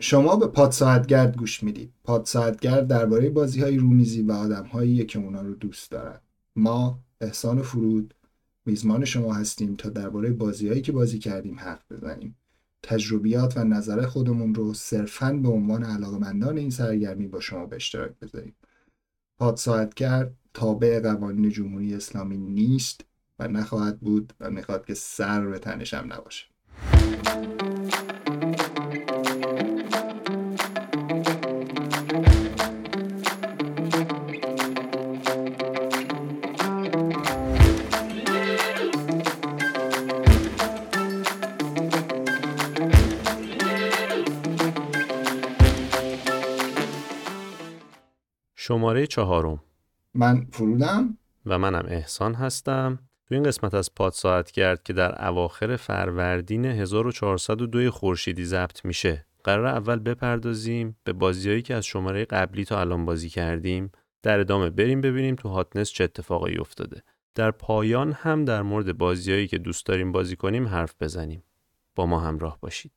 شما به پاد گوش می‌دید. پاد درباره بازی های رومیزی و آدم که اونا رو دوست دارن. ما احسان فرود میزمان شما هستیم تا درباره بازیهایی که بازی کردیم حرف بزنیم. تجربیات و نظر خودمون رو صرفا به عنوان علاقمندان این سرگرمی با شما به اشتراک بذاریم. پاد تابع قوانین جمهوری اسلامی نیست و نخواهد بود و می‌خواد که سر به تنشم نباشه. شماره چهارم. من فرودم. و منم احسان هستم. تو این قسمت از پاد ساعت کرد که در اواخر فروردین 1402 خورشیدی ضبط میشه. قرار اول بپردازیم به بازیهایی که از شماره قبلی تا الان بازی کردیم. در ادامه بریم ببینیم تو هاتنس چه اتفاقی افتاده. در پایان هم در مورد بازیهایی که دوست داریم بازی کنیم حرف بزنیم. با ما همراه باشید.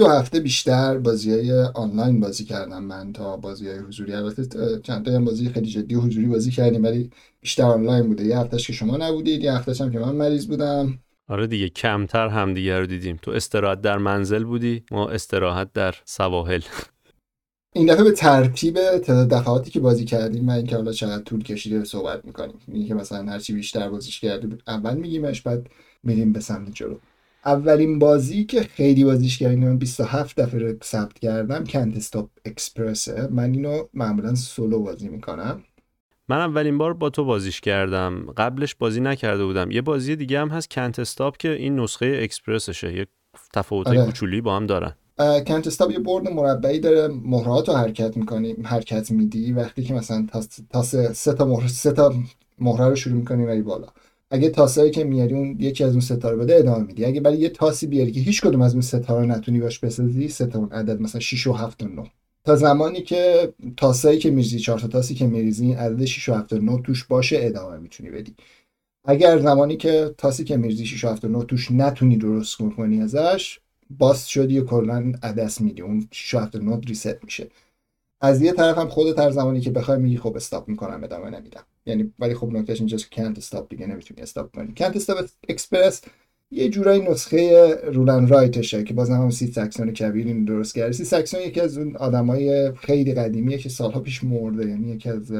دو هفته بیشتر بازی های آنلاین بازی کردم من تا بازی های حضوری. البته چند تا بازی خیلی جدی حضوری بازی کردیم ولی بیشتر آنلاین بوده. یه هفتهش که شما نبودید یه هفتهش هم که من مریض بودم. آره دیگه کمتر همدیگه رو دیدیم. تو استراحت در منزل بودی ما استراحت در سواحل. این دفعه به ترتیب تعداد دفعاتی که بازی کردیم و اینکه حالا چقدر طول کشیده صحبت می‌کنیم. اینکه که مثلا هرچی بیشتر بازیش کردیم اول میگیمش بعد میریم به سمت جلو. اولین بازی که خیلی بازیش کردیم من 27 دفعه رو ثبت کردم کنت استاپ اکسپرسه. من اینو معمولا سولو بازی می‌کنم. من اولین بار با تو بازیش کردم. قبلش بازی نکرده بودم. یه بازی دیگه هم هست کنت استاپ که این نسخه اکسپرسشه. یه تفاوت آره. کوچولی با هم دارن. کنت استاپ یه برد مربعی داره. مهرات رو حرکت می‌کنی حرکت میدی. وقتی که مثلا تاس سه تا مهره سه تا مهره رو شروع می‌کنی ولی بالا. اگه تاسایی که میاری اون یکی از اون ستاره بده ادامه میدی. اگه برای یه تاسی بیاری که هیچ کدوم از اون ستاره نتونی باش بسازی سه اون عدد مثلا 6 و 7 و 9 تا زمانی که تاسایی که میریزی چهار تا تاسی که میریزی عدد 6 و 7 و 9 توش باشه ادامه می‌تونی بدی. اگر زمانی که تاسی که میریزی 6 و 7 و 9 توش نتونی درست کنی ازش باس شدی و کلا عدس میدی. اون 6 و 7 و 9 ریست میشه. از یه طرف هم خودت هر زمانی که بخوای میگی خب stop می‌کنم ادامه نمیدم. یعنی ولی خب نکتهش اینجاست که کنت استاپ دیگه نمی‌تونی استاپ کنی. کنت استاپ اکسپرس یه جورایی نسخه roll and write شه که بازم هم Sid Sackson کبیر این درست کرده. Sid Sackson یکی از اون آدمای خیلی قدیمیه که سالها پیش مرده. یعنی یکی از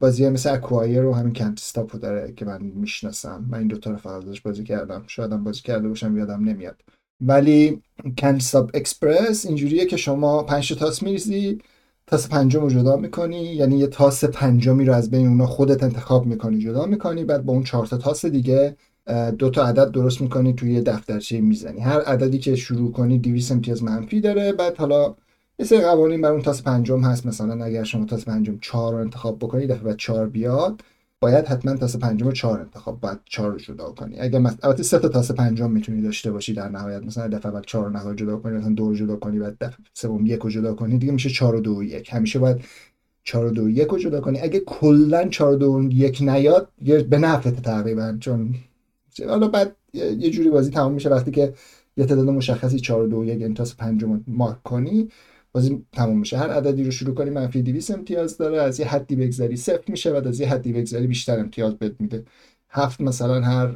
بازی مثل Acquire رو همین کنت استاپ داره که من می‌شناسم. من این دو تا رو فقط بازی کردم. شاید هم بازی کرده باشم یادم نمیاد. ولی کنت استاپ اکسپرس اینجوریه که شما 5 تاس میریزی تاس پنجم رو جدا می‌کنی؟ یعنی یه تاس پنجمی رو از بین اونا خودت انتخاب می‌کنی جدا می‌کنی بعد با اون چهار تا تاس دیگه دو تا عدد درست می‌کنی توی یه دفترچه می‌زنی. هر عددی که شروع کنی 200 امتیاز منفی داره بعد حالا یه سری قوانین بر اون تاس پنجم هست. مثلا اگر شما تاس پنجم چهار رو انتخاب بکنی دفعه بعد چهار بیاد. باید حتما تاس پنجم رو چهار انتخاب باید چهار رو جدا کنی. اگر مثلا البته سه تا تاس پنجم می‌تونی داشته باشی در نهایت. مثلا دفعه بعد چهار نهایت جدا کنی مثلا دو جدا کنی بعد دفعه سوم یک رو جدا کنی دیگه میشه چهار و دو و یک. همیشه باید چهار و دو و یک رو جدا کنی. اگه کلا چهار و دو و یک نیاد به نفعت تقریبا چون حالا بعد یه جوری بازی تمام میشه. وقتی که یه تعداد مشخصی 4 2 1 انتاس پنجم مارک کنی بازی تموم میشه. هر عددی رو شروع کنی منفی 200 امتیاز داره از یه حدی بگذری صفر میشه بعد از یه حدی بگذری بیشتر امتیاز بهت میده. هفت مثلا هر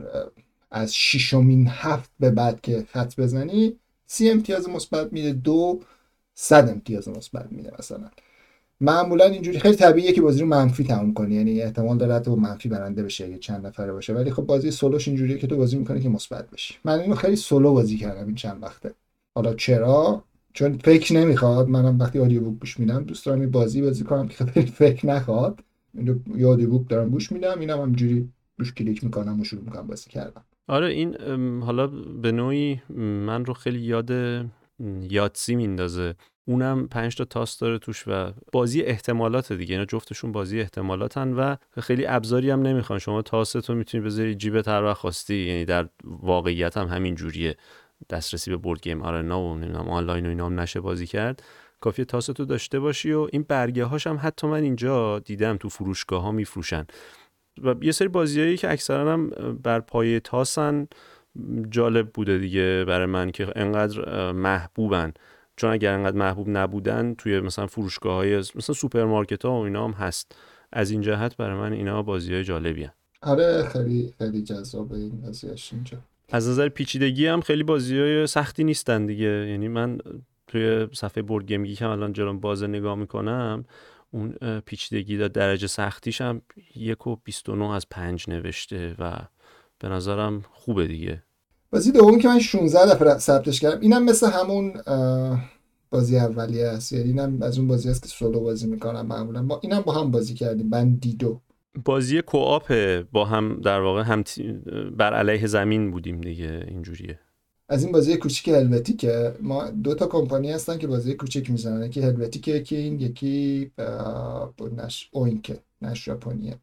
از ششمین هفت به بعد که خط بزنی سی امتیاز مثبت میده دو صد امتیاز مثبت میده مثلا. معمولا اینجوری خیلی طبیعیه که بازی رو منفی تموم کنی یعنی احتمال داره تو منفی برنده بشه اگه چند نفره باشه. ولی خب بازی سولوش اینجوریه که تو بازی می‌کنی که مثبت بشی. من اینو خیلی سولو بازی کردم این چند وقته. حالا چرا؟ چون فکر نمی‌خواد منم وقتی آدیو بوک گوش میدم دوست دارم این بازی بازی کنم که فکر نخواد. اینو یه آدیو بوک دارم گوش میدم اینم همینجوری روش کلیک می‌کنم و شروع می‌کنم بازی کردم آره این حالا به نوعی من رو خیلی یاد یادسی میندازه. اونم پنج تا تاس داره توش و بازی احتمالات دیگه. اینا جفتشون بازی احتمالاتن و خیلی ابزاری هم نمی‌خوان. شما تاستو می‌تونی بذاری جیبت هر وقت خواستی یعنی در واقعیت هم همین جوریه دسترسی به بورد گیم آرنا و نمی‌دونم آنلاین و اینا هم نشه بازی کرد. کافی تاستو داشته باشی و این برگه هاش هم حتی من اینجا دیدم تو فروشگاه ها میفروشن. و یه سری بازیایی که اکثرا هم بر پایه تاسن جالب بوده دیگه برای من که انقدر محبوبن. چون اگر انقدر محبوب نبودن توی مثلا فروشگاه های مثلا سوپرمارکت ها و اینا هم هست. از این جهت برای من اینا بازی های جالبی هن. آره خیلی خیلی جذابه این بازیش اینجا. از نظر پیچیدگی هم خیلی بازی های سختی نیستن دیگه. یعنی من توی صفحه BoardGameGeek ی که الان جلوم باز نگاه می‌کنم اون پیچیدگی در درجه سختیش هم یک و 29 از پنج نوشته و به نظرم خوبه دیگه. بازی دوم که من 16 دفعه ثبتش کردم اینم مثل همون بازی اولیه است. یعنی اینم از اون بازی است که سولو بازی می‌کنم معمولا. ما اینم با هم بازی کردیم بندیدو بازی کوآپ با هم در واقع هم بر علیه زمین بودیم دیگه اینجوریه. از این بازی کوچیک هلوتیکه. ما دو تا کمپانی هستن که بازی کوچیک می‌زنن. یکی هلوتیکه یکی این یکی نش اوینکه نش ژاپنیه.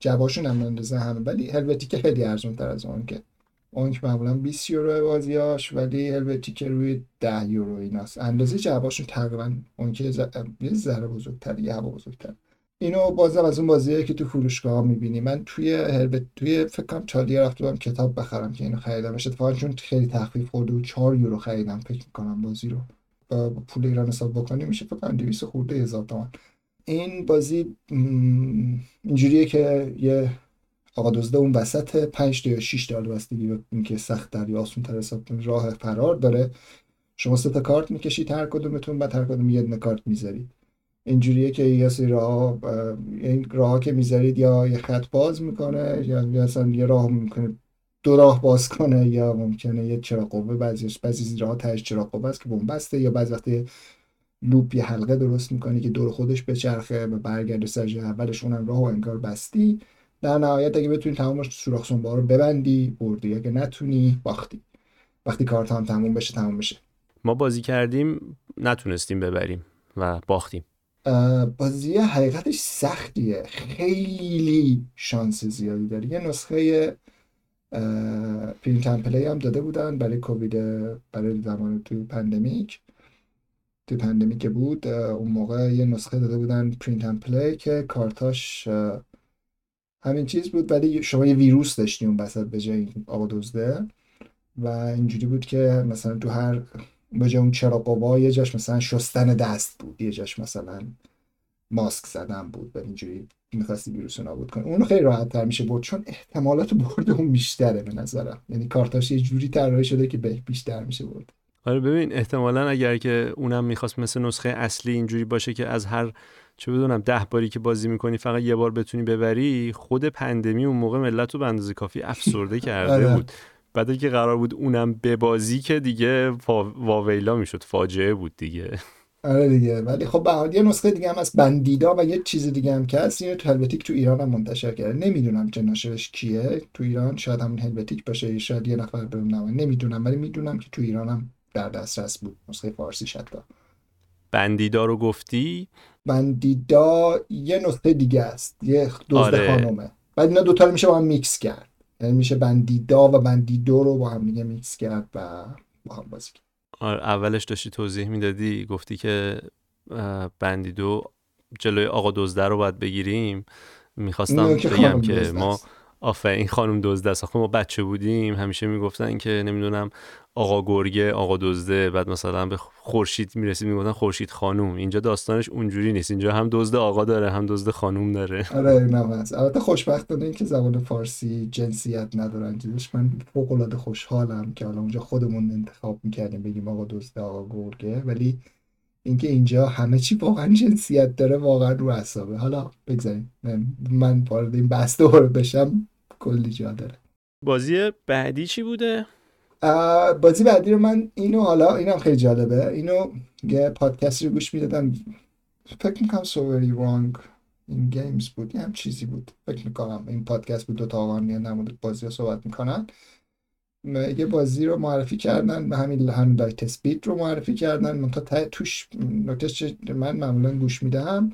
جواشون هم اندازه همه. ولی هلوتیکه خیلی ارزون تر از اونکه. اونک معمولا 20 یورو بازیاش ولی هلوتیکه روی 10 یورو ایناست. اندازه جواباشون تقریبا اونکه یه ذره بزرگتر یه هوا بزرگتر. اینو بازم از اون بازیه که تو فروشگاه ها می‌بینی. من توی هربت توی فکر کنم چالی رفتم کتاب بخرم که اینو خریدم. اتفاقا چون خیلی تخفیف خورده و 4 یورو خریدم فکر می‌کنم بازی رو. با پول ایران حساب بکنی میشه فکر کنم 200 خورده هزار تومان. این بازی اینجوریه که یه آقا دزده اون وسط 5 تا یا 6 تا بستگی به اینکه سخت در یا آسون تر حساب راه فرار داره. شما سه تا کارت می‌کشید هر کدومتون بعد هر کدوم یه دونه کارت می‌ذارید. اینجوریه که یه سری راه این راه که می‌ذارید یا یه خط باز می‌کنه یا مثلا یه راه می‌کنه دو راه باز کنه یا ممکنه یه چراغ قوه بعضی بعضی راه تاش چراغ قوه است که بنبسته یا بعضی وقتی loop یه حلقه درست می‌کنه که دور خودش بچرخه و برگرده سر اولش اونم راه و انگار بستی. در نهایت اگه بتونی تمامش سوراخ سنبا رو ببندی بردی. اگه نتونی باختی. وقتی کارت هم تموم بشه تموم بشه. ما بازی کردیم نتونستیم ببریم و باختیم. بازی حقیقتش سختیه. خیلی شانس زیادی داره. یه نسخه print and play هم داده بودن برای کووید برای زمان تو pandemic. تو pandemic بود اون موقع یه نسخه داده بودن print and play که کارتاش همین چیز بود ولی شما یه ویروس داشتی اون وسط به جای آقا دزده. و اینجوری بود که مثلا تو هر به جای اون چراغ یه جاش مثلا شستن دست بود. یه جاش مثلا ماسک زدن بود. و اینجوری می‌خواستی ویروس رو نابود کنی. اون خیلی راحت تر میشه برد. چون احتمالات برد اون بیشتره به نظرم. یعنی کارتاش یه جوری طراحی شده که به بیشتر میشه برد. آره ببین احتمالا اگر که اونم می‌خواست مثل نسخه اصلی اینجوری باشه که از هر چه بدونم ده باری که بازی می‌کنی فقط یه بار بتونی ببری خود پندمی اون موقع ملت رو به اندازه کافی افسرده کرده آره. بود. بعد که قرار بود اونم به بازی که دیگه واویلا می‌شد فاجعه بود دیگه. آره دیگه. ولی خب به یه نسخه دیگه هم از بندیدا و یه چیز دیگه هم که هست اینو تو هلوتیک تو ایران هم منتشر کرده. نمی‌دونم چه ناشرش کیه. تو ایران شاید همون هلوتیک باشه شاید یه نفر برم نمی‌دونم ولی می‌دونم که تو ایران هم در دسترس بود. نسخه فارسی حتی Bandida رو گفتی؟ Bandida یه نسخه دیگه است. یه دزد آره. خانومه. بعد اینا دوتا رو میشه با هم میکس کرد. یعنی میشه Bandida و Bandido رو با هم دیگه میکس کرد و با هم بازی کرد. آره اولش داشتی توضیح می‌دادی گفتی که Bandido جلوی آقا دزده رو باید بگیریم. می‌خواستم بگم که ما آفرین این خانم دزده است. ما بچه بودیم همیشه می‌گفتن که نمی‌دونم آقا گرگه آقا دزده بعد مثلا به خورشید می‌رسید می‌گفتن خورشید خانوم. اینجا داستانش اونجوری نیست. اینجا هم دزد آقا داره هم دزد خانوم داره. آره نه البته خوشبختانه این که زبان فارسی جنسیت ندارن چیزش من فوق العاده خوشحالم که حالا اونجا خودمون انتخاب می‌کردیم بگیم آقا دزده آقا گرگه. ولی اینکه اینجا همه چی واقعا جنسیت داره واقعا رو حسابه حالا بگذاریم. من وارد این بحث دوباره بشم کلی جا داره. بازی بعدی چی بوده؟ بازی بعدی رو من اینو حالا اینم خیلی جالبه. اینو یه پادکستی رو گوش می‌دادم. فکر می‌کنم So Very Wrong About Games بود. یه هم چیزی بود. فکر می‌کنم این پادکست بود دو تا آقا میان بازی رو صحبت می‌کنن. یه بازی رو معرفی کردن؟ به همین همین Light Speed رو معرفی کردن. من تا توش نکته من معمولا گوش میدم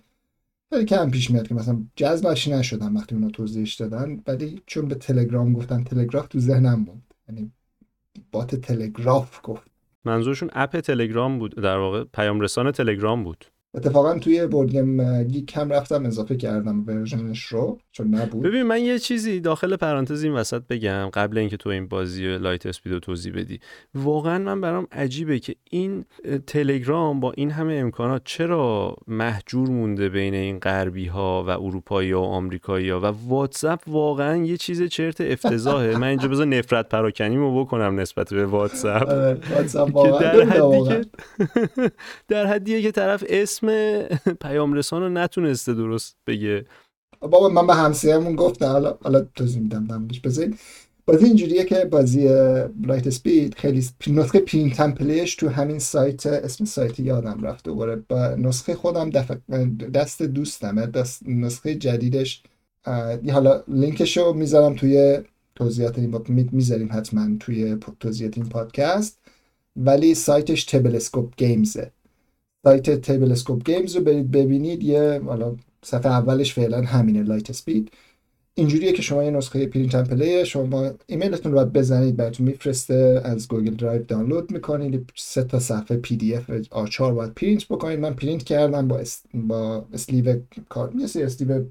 خیلی کم پیش میاد که مثلا جذبش نشدم وقتی اونو توضیحش دادن. ولی چون به تلگرام گفتن تلگراف تو ذهنم بود. یعنی bot تلگراف گفت. منظورشون app تلگرام بود. در واقع پیام رسان تلگرام بود. اتفاقا توی BoardGameGeek هم رفتم اضافه کردم version ش رو چون نبود. ببین من یه چیزی داخل پرانتز این وسط بگم قبل اینکه تو این بازی Light Speed رو توضیح بدی. واقعا من برام عجیبه که این تلگرام با این همه امکانات چرا محجور مونده بین این غربی ها و اروپایی ها و آمریکایی ها؟ و واتساپ واقعا یه چیز چرت افتضاحه. من اینجا بذار نفرت پراکنیمو بکنم نسبت به واتساپ. آره، در حدی که در حدیه که طرف اسم اسم پیام رسان رو نتونسته درست بگه. بابا من به همسایه‌مون گفتم. حالا حالا توضیح میدم دمش بزنید بازی اینجوریه که بازی Light Speed خیلی نسخه print and play ش تو همین سایت اسم سایت یادم رفت. دوباره با نسخه خودم دست دوستمه دست نسخه جدیدش. حالا لینکش رو می‌ذارم توی توضیحات این می‌ذاریم حتما توی توضیحات این پادکست. ولی سایتش Tablescope Games ه سایت Tablescope Games رو ببینید. یه حالا صفحه اولش فعلا همینه Light Speed اینجوریه که شما یه نسخه print and play شما ایمیلتون رو بزنید براتون میفرسته از Google Drive دانلود می‌کنید سه تا صفحه PDF آ چهار باید پرینت بکنید. من پرینت کردم با اس... با sleeve کار سری sleeve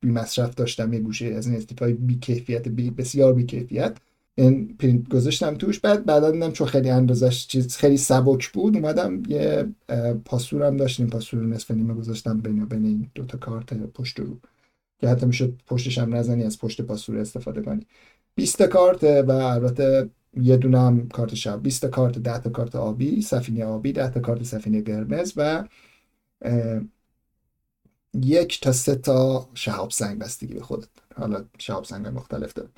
بی مصرف داشتم یه گوشه از این sleeve های بی کیفیت بی بسیار بی کیفیت این پرینت گذاشتم توش. بعد بعدا دیدم چون خیلی اندازش چیز خیلی سبک بود اومدم یه پاسورم داشتیم. پاسور نصف نیمه گذاشتم بین بین این دو تا کارت پشت رو. که حتی می‌شد پشتش هم نزنی از پشت پاسور استفاده کنی. 20 کارت و البته یه دونه هم کارت شب. 20 کارت 10 تا کارت آبی سفینه آبی 10 تا کارت سفینه قرمز و یک تا سه تا شهاب سنگ بستگی به خودت. حالا شهاب سنگ مختلف داره.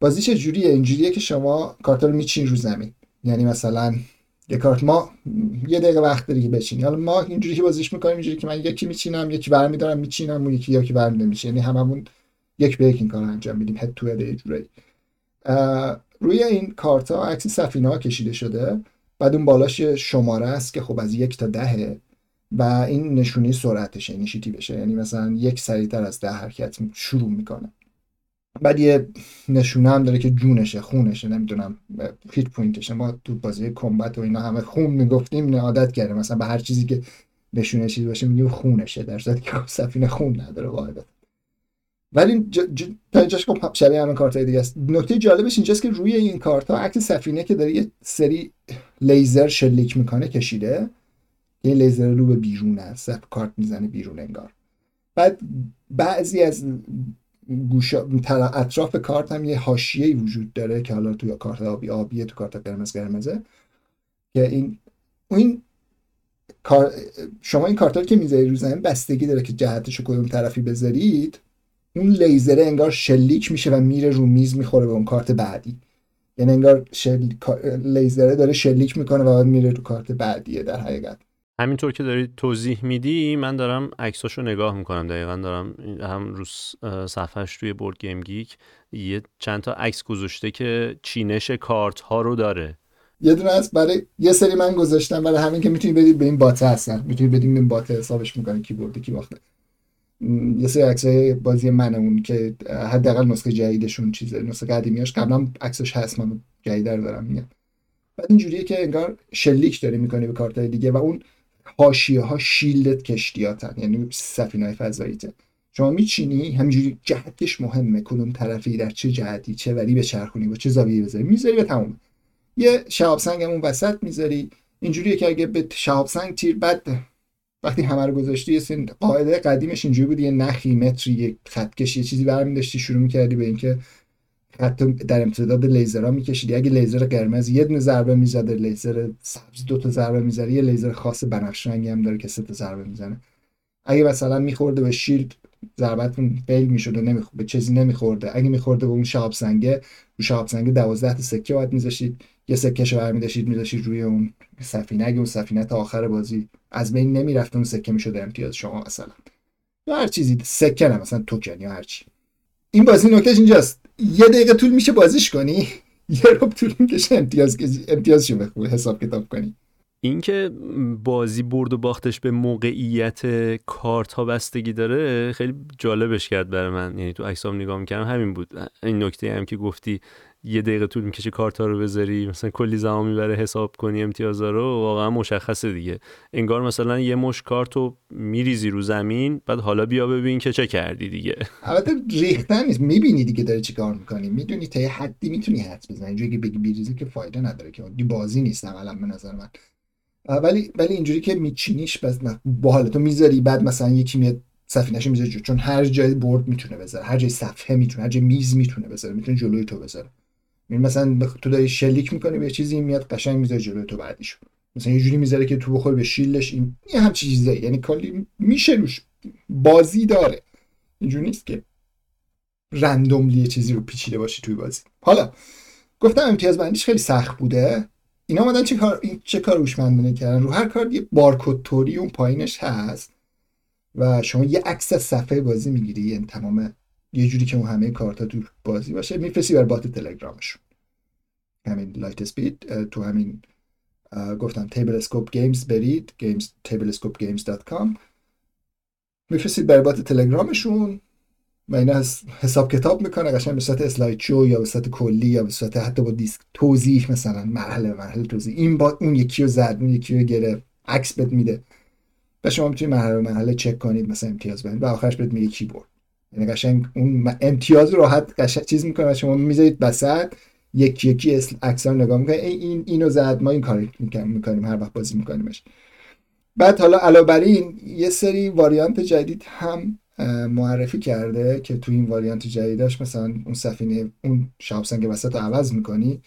بازی چه جوریه اینجوریه که شما کارت رو میچین رو زمین. یعنی مثلا یه کارت ما یه دقیقه وقت داری که بچینی. حالا ما اینجوری که بازیش می‌کنیم اینجوری که من یکی میچینم یکی برمیدارم میچینم اون یکی یکی برمی نمیشه یعنی هممون یک به یک این کار انجام میدیم هد تو هد جوری روی این کارت ها عکس سفینه ها کشیده شده. بعد اون بالاش شماره است که خب از یک تا دهه و این نشونی سرعتشه بشه یعنی مثلا یک سریعتر از ده حرکت شروع می‌کنه. بعد یه نشونه هم داره که جونشه خونشه نمی‌دونم هیت پوینتشه. ما تو بازی کمبت و اینا همه خون می‌گفتیم نه عادت کرده مثلا به هر چیزی که نشونه چیزی باشه میگیم خونشه. در صورتی که سفینه خون نداره قاعدتا ولی تا اینجاش خب شبیه همه کارت دیگه است. نکته جالبش اینجاست که روی این کارت ها عکس سفینه که داره یه سری لیزر شلیک می‌کنه کشیده. یه لیزر رو به بیرون است کارت می‌زنه بیرون انگار. بعد بعضی از گوشا اطراف کارت هم یه حاشیه وجود داره که حالا توی کارت آبی آبیه تو کارت قرمز قرمزه. که این این شما این کارت که می‌ذارید رو زمین بستگی داره که جهتش کدوم طرفی بذارید. اون لیزره انگار شلیک میشه و میره رو میز می‌خوره به اون کارت بعدی. یعنی انگار شل... لیزره داره شلیک می‌کنه و میره رو کارت بعدیه در حقیقت. همینطور که داری توضیح میدی من دارم عکساشو نگاه می‌کنم. دقیقا دارم هم رو صفحش توی BoardGameGeek یه چند تا عکس گذاشته که چینش کارت ها رو داره. یه دونه هست برای یه سری من گذاشتم. برای همین که می‌تونید بدید به این باته هستن. می‌تونید بدید به این باته حسابش می‌کنه کی برده کی باخته. یه سری عکسای بازی منمون که حداقل نسخه جدیدشون چیزه. نسخه قدیمیاش قبلا عکسش هست من جدید رو دارم میگم. بعد اینجوریه که انگار شلیک داره می‌کنی به کارت دیگه و اون حاشیه ها شیلدت کشتیاتن. یعنی سفینه های فضاییته. شما میچینی؟ همینجوری جهتش مهمه. کدوم طرفی در چه جهتی چه وری به چرخونی با چه زاویه بذاری. می‌ذاری به تموم. یه شهاب سنگ اون وسط می‌ذاری. اینجوریه که اگه به شهاب سنگ تیر بد وقتی همه رو گذاشتی یه قاعده قدیمش اینجوری بود. یه نخی متری یه خط یه چیزی برمی داشتی شروع می‌کردی به اینکه حتی در امتداد لیزرها میکشیدی. اگه لیزر قرمز یه دونه ضربه می‌زده لیزر سبز دو تا ضربه می‌زنه یه لیزر خاص بنفش رنگی هم داره که سه تا ضربه می‌زنه. اگه مثلا میخورده به shield ضربتون fail می‌شد و نمی‌خورد به چیزی نمیخورده. اگه میخورده به اون شاب سنگه رو شاب سنگه 12 تا سکه باید میذاشید. یه سکه رو برمیداشید میذاشید روی اون سفینه. اگه اون سفینه تا آخر بازی از بین نمی‌رفت اون سکه می‌شد امتیاز شما مثلا. یا هر چیزی سکه نه مثلا توکن یا هر چی. این بازی نکتهش اینجاست. یه دقیقه طول میشه بازیش کنی؟ یه رب طول می‌کشه امتیاز امتیازشو بخونه حساب کتاب کنی. اینکه بازی برد و باختش به موقعیت کارت ها بستگی داره خیلی جالبش کرد برای من. یعنی تو عکسام نگاه می‌کردم همین بود. این نکته هم که گفتی یه دقیقه طول می‌کشه کارت ها رو بذاری مثلا کلی زمان می‌بره حساب کنی امتیازا رو واقعا مشخصه دیگه. انگار مثلا یه مش کارت رو میریزی رو زمین بعد حالا بیا ببین که چه کردی دیگه. البته ریختن نیست. می‌بینی دیگه داره چیکار می‌کنی. می‌دونی تا یه حدی می‌تونی حدس بزنی. اینجوری که بگی بیریزی که فایده نداره که. بازی نیست عملا به نظر من. ولی ولی اینجوری که میچینیش بس باحال تو می‌ذاری بعد مثلا یکی میاد سفینهش می‌ذاره چون هر جای برد می‌تونه بذاره. هر جای صفحه می‌تونه هر جای میز می‌تونه بذاره. می‌تونه جلوی تو بذاره. این مثلا تو داری شلیک می‌کنی به چیزی میاد قشنگ می‌ذاره جلوی تو بعدیشو. مثلا یه جوری می‌ذاره که تو بخور به شیلش این یه هم چیزه یعنی کلی میشه روش. بازی داره. اینجوری نیست که رندوملی چیزی رو پیچیده باشی توی بازی. حالا گفتم امتیاز بندیش خیلی سخت بوده. اینا اومدن چه کار این چه کار هوشمندانه کردن؟ رو هر کار یه بارکد توری اون پایینش هست و شما یه عکس از صفحه بازی می‌گیری یعنی تمام یه جوری که اون همه کارتا تو بازی باشه میفرستی برا بات تلگرامشون. همین Light Speed تو همین گفتم Tablescope Games برید Games tablescopegames.com میفرستید برا بات تلگرامشون. و اینا حساب کتاب می‌کنه قشنگ به صورت slide show یا به صورت کلی یا به صورت حتی با دیسک توضیح مثلا مرحله مرحله توضیح. این با اون یکی رو زد اون یکی رو گرفت عکس بهت میده. و شما می‌تونید مرحله مرحله چک کنید مثلا امتیاز بدید. و آخرش بهت میگه کی برد یعنی قشنگ اون امتیاز راحت قشنگ چیز می‌کنه شما می‌ذارید وسط یکی یکی عکس رو نگاه می‌کنید این اینو زد ما این کاری می‌کنیم هر وقت بازی میکنیمش. بعد حالا علاوه بر این یه سری واریانت جدید هم معرفی کرده که تو این واریانت جدیدش مثلا اون سفینه اون شاپسنگ وسط رو عوض می‌کنی.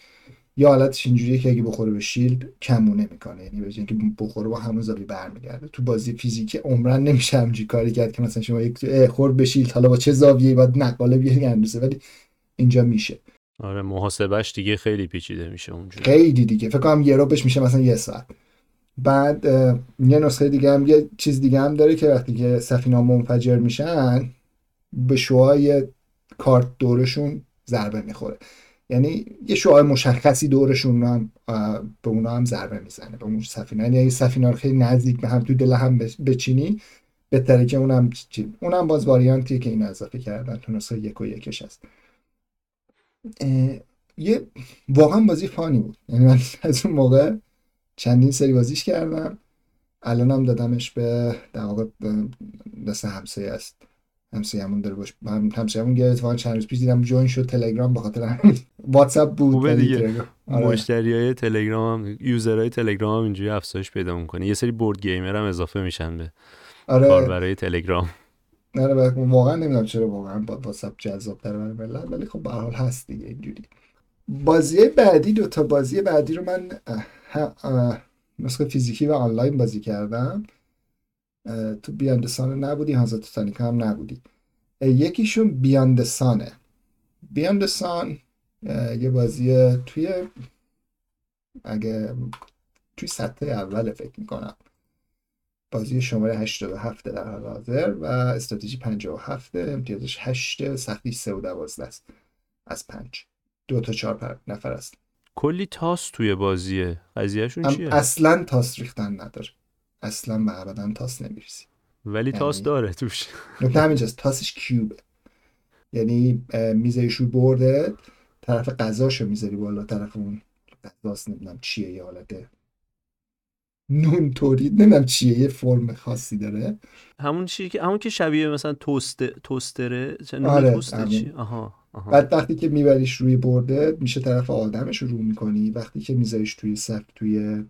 یا حالتش اینجوریه که اگه بخوره به شیلد کمونه می‌کنه. یعنی به اینکه بخوره با همون زاویه برمیگرده. تو بازی فیزیکی عمرن نمیشه همینجوری کاری کرد که مثلا شما یک خورد به شیلد. حالا با چه زاویه باید نقاله بیاری اندازه ولی اینجا میشه. آره محاسبش دیگه خیلی پیچیده میشه اونجا خیلی دیگه. فکر کنم یه رو میشه مثلا یه ساعت. بعد یه نسخه دیگه هم یه چیز دیگه هم داره که وقتی که سفینه منفجر میشن به شوهای کارت دورشون ضربه می‌خوره. یعنی یه شعاع مشخصی دورشون هم به اونا هم ضربه می‌زنه. به اون سفینه. یعنی سفینه رو خیلی نزدیک به هم تو دل هم بچینی. بهتره که اونم اونم باز واریانتیه که این اضافه کردن. تو نسخه یک و یکش هست. یه واقعا بازی فانی بود. یعنی من از اون موقع چندین سری بازیش کردم. الانم دادمش به در واقع دست همسایه است. همون داره باش همسایه‌مون گرفت. اتفاقا چند روز پیش دیدم جوین شد تلگرام به خاطر واتساپ بود خوبه دیگه. آره. مشتری های تلگرام هم یوزرهای تلگرام هم اینجوری افزایش پیدا می‌کنه. یه سری بورد گیمر هم اضافه میشن به آره. برای تلگرام. آره واقعا نمی‌دونم چرا واقعا با واتساپ جذاب تر برای ملت ولی خب به حال هست دیگه اینجوری. بازی بعدی دو تا بازی بعدی رو من نسخه فیزیکی و آنلاین بازی کردم. تو بیاندسان نبودی هازا تانیکا هم نبودی. یکیشون بیاندسانه. بیاندسان یه بازی توی اگه توی سطح اول فکر می‌کنم. بازی شماره 87 در حال حاضر و استراتژی 57 امتیازش 8 سختی 3 و 12 است. از 5 دو تا چهار نفر است. کلی تاس توی بازیه. قضیهشون چیه؟ اصلا تاس ریختن نداره. اصلا به ابدا تاس نمیریسی ولی یعنی... تاس داره توش. نکته همینجاست تاسش کیوبه. یعنی میذاریش رو برده طرف قضاشو می‌ذاری بالا طرف اون قضاست نمی‌دونم چیه یه حالته نون تولید نمی‌دونم چیه یه فرم خاصی داره. همون چیه که همون که شبیه مثلا توست توستره آره توست چی؟ آها بعد وقتی که میبریش روی برده میشه طرف آدمش رو می‌کنی. وقتی که میذاریش توی صف توی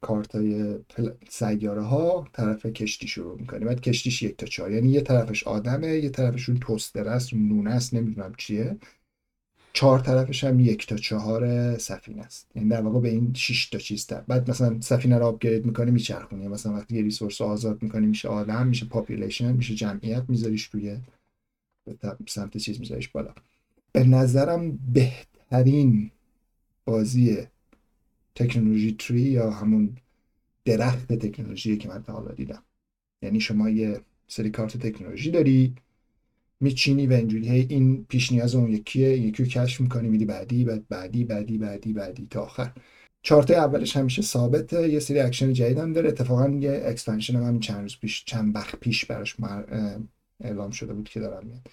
کارت های سیاره ها طرف کشتی شروع می‌کنی. بعد کشتیش یک تا چهار. یعنی یه طرفش آدمه یه طرفشون توستر است نونه است نمی‌دونم چیه. چهار طرفش هم یک تا چهار سفینه است. یعنی در واقع به این 6 تا چیز تا بعد مثلا سفینه رو upgrade می‌کنی میچرخونی. مثلا وقتی یه resource رو آزاد می‌کنی میشه آدم میشه population میشه جمعیت میذاریش روی سمت چیز میذاریش بالا. به نظرم بهترین بازی technology tree یا همون درخت تکنولوژی که من تا حالا دیدم. یعنی شما یه سری کارت تکنولوژی داری میچینی و اینجوری هی این پیش نیاز اون یکیه یکی رو کشف می‌کنی میدی بعدی بعد بعدی بعدی بعدی بعدی تا آخر. چارت اولش همیشه ثابته یه سری اکشن جدید هم داره. اتفاقا یه expansion هم همین چند روز پیش چند وقت پیش براش اعلام شده بود که داره میاد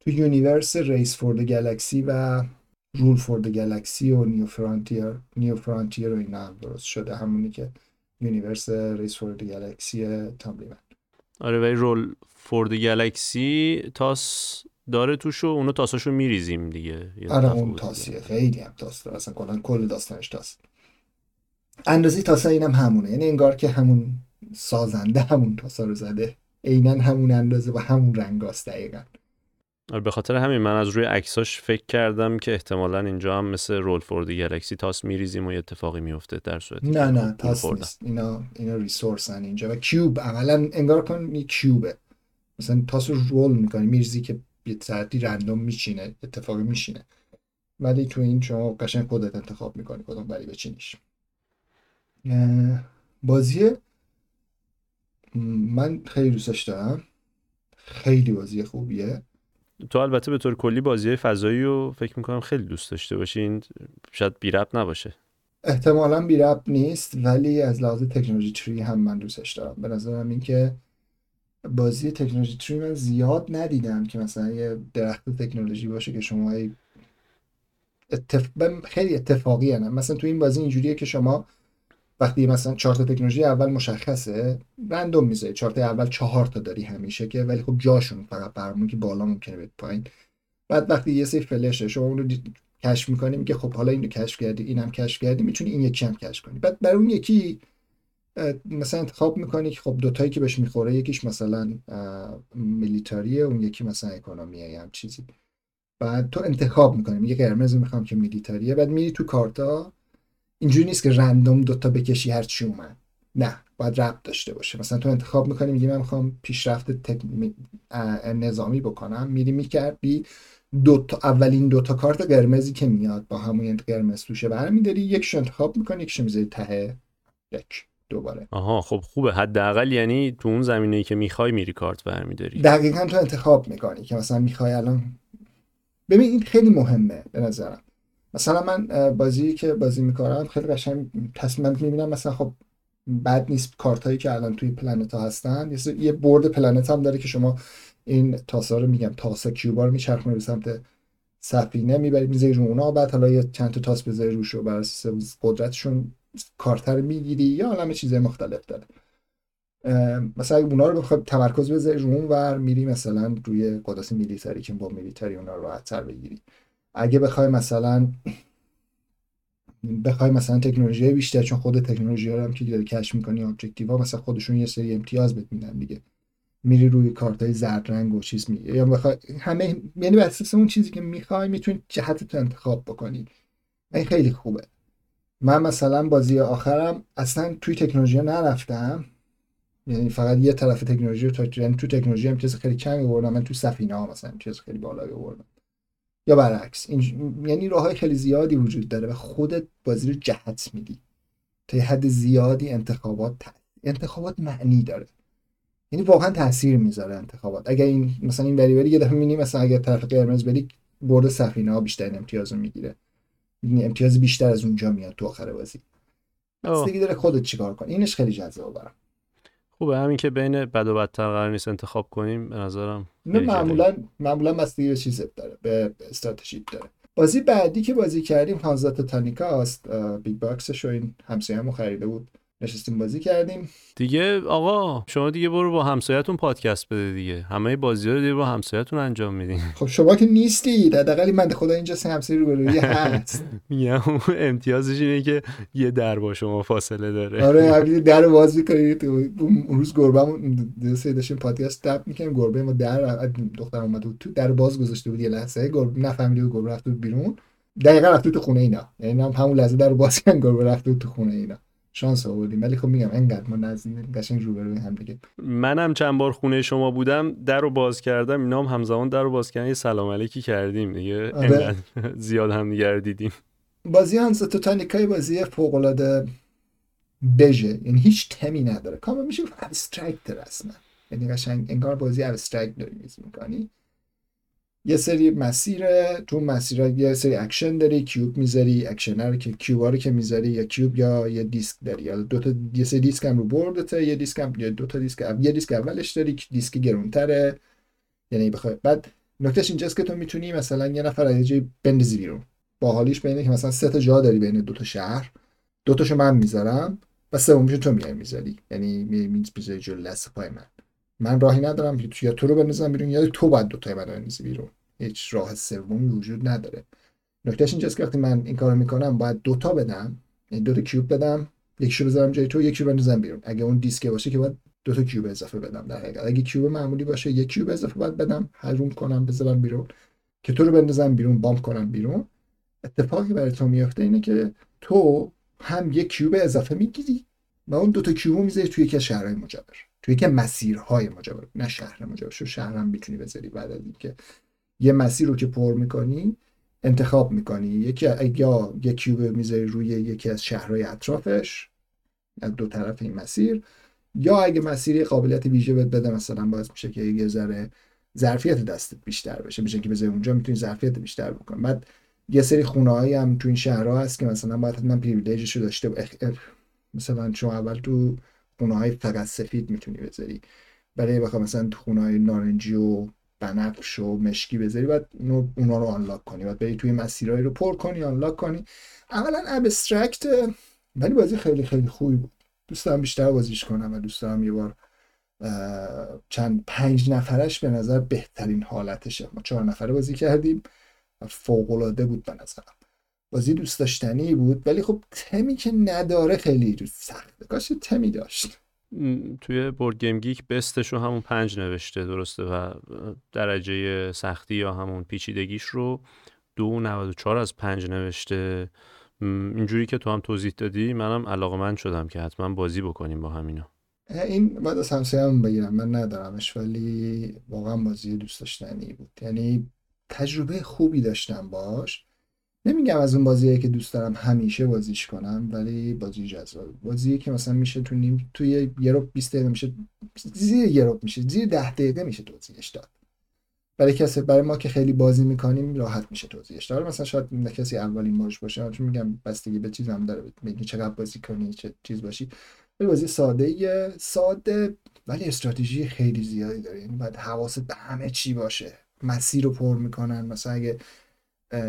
تو universe Race for Galaxy و Roll for Galaxy و New Frontier New Frontier و اینا هم درست شده. همونی که universe Race for Galaxy تاملیمن آره ولی رول فور گلکسی تاس داره توش و اونو تاساشو میریزیم دیگه. آره اون تاسیه. خیلی هم تاس داره. اصلا کلا کل داستانش تاس. اندازی تاسا اینم همونه. یعنی انگار که همون سازنده همون تاسا رو زده. عینا همون اندازه و همون رنگاست دقیقا. به خاطر همین من از روی عکساش فکر کردم که احتمالا اینجا هم مثل رول فورد گلکسی تاس میریزیم و یه اتفاقی میفته در صورت نه نه تاس نیست. اینا اینا ریسورسن اینجا. و کیوب عملا انگار کن یه کیوبه مثلا تاس رو رول می‌کنی میریزی که یه ساعتی رندوم میشینه اتفاقی میشینه ولی تو این شما قشنگ خودت انتخاب می‌کنی کدوم ولی بچینیش بازی من خیلی دوستش دارم. خیلی بازی خوبیه. تو البته به طور کلی بازی فضایی رو فکر می‌کنم خیلی دوست داشته باشین. شاید بی رب نباشه. احتمالا بی رب نیست ولی از لحاظ تکنولوژی تری هم من دوستش دارم. به نظرم این که بازی تکنولوژی تری من زیاد ندیدم که مثلا یه درخت تکنولوژی باشه که شما اتف... خیلی اتفاقی هم. مثلا تو این بازی اینجوریه که شما وقتی مثلا چارت تکنولوژی اول مشخصه رندوم می‌ذاری. چارت اول چهار تا داری همیشه که ولی خب جاشون فقط برمون که بالا ممکنه بهت پایین. بعد وقتی یه سری فلشه شما اون رو کشف می‌کنی میگه خب حالا اینو کشف کردی اینم کشف کردی می‌تونی این یکی هم کشف کنی. بعد برای اون یکی مثلا انتخاب می‌کنی که خب دوتایی که بهش می‌خوره یکیش مثلا میلیتاریه اون یکی مثلا اکونومیه یا چیزی. بعد تو انتخاب می‌کنی. میگه قرمز می‌خوام که میلیتاریه. بعد میری تو کارتا اینجوری نیست که رندوم دوتا بکشی هر چی اومد. نه باید ربط داشته باشه. مثلا تو انتخاب می‌کنی میگی من می‌خوام پیشرفت تک... نظامی بکنم. میری می‌کردی دو تا اولین دو تا کارت قرمزی که میاد با همون قرمز توشه برمیداری یکش انتخاب می‌کنی یکش می‌ذاری ته. یک دوباره. آها خب خوبه. حداقل یعنی تو اون زمینه ای که می‌خوای میری کارت برمیداری. دقیقا تو انتخاب می‌کنی که مثلا می‌خوای الان ببین این خیلی مهمه به نظرم. مثلا من بازی که بازی می‌کنم خیلی قشنگ تصمیم می‌بینم مثلا خب بد نیست کارت هایی که الان توی پلنت ها هستن. یه board planet هم داره که شما این تاسا رو میگم تاسا cube ا رو به سمت سفینه می‌بری می‌ذاری رو اونا بعد حالا یه چند تا تاس بذاری روش و برا قدرتشون کارت رو می‌گیری یه عالم چیزای مختلف داره. مثلا اونا رو بخوای تمرکز بذاری رو اون ور میری مثلا روی قدرت military که با military اونا رو راحت بگیری. اگه بخوای مثلا بخوای مثلا تکنولوژی بیشتر چون خود تکنولوژی رو هم که داری کشف می‌کنی objective مثلا خودشون یه سری امتیاز بهت میدن دیگه. میری روی کارت های زرد رنگ و چیز میگه یا بخوای همه یعنی بر اساس اون چیزی که می‌خوای می‌تونی جهت تو انتخاب بکنی. این خیلی خوبه. من مثلا بازی آخرم اصلا توی تکنولوژی نرفتم. یعنی فقط یه طرف تکنولوژی رو تو یعنی تو تکنولوژی هم چیز خیلی کمی آوردم. من تو سفینه ها مثلا چیز خیلی بالایی آوردم. یا برعکس. این... یعنی راه های خیلی زیادی وجود داره و خودت بازی رو جهت میدی. تا حد زیادی انتخابات انتخابات معنی داره. یعنی واقعا تاثیر می‌ذاره انتخابات. اگر این مثلا این بری بری یه دفعه می‌بینی مثلا اگر طرف قرمز بری برد سفینه ها بیشتر امتیاز رو می‌گیره. امتیاز بیشتر از اونجا میاد تو آخر بازی. دیگه داره خودت چیکار کنی. اینش خیلی جذابه برام. خوبه. همین که بین بد و بدتر قرار نیست انتخاب کنیم به نظرم نه معمولا معمولا به چیز داره به استراتژی داره. بازی بعدی که بازی کردیم Hansa Teutonica است Big Box ش رو این همسایه‌مو خریده بود. نشستیم بازی کردیم. دیگه آقا شما دیگه برو با همسایتون پادکست بده دیگه. همه بازی رو دیگه با همسایتون انجام میدین خب شما که نیستی حداقل من خدا اینجا سه همسایه روبروی هست. میگم امتیازش اینه که یه در با شما فاصله داره. آره همین در باز می‌کنید اون روز گربه‌مون سه داشتیم پادکست ضبط می‌کنیم گربه ما در دختر اومد تو در باز گذاشته بود یه لحظه. گربه نفهمید گربه رفت بیرون. دقیقا رفت تو خونه اینا. یعنی همون لحظه در باز کردن گربه رفت تو خونه اینا. شانس آوردیم. ولی خب میگم انقدر ما نزدیک قشنگ روبروی هم دیگه. منم چند بار خونه شما بودم در رو باز کردم اینا هم همزمان در رو باز کردن. یه سلام علیکی کردیم دیگه. آره. زیاد هم دیگه دیدیم. بازی هانز توتانیکای بازی فوق العاده بژه. یعنی هیچ تمی نداره. کامل میشه ابسترکت رسما. یعنی قشنگ انگار بازی abstract داری میز می‌کنی. یه سری مسیره تو مسیر یه سری اکشن داری cube می‌ذاری اکشن رو که cube رو که می‌ذاری یا cube یا یه دیسک داری. یا دو تا یه سری دیسک هم رو board ته یه دیسک هم یا دو تا دیسک یه دیسک اولش داری دیسک گرونتره. یعنی بخوای بعد نکتهش اینجاست که تو می‌تونی مثلا یه نفر از بندازی بیرون. باحالیش به اینه که مثلا سه تا جا داری بین دو تا شهر. دو تاشو من می‌ذارم و سومیشو تو میای می‌ذاری. یعنی می‌ذاری جلو لثه پای من. من راهی ندارم که یا تو رو بندازم بیرون یا تو باید دو تای بندازی بیرون. هیچ راه سومی وجود نداره. نکتهش اینجاست که وقتی من این کارو می‌کنم باید دوتا بدم. یعنی دو تا کیوب بدم یکیشو بذارم جای تو یکی رو بندازم بیرون. اگه اون دیسک باشه که باید دو تا کیوب اضافه بدم در حقیقت. اگه کیوب معمولی باشه یک کیوب اضافه باید بدم حروم کنم بذارم بیرون. که تو رو بندازم بیرون بامپ کنم بیرون. اتفاقی برای تو میفته اینه که تو هم یک کیوب اضافه می‌گیری و اون دو تا کیوب می‌ذاری توی از شهرهای مجاور توی یکی مسیرهای مجاور نه شهر مجاور شو شهر هم می‌تونی بذاری بعد از اینکه یه مسیر رو که پر می‌کنی انتخاب می‌کنی. یکی یا یک کیوب می‌ذاری روی یکی از شهرهای اطرافش از دو طرف این مسیر. یا اگه مسیری قابلیت ویژه بهت بده مثلا باعث میشه که یه ذره ظرفیت دستت بیشتر بشه. میشه که بذاری اونجا می‌تونی ظرفیت بیشتر بکنی. بعد یه سری خونه هم تو این شهرها هست که مثلا باید حتما privilege ش رو داشته مثلا شما اول تو خونه های فقط سفید می‌تونی بذاری. برای بخوای مثلا تو خونه های نارنجی و بنفش و مشکی بذاری باید اونا رو unlock کنی. باید بری توی مسیرهایی رو پر کنی unlock کنی. اولا abstract ولی بازی خیلی خیلی خوبی بود. دوست دارم بیشتر بازیش کنم و دوست دارم یه بار چند پنج نفرش به نظر بهترین حالتشه. ما چهار نفره بازی کردیم و بود به نظرم. بازی دوست داشتنی بود ولی خب تمی که نداره خیلی سخته. کاش تمی داشت. توی بورد گیم گیک بستش رو همون پنج نوشته درسته و درجه سختی یا همون پیچیدگیش رو دو نود و چهار از پنج نوشته. اینجوری که تو هم توضیح دادی منم علاقه من شدم که حتما بازی بکنیم با همینا این بعد از همسایه هم بگیرم من ندارمش ولی واقعا بازی دوست داشتنی بود. یعنی تجربه خوبی داشتم باش. نمیگم از اون بازیه که دوست دارم همیشه بازیش کنم ولی بازی جذاب. بازی که مثلا میشه تو نیم توی یه رو 20 دقیقه میشه زیر یه رو میشه زیر ده دقیقه میشه توضیحش داد. برای کسی برای ما که خیلی بازی می‌کنیم راحت میشه توضیحش داد. مثلا شاید کسی اولین بارش باشه چون میگم بستگی به چیزم داره میگی چقدر بازی کنی چه چیز باشی. ولی بازی ساده ساده ولی استراتژی خیلی زیادی داره. یعنی باید حواست به همه چی باشه. مسیر رو پر می‌کنن. مثلا اگه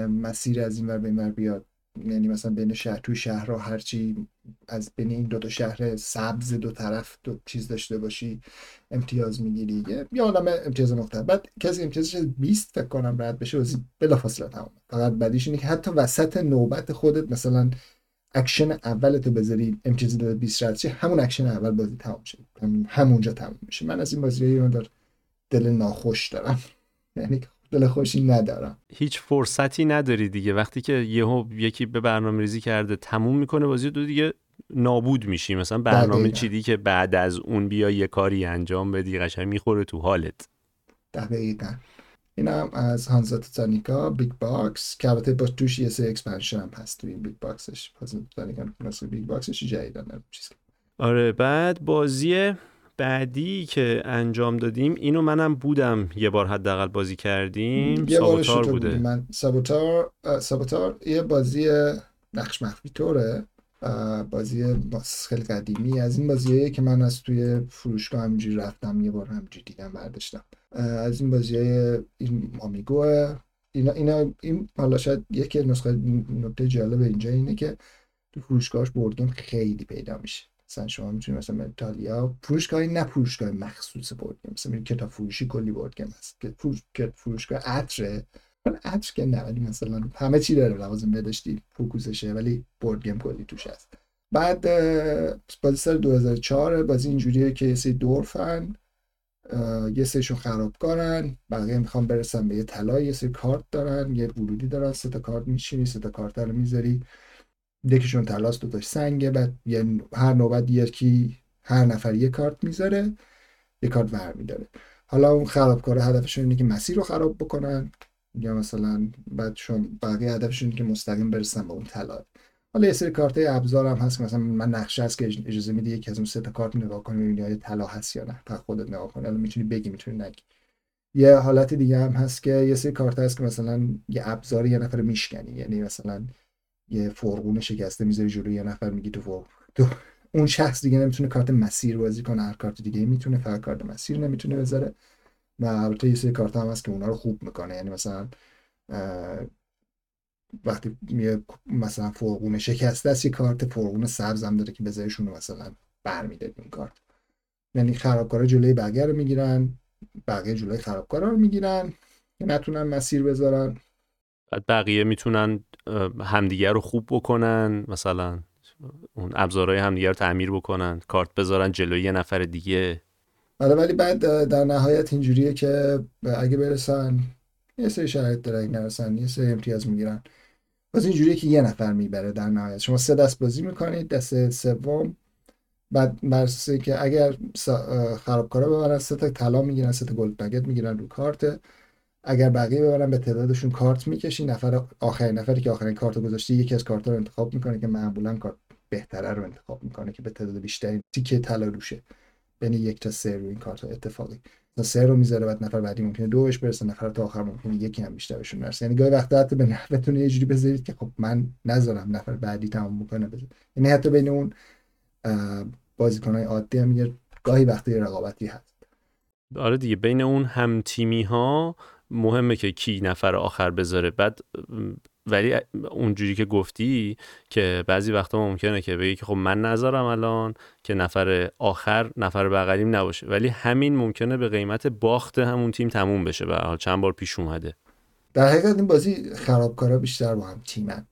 مسیر از این ور به این بیاد. یعنی مثلا بین شهر توی شهرها هرچی از بین این دو تا شهر سبز دو طرف دو چیز داشته باشی امتیاز می‌گیری. یا عالم امتیاز مختلف. بعد کسی امتیازش 20 فکر کنم رد بشه بازی بلافاصله تمام فقط بعدیش اینه که حتی وسط نوبت خودت مثلا اکشن اول تو بذاری امتیاز 20 رد شه همون اکشن اول بازی تمام شه. همونجا تمام میشه. من از این بازی دار دل ناخوش دارم. یعنی دل خوشی ندارم. هیچ فرصتی نداری دیگه. وقتی که یهو یکی به برنامه ریزی کرده تموم می‌کنه بازی دو دیگه نابود میشی. مثلا برنامه چیدی که بعد از اون بیا یه کاری انجام بدی قشنگ می‌خوره تو حالت. دقیقا. این هم از Hansa Teutonica Big Box که البته با توش یه سه expansion هم هست توی Big Box ش Teutonica Big Box ش جدیدن چیز آره بعد بازی بعدی که انجام دادیم اینو منم بودم یه بار حداقل بازی کردیم. یه Saboteur بوده. من Saboteur Saboteur یه بازی نقش مخفی طوره. بازی خیلی قدیمی. از این بازیه که من از توی فروشگاه همینجوری رفتم یه بار همینجوری دیدم برداشتم. از این بازی های این Amigo ه اینا, اینا این حالا شاید یکی نسخه نکته جالب اینجا اینه که تو فروشگاهش board game خیلی پیدا میشه. مثلا شما می‌تونید مثلا ایتالیا فروشگاهی نه فروشگاه مخصوص board game مثلا کتاب فروشی کلی board game هست که فروش... فروشگاه عطره. عطر که نه ولی مثلا همه چی داره لوازم بهداشتی فوکوسشه ولی board game کلی توش هست. بعد بازی سال 2004 بازی اینجوریه که یه سری dwarf ن یه سریشون خرابکارن. بقیه می‌خوان برسن به یه طلا یه سری کارت دارن یه ورودی دارن سه تا کارت میشینی سه تا کارت رو می‌ذاری. یکیشون تلاس دوتاش سنگه بعد یه هر نوبت یکی هر نفر یه کارت می‌ذاره یه کارت ور میداره حالا اون خرابکاره هدفشون اینه که مسیر رو خراب بکنن یا مثلا بعدشون بقیه هدفشون که مستقیم برسن به اون طلا. حالا یه سری کارت ابزار هم هست که مثلا من نقشه هست که اجازه میده یکی از اون سه تا کارت نگاه کنی ببینی طلا هست یا نه. تا خودت نگاه کنی حالا می‌تونی بگی می‌تونی نگی. یه حالت دیگه هم هست که یه سری کارت هست که مثلا یه ابزار یه نفر میشکنی. یعنی مثلا یه فرقون شکسته می‌ذاری جلوی یه نفر میگی تو فرق تو اون شخص دیگه نمی‌تونه کارت مسیر بازی کنه هر کارت دیگه می‌تونه فقط کارت مسیر نمی‌تونه بذاره. و البته یه سری کارت هم هست که اونا رو خوب می‌کنه. یعنی مثلا وقتی میاد مثلا فرقون شکسته است یه کارت فرقون سبز هم داره که بذاریشون رو مثلا برمیده این کارت. یعنی خرابکارا جلوی بقیه رو می‌گیرن بقیه جلوی خرابکارا رو می‌گیرن که نتونن مسیر بذارن. بعد بقیه می‌تونن همدیگه رو خوب بکنن مثلا اون ابزارهای همدیگه رو تعمیر بکنن کارت بذارن جلوی یه نفر دیگه. آره ولی بعد در نهایت اینجوریه که اگه برسن یه سری شرایط داره نرسن یه سری امتیاز می‌گیرن. باز اینجوریه که یه نفر می‌بره در نهایت. شما سه دست بازی می‌کنید دست سوم. بعد برسه که اگر خرابکارا ببرن سه تا طلا می‌گیرن سه تا gold nugget می‌گیرن رو کارت. اگر بقیه ببرن به تعدادشون کارت می‌کشی نفر آخرین نفری که آخرین کارت رو گذاشته یکی از کارت رو انتخاب می‌کنه که معمولا کارت بهتره رو انتخاب می‌کنه که به تعداد بیشتری تیکه طلا روشه یعنی یک تا سه رو این کارت اتفاقی. تا سه رو می‌ذاره بعد نفر بعدی ممکنه دوش برسه نفر تا آخر ممکنه یکی هم بیشتر بهشون برسه. یعنی گاهی وقتا حتی به نحوتون یه جوری بذارید که خب من نذارم نفر بعدی تمام بکنه بذار. یعنی حتی بین اون بازیکنهای عادی هم یه گاهی وقتی رقابتی هست. آره دیگه بین اون هم تیمی ها مهمه که کی نفر آخر بذاره. بعد ولی اونجوری که گفتی که بعضی وقتا ممکنه که بگی که خب من نذارم الان که نفر آخر نفر بغلیم نباشه. ولی همین ممکنه به قیمت باخت همون تیم تموم بشه. به حال چند بار پیش اومده. در حقیقت این بازی خرابکارا بیشتر با هم تیمن.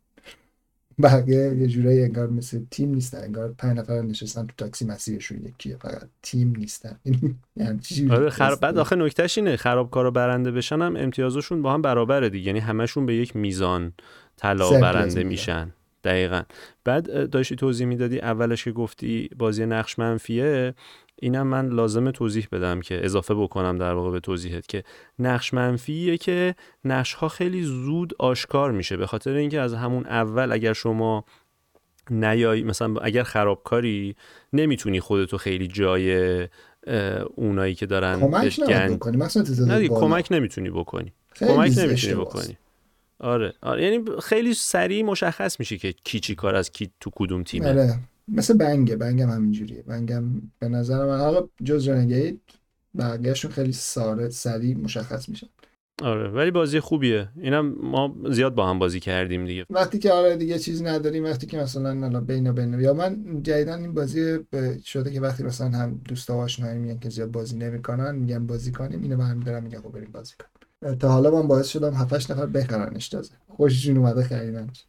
بقیه یه جورایی انگار مثل تیم نیستن انگار پنج نفر نشستن تو تاکسی مسیرشون یکیه فقط تیم نیستن. یعنی آره خراب بعد آخه نکتهش اینه خرابکارا برنده بشن هم امتیازشون با هم برابره دیگه. یعنی همشون به یک میزان طلا برنده میشن. دقیقا. بعد داشتی توضیح می‌دادی اولش که گفتی بازی نقش منفیه. اینم من لازمه توضیح بدم که اضافه بکنم در واقع به توضیحت که نقش منفیه که نقش ها خیلی زود آشکار میشه. به خاطر اینکه از همون اول اگر شما نیای مثلا اگر خرابکاری نمی‌تونی خودتو خیلی جای اونایی که دارن کمک گنج... نه کمک نمی‌تونی بکنی. کمک نمی‌تونی بکنی. آره. آره یعنی خیلی سریع مشخص میشه که کی چی کار از کی تو کدوم تیمه. آره. مثل بنگه بنگم همینجوریه. بنگم به نظر من حالا جز رنگید بقیهشون خیلی ساره سریع مشخص میشن. آره ولی بازی خوبیه. اینم ما زیاد با هم بازی کردیم دیگه. وقتی که آره دیگه چیز نداریم وقتی که مثلا الان بین بین یا من جدیدن این بازی شده که وقتی مثلا هم دوستا آشنایی میگن که زیاد بازی نمی‌کنن میگن بازی کنیم اینو من دارم میگم خب بریم بازی کنیم. تا حالا من باعث شدم 7 نفر بخرنش تازه. خوششون اومده خریدنش.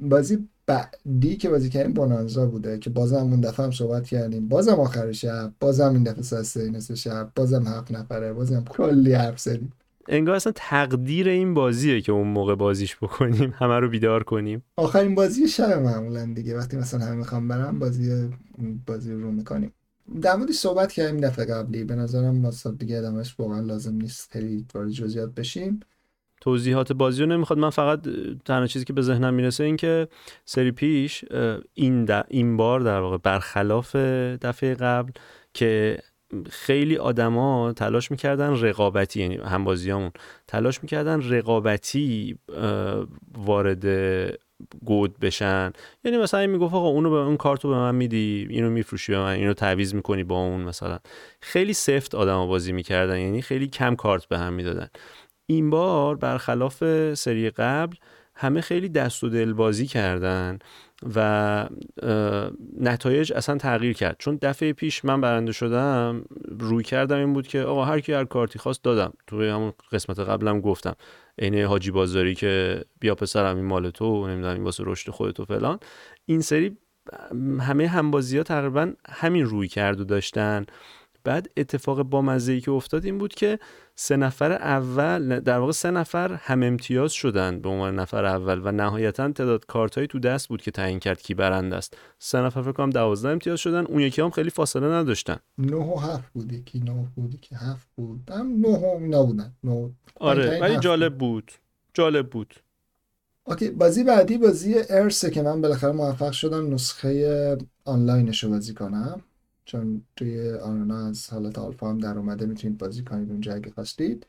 بازی بعدی که بازی کردیم بونانزا بوده که بازم اون دفعه هم صحبت کردیم. بازم آخر شب بازم این دفعه ساعت سه نصف شب بازم هفت نفره بازم کلی حرف زدیم. انگار اصلا تقدیر این بازیه که اون موقع بازیش بکنیم همه رو بیدار کنیم. آخرین بازی شب معمولا دیگه. وقتی مثلا همه می‌خوام برم بازی بازی رو می‌کنیم. در موردی صحبت کردیم دفعه قبلی. به نظرم واسه دیگه ادامش واقعا لازم نیست. خیلی وارد جزئیات بشیم. توضیحات بازی رو نمی‌خواد. من فقط تنها چیزی که به ذهنم می‌رسه این که سری پیش این, این بار در واقع برخلاف دفعه قبل که خیلی آدما تلاش می‌کردن رقابتی یعنی هم بازیامون تلاش می‌کردن رقابتی وارد گود بشن. یعنی مثلا این می‌گفت آقا اونو به اون کارتو به من میدی اینو میفروشی به من اینو تعویض می‌کنی با اون مثلا. خیلی سفت آدما بازی می‌کردن یعنی خیلی کم کارت به هم می‌دادن. این بار برخلاف سری قبل همه خیلی دست و دل بازی کردن و نتایج اصلا تغییر کرد. چون دفعه پیش من برنده شدم روی کردم این بود که آقا هر کی هر کارتی خواست دادم. توی همون قسمت قبلم گفتم. عین حاجی بازاری که بیا پسرم این مال تو نمی‌دونم این واسه رشد خودت و فلان. این سری همه همبازی ها تقریبا همین روی کرد و داشتن. بعد اتفاق بامزه ای که افتاد این بود که سه نفر اول در واقع سه نفر هم امتیاز شدن به عنوان نفر اول و نهایتا تعداد کارت تو دست بود که تعیین کرد کی برنده است. سه نفر فکر کنم 12 امتیاز شدن اون یکی هم خیلی فاصله نداشتن. 9 و 7 بود یکی 9 بود که 7 بود. هم 9 و نبودن. 9 آره ولی جالب بود. جالب بود. اوکی بازی بعدی بازی ارسه که من بالاخره موفق شدم نسخه آنلاینش رو بازی کنم. چون توی آنانا از حالت آلفا هم در اومده می‌تونید بازی کنید اونجا اگه خواستید.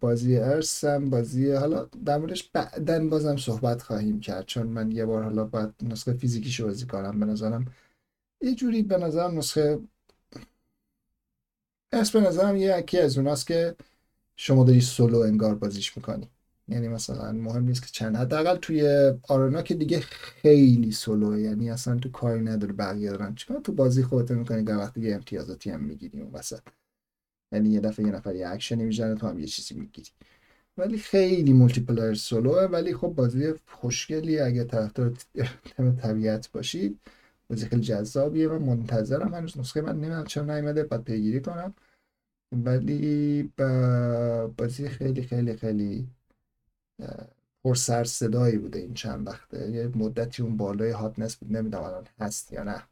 بازی ارس هم بازی حالا در موردش بعدا بازم صحبت خواهیم کرد. چون من یه بار حالا باید نسخه فیزیکیشو بازی کنم. به نظرم یه جوری به نظرم نسخه Ares به نظرم یکی از اوناست که شما داری سولو انگار بازیش می‌کنی. یعنی مثلا مهم نیست که چند. حداقل توی Arena که دیگه خیلی سولو یعنی اصلا تو کاری نداره بقیه دارن. چیکار تو بازی خودت می‌کنی؟ که وقتی یه امتیازاتی هم می‌گیری اون وسط. یعنی یه دفعه یه نفر یه اکشنی می‌زنه تو هم یه چیزی می‌گیری. ولی خیلی multiplayer solo ه ولی خب بازی خوشگلی. اگه طرفدار تم طبیعت باشید بازی خیلی جذابیه. و منتظرم. هنوز نسخه من نمی‌دونم چرا نیومده. بعد پیگیری کنم. ولی بازی خیلی خیلی خیلی پر سر صدایی بوده این چند وقته. یه مدتی اون بالای هاتنس بود. نمی‌دونم الان هست یا نه.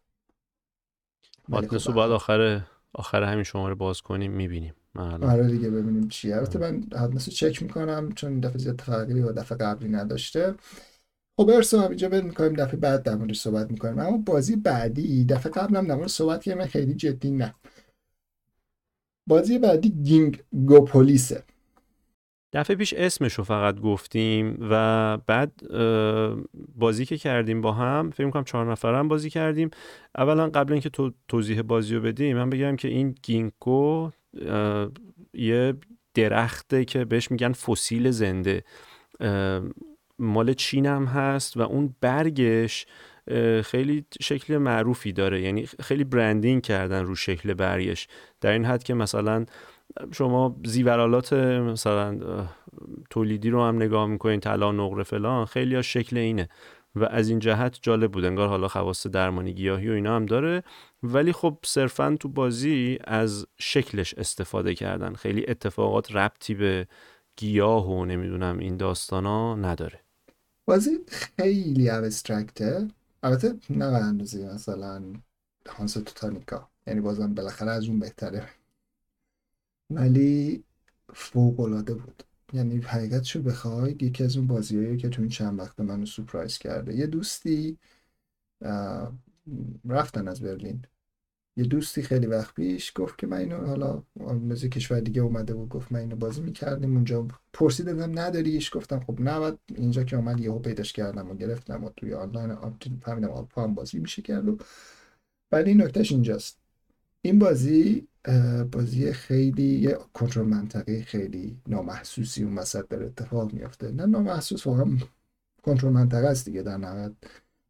هاتنس رو بعد آخر آخر همین شماره باز کنیم می‌بینیم. آره دیگه ببینیم چیه. البته من هاتنس رو چک می‌کنم چون این دفعه زیاد تغییری و دفعه قبلی نداشته. خب ارسو هم اینجا می‌کنیم دفعه بعد در موردش صحبت می‌کنیم. اما بازی بعدی دفعه قبلم در مورد صحبت کردم خیلی جدی نه. بازی بعدی Ginkgopolis ه. دفعه پیش اسمشو فقط گفتیم و بعد بازی که کردیم با هم فکر کنم چهار نفرم بازی کردیم. اولا قبل اینکه تو توضیح بازی رو بدیم من بگم که این گینکو یه درخته که بهش میگن فسیل زنده. مال چین هم هست و اون برگش خیلی شکل معروفی داره. یعنی خیلی برندینگ کردن رو شکل برگش. در این حد که مثلا شما زیورالات مثلا تولیدی رو هم نگاه می‌کنین طلا نقره فلان خیلی ها شکل اینه. و از این جهت جالب بود. انگار حالا خواست درمانی گیاهی و اینا هم داره. ولی خب صرفا تو بازی از شکلش استفاده کردن. خیلی اتفاقات ربطی به گیاه و نمی‌دونم این داستانا نداره. بازی خیلی ابسترکته البته نه اندازه مثلا هانس توتانیکا. یعنی بازم بالاخره از اون بهتره. ولی فوق العاده بود. یعنی حقیقتشو بخوای یکی از اون بازیهایی که تو این چند وقت منو سورپرایز کرده. یه دوستی رفتن از برلین. یه دوستی خیلی وقت پیش گفت که من اینو حالا مثل کشور دیگه اومده بود گفت من اینو بازی می‌کردیم. اونجا پرسیدم نداریش؟ گفتم خب نه اینجا که اومد یهو پیداش کردم و گرفتم و توی آنلاین فهمیدم آلپا هم بازی میشه کرد ولی نکتهش اینجاست. این بازی بازی خیلی یه کنترل منطقه خیلی نامحسوسی اون وسط در اتفاق میافته. نه نامحسوس واقعا کنترل منطقه است دیگه در نهایت.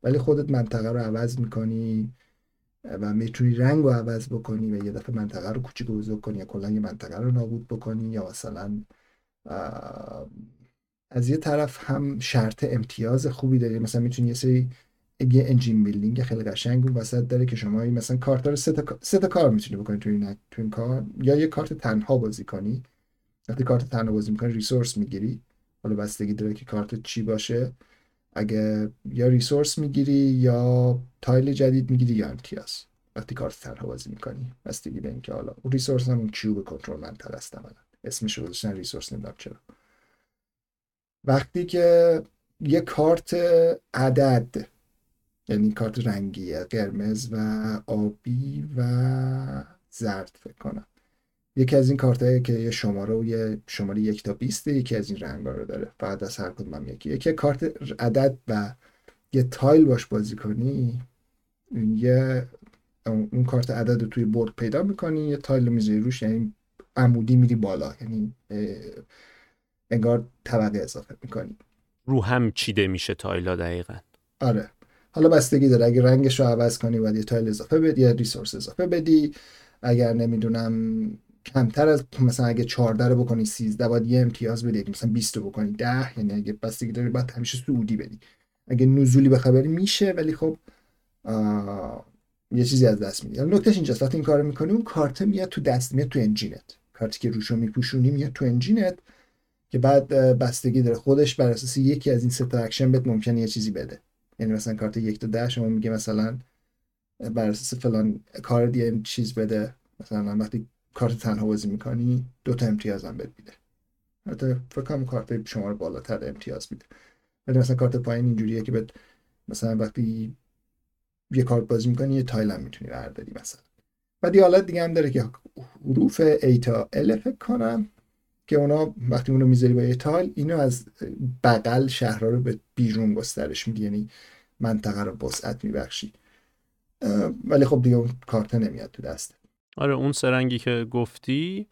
ولی خودت منطقه رو عوض می‌کنی و می‌تونی رنگ رو عوض بکنی و یه دفعه منطقه رو کوچیک بزرگ کنی یا کلا یه منطقه رو نابود بکنی یا مثلا از یه طرف هم شرط امتیاز خوبی داری. مثلا می‌تونی یه سری یه engine building خیلی قشنگ اون وسط داره که شما مثلا کارت رو سه تا سه تا کار می‌تونی بکنی تو این تو این کار. یا یه کارت تنها بازی کنی. وقتی کارت تنها بازی می‌کنی resource می‌گیری. حالا بستگی داره که کارت چی باشه. اگه یا resource می‌گیری یا tile جدید می‌گیری یا امتیاز. وقتی کارت تنها بازی می‌کنی. بستگی به اینکه حالا اون resource هم اون cube کنترل منطقه است اسمش رو گذاشتن ریسورس نمی‌دونم چرا. وقتی که یه کارت عدد یعنی کارت رنگی قرمز و آبی و زرد فکر کنم. یکی از این کارت که یه شماره و یه شماره یک تا بیسته یکی از این رنگ رو داره. فقط از هر کدوم یکی. یکی کارت عدد و یه تایل باش بازی کنی یه اون کارت عدد رو توی board پیدا می‌کنی یه tile می‌ذاری روش یعنی عمودی میری بالا. یعنی انگار طبقه اضافه می‌کنی. رو هم چیده میشه tile ا دقیقا. آره. حالا بستگی داره. اگه رنگش رو عوض کنی باید یه tile اضافه بدی یا resource اضافه بدی. اگر نمی‌دونم کمتر از مثلا اگه 14 رو بکنی 13 باید یه امتیاز بدی. اگه مثلا 20 رو بکنی 10 یعنی اگه بستگی داره باید همیشه صعودی بدی. اگه نزولی ببری میشه. ولی خب یه چیزی از دست میدی. نکتهش اینجاست. وقتی این کارو می‌کنی اون کارت میاد تو دست میاد تو engine ت. کارتی که روشو میپوشونی میاد تو engine ت که بعد بستگی داره. خودش بر اساس یکی از این سه اکشن بهت ممکنه یه چیزی بده. یعنی مثلا کارت یک تا ده شما میگه مثلا بر اساس فلان کار دیگه چیز بده مثلا وقتی کارت تنها بازی می‌کنی دو تا امتیاز هم بهت میده. البته فکر کنم کارت شما رو بالاتر امتیاز میده. ولی مثلا کارت پایین اینجوریه که بهت مثلا وقتی یه کارت بازی می‌کنی یه tile هم می‌تونی برداری مثلا. بعد یه حالت دیگه هم داره که حروف A تا L فکر کنم. که اونا وقتی اونو می‌ذاری با tile اینو از بغل شهرها رو به بیرون گسترش میدی یعنی منطقه رو وسعت میبخشی. ولی خب دیگه اون کارت نمیاد تو دست. آره اون سرنگی که گفتی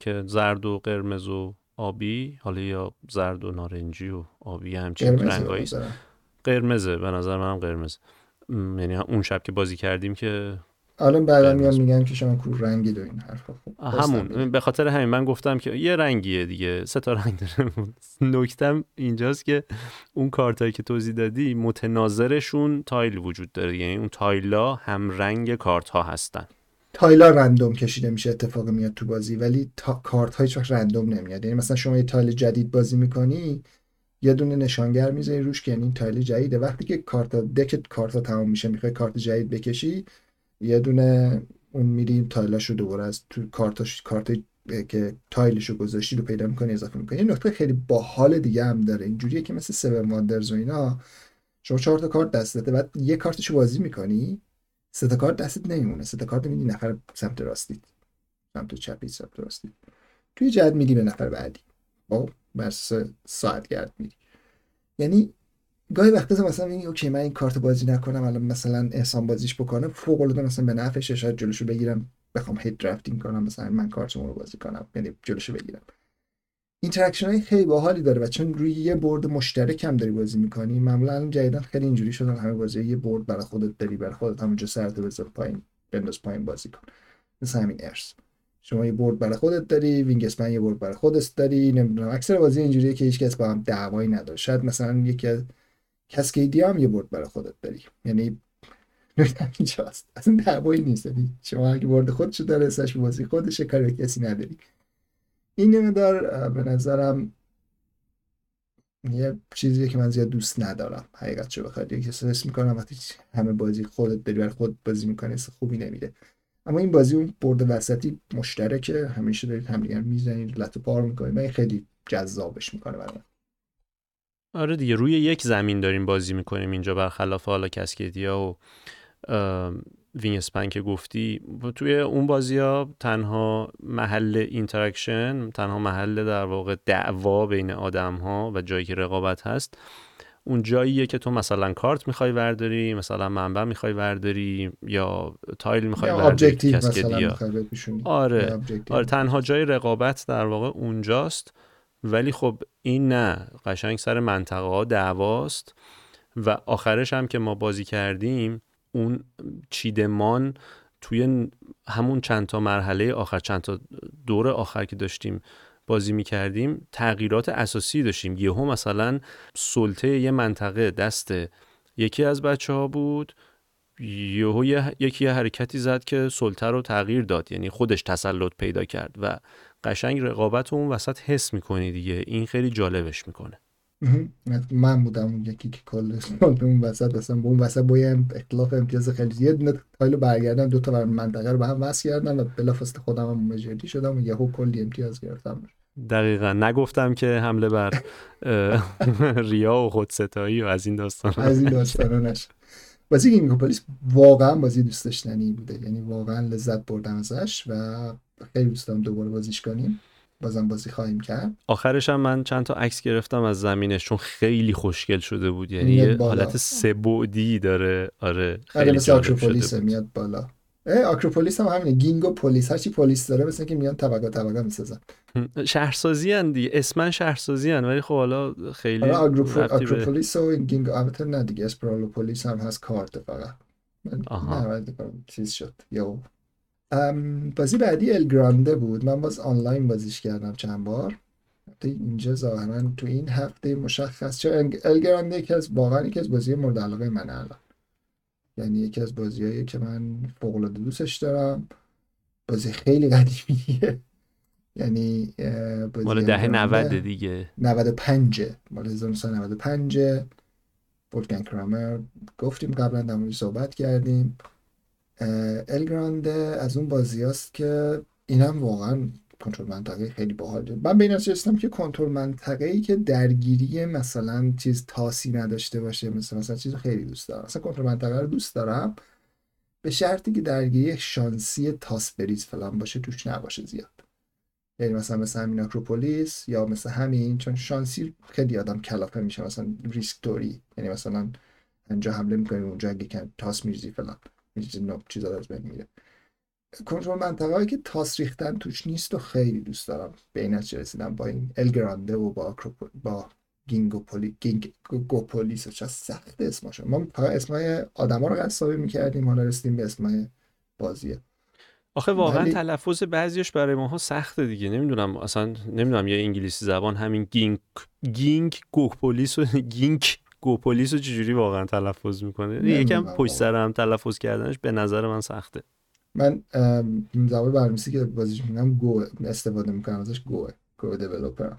که زرد و قرمز و آبی حالا یا زرد و نارنجی و آبی همچین رنگایی قرمزه به نظر منم قرمز. یعنی اون شب که بازی کردیم که الان بعدا میان میگن که شما کور رنگی دو این حرفا همون. به خاطر همین من گفتم که یه رنگیه دیگه. سه تا رنگ داره. نکتم اینجاست که اون کارتایی که توضیح دادی متناظرشون تایل وجود داره. یعنی اون تایلا هم رنگ کارت ها هستن. tile ا random کشیده میشه اتفاق میاد تو بازی. ولی تا... کارت هیچ وقت random نمیاد. یعنی مثلا شما یه tile جدید بازی می‌کنی یه دونه نشانگر می‌ذاری روش که یعنی این tile جدیده. وقتی که کارت deck ت کارت تمام میشه می‌خوای کارت جدید بکشی یه دونه اون میری tile اشو دوباره از تو کارتاش کارت که tile شو گذاشتی رو پیدا می‌کنی اضافه می‌کنی. یه نکته خیلی باحال دیگه هم داره. اینجوریه که مثل Seven Wonders و اینا شما چهار تا کارت دستته بعد یه کارتشو بازی می‌کنی سه تا کارت دستت نمیمونه. سه تا کارت میدی نفر سمت راستی سمت چپی سمت راستی توی جهت میدی به نفر بعدی. با بر ساعت گرد میدی یعنی گاهی وقتا مثلا میگی okay من این کارت بازی نکنم الان مثلا احسان بازیش بکنم فوق العاده مثلا به نفعش شاید جلوشو بگیرم بخوام hate drafting کنم مثلا من کارت رو بازی کنم یعنی جلوشو بگیرم. interaction های خیلی باحالی داره و چون روی یه board مشترک هم داری بازی می‌کنی معمولا جدیدا خیلی اینجوری شدن همه بازی یه board برای خودت داری برای خودت همونجا سرت بذار پایین بنداز پایین بازی کن. مثل همین ارس شما یه برد برای خودت داری وینگسمن یه برد برای خودت داری نمی‌دونم اکثر بازی اینجوریه که هیچ کس با هم دعوایی نداره. شاید مثلا یکی از کسکیدی هم یه برد برای خودت داری. یعنی اینجاست. اصلا دعوایی نیست. یعنی شما اگه برد خودشو داره اساس بازی خودشه کاری کسی نداری. این نمیدار به نظرم یه چیزیه که من زیاد دوست ندارم. حقیقت چه بخواد. یکی استرس می‌کنم وقتی همه بازی خودت داری برای خود بازی می‌کنی خوبی نمیده. اما این بازی اون board وسطی مشترکه. همیشه دارید همدیگر می‌زنید لت و پار می‌کنید. من خیلی جذابش می‌کنه برای آره دیگه روی یک زمین داریم بازی می‌کنیم اینجا برخلاف حالا Cascadia و Wingspan که گفتی. توی اون بازی ها تنها محل interaction تنها محل در واقع دعوا بین آدم ها و جایی که رقابت هست اون جاییه که تو مثلا کارت می‌خوای ورداری مثلا منبع می‌خوای ورداری یا تایل می‌خوای ورداری کسکدیا آره آره تنها جای رقابت در واقع اونجاست. ولی خب این نه قشنگ سر منطقه ها دعواست و آخرش هم که ما بازی کردیم اون چیدمان توی همون چند تا مرحله آخر چند تا دور آخر که داشتیم بازی می کردیم تغییرات اساسی داشتیم. یهو مثلا سلطه یه منطقه دست یکی از بچه ها بود یهو یکی یه حرکتی زد که سلطه رو تغییر داد یعنی خودش تسلط پیدا کرد و قشنگ رقابت اون وسط حس می‌کنی دیگه. این خیلی جالبش می‌کنه. من بودم اون یکی که کل اون وسط اصلا به اون وسط با یه اختلاف امتیاز خیلی یه دونه تایل برگردم دو تا منطقه رو به هم وصل کردم و بلافاصله خودم هم مجردی شدم و یهو کلی امتیاز گرفتم. دقیقا. نگفتم که حمله بر ریا و خودستایی و از این داستان. از این داستان نشه بازی پلیس واقعا بازی دوست داشتنی بوده. یعنی واقعا لذت بردم ازش و خیلی دوست دارم دوباره بازیش کنیم. بازم بازی خواهیم کرد. آخرش هم من چند تا عکس گرفتم از زمینش چون خیلی خوشگل شده بود. یعنی یه حالت سه بعدی داره. آره خیلی مثل آکروپولیس میاد بالا. آکروپولیس هم همینه. گینگو پلیس. هرچی پلیس داره مثل که میان طبقه طبقه می‌سازن. شهرسازی هن دیگه. اسمن شهرسازی هن ولی خب حالا خیلی آره آکروپولیس و گینگو البته نه دیگه. اسپرالوپولیس هم هست کارت فقط. آها. چیز شد. یا بازی بعدی الگرانده بود. من باز آنلاین بازیش کردم چند بار. اینجا ظاهرا تو این هفته مشخص چه الگرانده یکی از واقعا یکی از بازی مورد علاقه من الان. یعنی یکی از بازیهایی که من فوق العاده دوستش دارم. بازی خیلی قدیمیه. یعنی مال دهه 90 دیگه. 95 مال 1995 بولگن کرامر. گفتیم قبلا در صحبت کردیم. الگرانده از اون بازی است که اینم واقعا کنترل منطقه خیلی باحاله من به این که کنترل منطقه ای که درگیری مثلا چیز تاسی نداشته باشه مثلا مثلا چیز خیلی دوست دارم. مثلا کنترل منطقه رو دوست دارم به شرطی که درگیری شانسی تاس بریز فلان باشه توش نباشه زیاد. یعنی مثلا مثل همین Akropolis یا مثل همین چون شانسی خیلی آدم کلافه میشه. مثلا ریسک توری یعنی مثلا اینجا حمله می‌کنی اونجا اگه تاس میریزی فلان. چیزا از بین میره کنترل منطقه هایی که تاس ریختن توش نیست و خیلی دوست دارم به این رسیدم با این El Grande و با با Ginkgopoli Gink gopolis چه سخت اسمشون ما اسمای آدما رو قصابی می‌کردیم حالا رسیدیم به اسمای بازیه. آخه واقعا ولی... تلفظ بعضیش برای ماها سخته دیگه. نمی‌دونم اصلا نمی‌دونم یه انگلیسی زبان همین Gink Ginkgopolis و Ginkgopolis رو چجوری واقعا تلفظ می‌کنه؟ یکم پشت سر هم تلفظ کردنش به نظر من سخته. من زبان برنامه‌نویسی که بازیش می‌کنم Go استفاده می‌کنم ازش Go ه گو دیولپر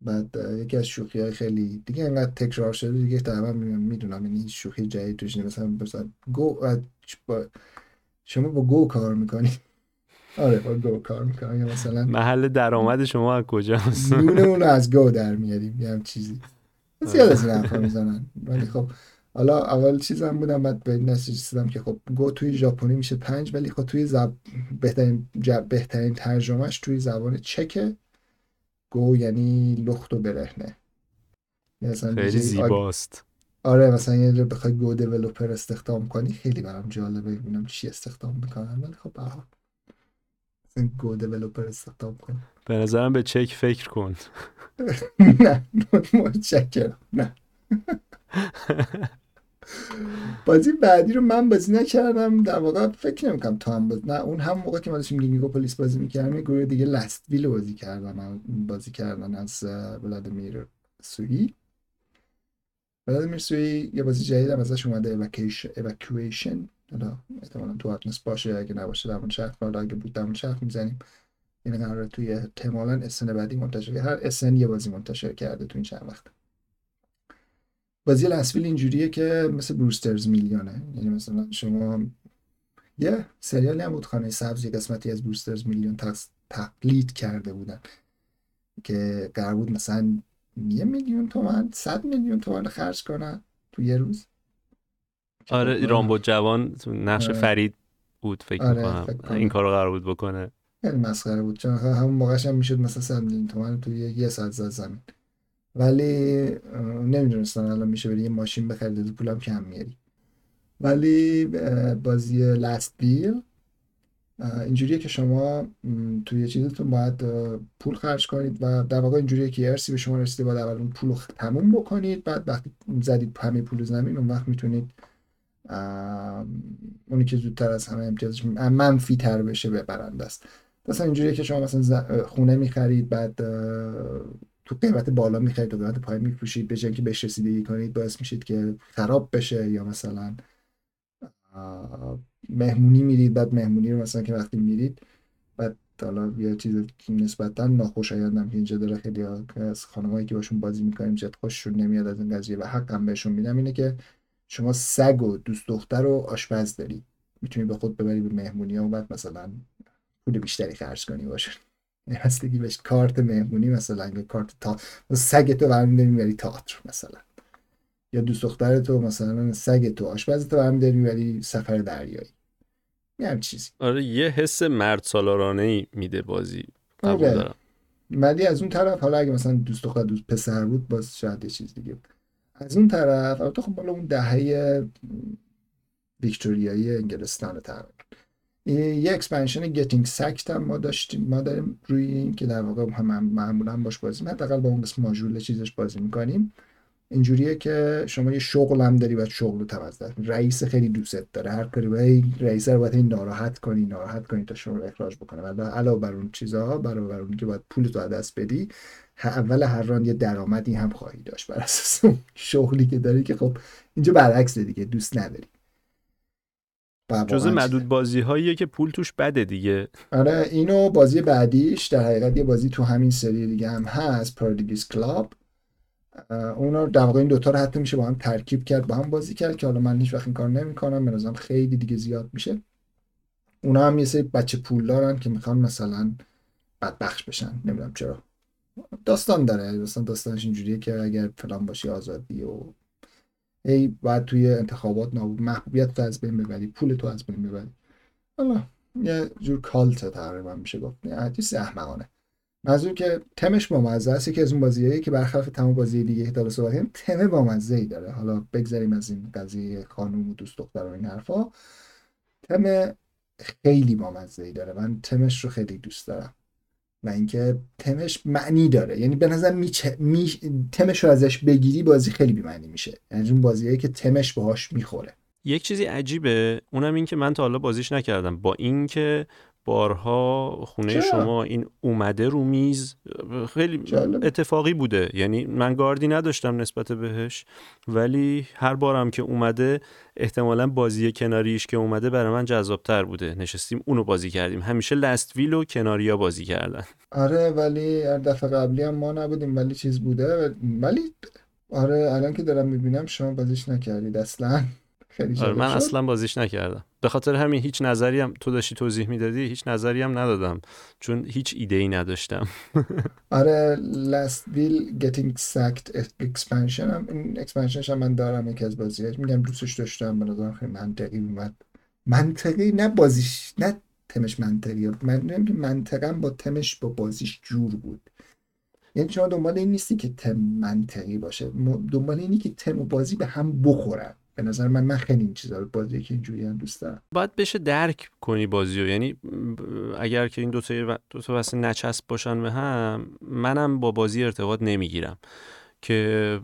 بعد یکی از شوخی های خیلی دیگه انقدر تکرار شده دیگه تقریبا می‌دونم یعنی شوخی جدید توش نیست. مثلا مثلا گو با شما با گو کار می‌کنی آره با گو کار می‌کنی مثلا محل درآمد شما از کجاست؟ نونمون از گو در میاریم یه هم چیزی زیاد از این حرفا می‌زنن ولی خب حالا اول چیزم بودم بعد به نتیجه رسیدم که خب گو توی ژاپنی میشه پنج ولی خب توی زب... بهترین جب... بهترین ترجمهش توی زبان چکه گو یعنی لخت و برهنه. یعنی خیلی زیباست. آره مثلا یه جا بخوای گو دیولوپر استخدام کنی خیلی برام جالبه ببینم چی استخدام می‌کنن. ولی خب به گو دیولوپر استخدام کن به نظرم به چک فکر کن. نه متشکرم. نه. بازی بعدی رو من بازی نکردم. در واقع فکر نمی‌کنم تو هم باز... نه اون هم موقع که ما داشتیم Ginkgopolis بازی می‌کردم یه گروه دیگه Last Will بازی کردم بازی کردن از ولادیمیر سویی ولادیمیر سویی یه بازی جدید هم ازش اومده اواکویشن حالا احتمالا تو آتنس باشه اگه نباشه در اون شهر اگه بود در اون شهر می‌زنیم. این قراره توی احتمالا اسن بعدی منتشر هر اسن یه بازی منتشر کرده تو این چند وقت. بازی لسویل اینجوریه که مثل بروسترز میلیونه. یعنی مثلا شما یه سریالی هم بود خانه سبز یه قسمتی از بروسترز میلیون تقلید کرده بودن که قرار بود مثلا یه میلیون تومن صد میلیون تومن خرج کنن تو یه روز. آره رامبو جوان نقش آره. فرید بود فکر آره می‌کنم. این کار رو قرار بود بکنه. خیلی مسخره بود چون همون موقعش هم می‌شد مثلا 100 میلیون تومن تو یه ساعت زد زمین. ولی نمی‌دونستن الان میشه بری یه ماشین بخرید و پولم کم میاری ولی بازی لست بیل اینجوریه که شما توی چیزتون باید پول خرج کنید و در واقع اینجوریه که ارسی به شما رسیده باید اول اون پول رو تموم بکنید. بعد وقتی زدید همه پول زمین اون وقت می‌تونید اونی که زودتر از همه امتیازش منفی تر بشه به برنده است مثلا اینجوریه که شما مثلا خونه می‌خرید بعد تو قیمت بالا می‌خرید و قیمت پایین میفروشید به جای که بهش رسیدگی کنید باعث میشید که خراب بشه یا مثلا مهمونی میرید بعد مهمونی رو مثلا که وقتی میرید بعد حالا یه چیز نسبتا ناخوشایندم که اینجا داره خیلی از خانمایی که باشون بازی می‌کنیم جد خوششون نمیاد از این قضیه و حقم بهشون میدم اینه که شما سگ و دوست دختر و آشپز داری می‌تونی به خود ببری به مهمونی و بعد مثلا پول بیشتری خرج کنی باشه هستگی بهش. کارت مهمونی مثلا یا کارت تا سگ تو برمی می‌بری تئاتر مثلا. یا دوست دختر تو مثلا سگ تو آشپز تو برمی می‌بری سفر دریایی. یه چیزی. آره یه حس مرد سالارانه ای میده بازی. آره. ولی از اون طرف حالا اگه مثلا دوست دختر دوست پسر بود باز شاید یه چیز دیگه از اون طرف البته خب بالا اون دهه ویکتوریایی انگلستان تقریبا یه expansion Getting Sacked هم ما داشتیم. ما داریم روی این که در واقع هم معمولا باش بازی حداقل با اون قسم ماژول چیزش بازی می‌کنیم. اینجوریه که شما یه شغل هم داری و شغل رو رئیس خیلی دوست داره. هر کاری باید رئیس رو باید ناراحت کنی ناراحت کنی تا شما رو اخراج بکنه. ولی علاوه بر اون چیزها برای بر اون که باید پول تو دست بدی اول هر ران یه درآمدی هم خواهی داشت بر اساس شغلی که داری که خب اینجا برعکس دیگه دوست نداری. جز معدود بازی هاییه که پول توش بده دیگه. آره اینو بازی بعدیش در حقیقت یه بازی تو همین سری دیگه هم هست پاردیگیس کلاب اونا در واقع این دوتا رو حتی میشه با هم ترکیب کرد با هم بازی کرد که حالا من هیچ وقت این کار نمی‌کنم به نظرم خیلی دیگه زیاد میشه. اونا هم یه سری بچه پول دارن که می‌خوان مثلا بدبخش بشن نمی‌دونم چرا. داستان داره مثلا داستانش اینجوریه که اگر فلان باشی آزادی و ای بعد توی انتخابات نابود محبوبیت از بین ببری پول تو از بین ببری. حالا یه جور کالت تقریبا میشه گفت. یه احمقانه. منظور که تمش با مزه است. که از اون بازیایی که برخلاف تمام بازی دیگه که داره صحبت تم با مزه ای داره. حالا بگذاریم از این قضیه خانم و دوست دختر و این حرفا. تم خیلی با مزه ای داره. من تمش رو خیلی دوست دارم. و اینکه تمش معنی داره. یعنی به نظر می... می... تمش رو ازش بگیری بازی خیلی بی‌معنی میشه. یعنی اون بازیایی که تمش باهاش می‌خوره. یک چیزی عجیبه اونم این که من تا حالا بازیش نکردم. با اینکه بارها خونه چرا؟ شما این اومده رو میز خیلی جالب. اتفاقی بوده. یعنی من گاردی نداشتم نسبت بهش ولی هر بارم که اومده احتمالا بازی کناریش که اومده برای من جذابتر بوده. نشستیم اونو بازی کردیم. همیشه لست ویل و کناریا بازی کردن. آره ولی هر دفعه قبلی هم ما نبودیم ولی چیز بوده. ولی آره الان که دارم می‌بینم شما بازیش نکردید اصلا. خیلی آره من شد. اصلا بازیش نکردم. به خاطر همین هیچ نظری هم تو داشتی توضیح می‌دادی هیچ نظری هم ندادم. چون هیچ ایده ای نداشتم. آره last will getting sacked expansion هم این expansionش هم من دارم یکی از بازیهاش. میگم دوستش داشتم به نظرم خیلی منطقی اومد. منطقی؟ نه بازیش نه تمش منطقی. من منطقا با تمش با بازیش جور بود. یعنی شما دنبال این نیستی که تم منطقی باشه. دنبال اینی که تم و بازی به هم بخورن. به نظر من من خیلی این چیزا رو بازی که اینجوری هم دوست دارم. باید بشه درک کنی بازی رو. یعنی اگر که این دو تا دو تا واسه نچسب باشن به هم منم با بازی ارتباط نمی‌گیرم. که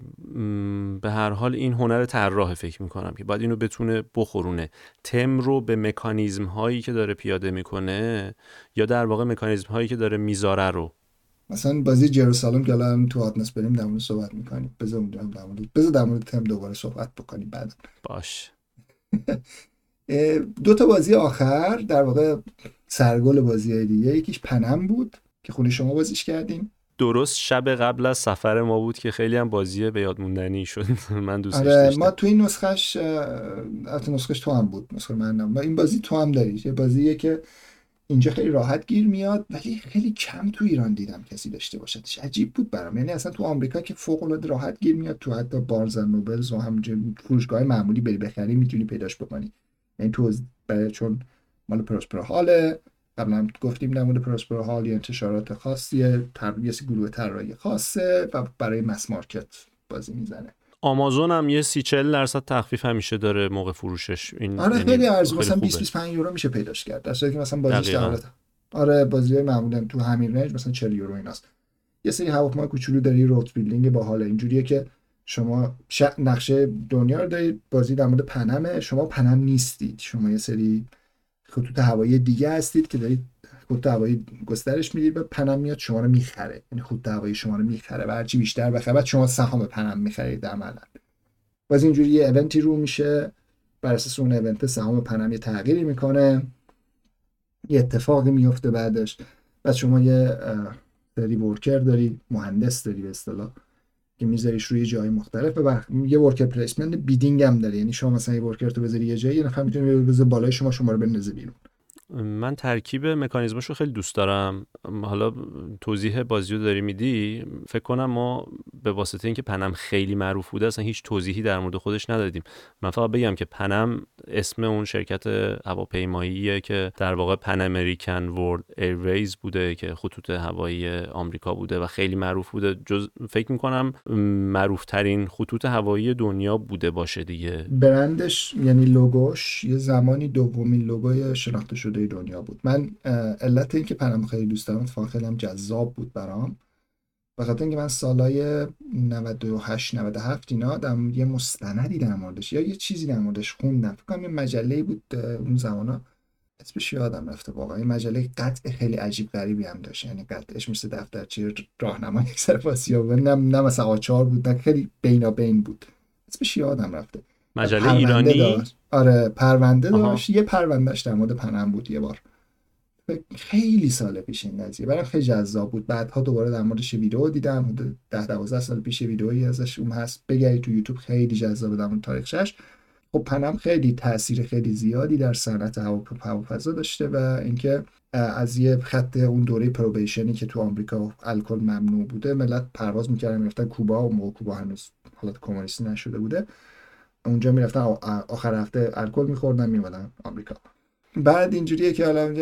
به هر حال این هنر طراح فکر می‌کنم که باید اینو بتونه بخورونه. تم رو به مکانیزم هایی که داره پیاده می‌کنه یا در واقع مکانیزم هایی که داره می‌ذاره رو مثلا بازی جروسالم که الان تو آتنس بریم در مورد صحبت می‌کنیم. بذار اونجا هم در مورد بذار در مورد تم دوباره صحبت بکنیم بعد. باش. دو تا بازی آخر در واقع سرگل بازی های دیگه یکیش پنم بود که خونه شما بازیش کردیم. درست شب قبل از سفر ما بود که خیلی هم بازی به یاد موندنی شد. من دوستش آره داشتم. ما تو این نسخش البته نسخش تو هم بود. نسخه من. ما این بازی تو هم داری یه بازیه که اینجا خیلی راحت گیر میاد ولی خیلی کم تو ایران دیدم کسی داشته باشدش عجیب بود برام. یعنی اصلا تو آمریکا که فوق العاده راحت گیر میاد تو حتی بارز نوبلز و همونجوری فروشگاه معمولی بری بخری می‌تونی پیداش بکنی. یعنی تو برای چون مال Prospero Hall ه. قبلا هم گفتیم در مورد Prospero Hall یه انتشارات خاصیه تر... یه گروه طراحی خاصه و برای mass market بازی می‌زنه. آمازون هم یه سی چل درصد تخفیف همیشه داره موقع فروشش. این آره یعنی خیلی ارزون مثلا خوبه. 20 25 یورو میشه پیداش کرد. در صورتی که مثلا بازیش. در حالت آره بازی های معمولا تو همین رنج مثلا 40 یورو ایناست. یه سری هواپیما کوچولو داری route building باحال. اینجوریه که شما ش... نقشه دنیا رو دارید بازی در مورد پنمه شما پنم نیستید. شما یه سری خطوط هوایی دیگه هستید که دارید خطوط هوایی گسترش می‌دید و پنم میاد شما رو می‌خره. یعنی خطوط هوایی شما رو می‌خره و هرچی بیشتر بخره. بعد شما سهام پنم می‌خرید عملا باز اینجوری یه ایونتی رو میشه. بر اساس اون ایونت سهام پنم یه تغییری می‌کنه. یه اتفاقی میفته بعدش. بعد شما یه سری worker داری مهندس داری به اصطلاح که میذاریش روی جای مختلف. و یه worker placement bidding هم داره. یعنی شما مثلا یه worker تو بذاری یه جایی یه نفر می‌تونه بذاره بالای شما شما رو بندازه بیرون. من ترکیب مکانیزمش رو خیلی دوست دارم. حالا توضیح بازی رو داری میدی؟ فکر کنم ما به واسطه اینکه Pan Am خیلی معروف بوده اصلا هیچ توضیحی در مورد خودش ندادیم. من فقط بگم که Pan Am اسم اون شرکت هواپیماییه که در واقع Pan American World Airways بوده که خطوط هوایی آمریکا بوده و خیلی معروف بوده. جز فکر می‌کنم معروف ترین خطوط هوایی دنیا بوده باشه دیگه. برندش یعنی لوگوش یه زمانی دومین لوگوی شناخته شده. دنیا بود. من علت اینکه پنم خیلی دوست دارم اتفاقا خیلی هم جذاب بود برام. بخاطر اینکه من سالای 98 97 اینا در یه مستندی در موردش یا یه چیزی در موردش خوندم. فکر کنم یه مجله بود اون زمانا اسمش یادم رفته واقعا. یه مجله قطع خیلی عجیب غریبی هم داشت. یعنی قطعش مثل دفترچه راهنمای اکثر آسیا نه نه مثلا آچار بود نه خیلی بینابین بود. اسمش یادم رفته. مجله ایرانی؟ داشت. آره پرونده داشت. یه پروندهش در مورد پنم بود یه بار. خیلی سال پیش این قضیه. برام خیلی جذاب بود. بعدها دوباره در موردش ویدیو دیدم. 10 12 سال پیش ویدئویی ازش اون هست. بگردید تو یوتیوب. خیلی جذابه در مورد تاریخش خب پنم خیلی تاثیر خیلی زیادی در صنعت هواپیما داشته و اینکه از یه خط اون دوره پروبیشنی که تو آمریکا الکل ممنوع بوده ملت پرواز می‌کردن می‌رفتن کوبا و موقع کوبا هنوز حالت کمونیستی نشده بوده. اونجا می‌رفتن آخر هفته الکل میخوردن میومدن آمریکا. بعد اینجوریه که حالا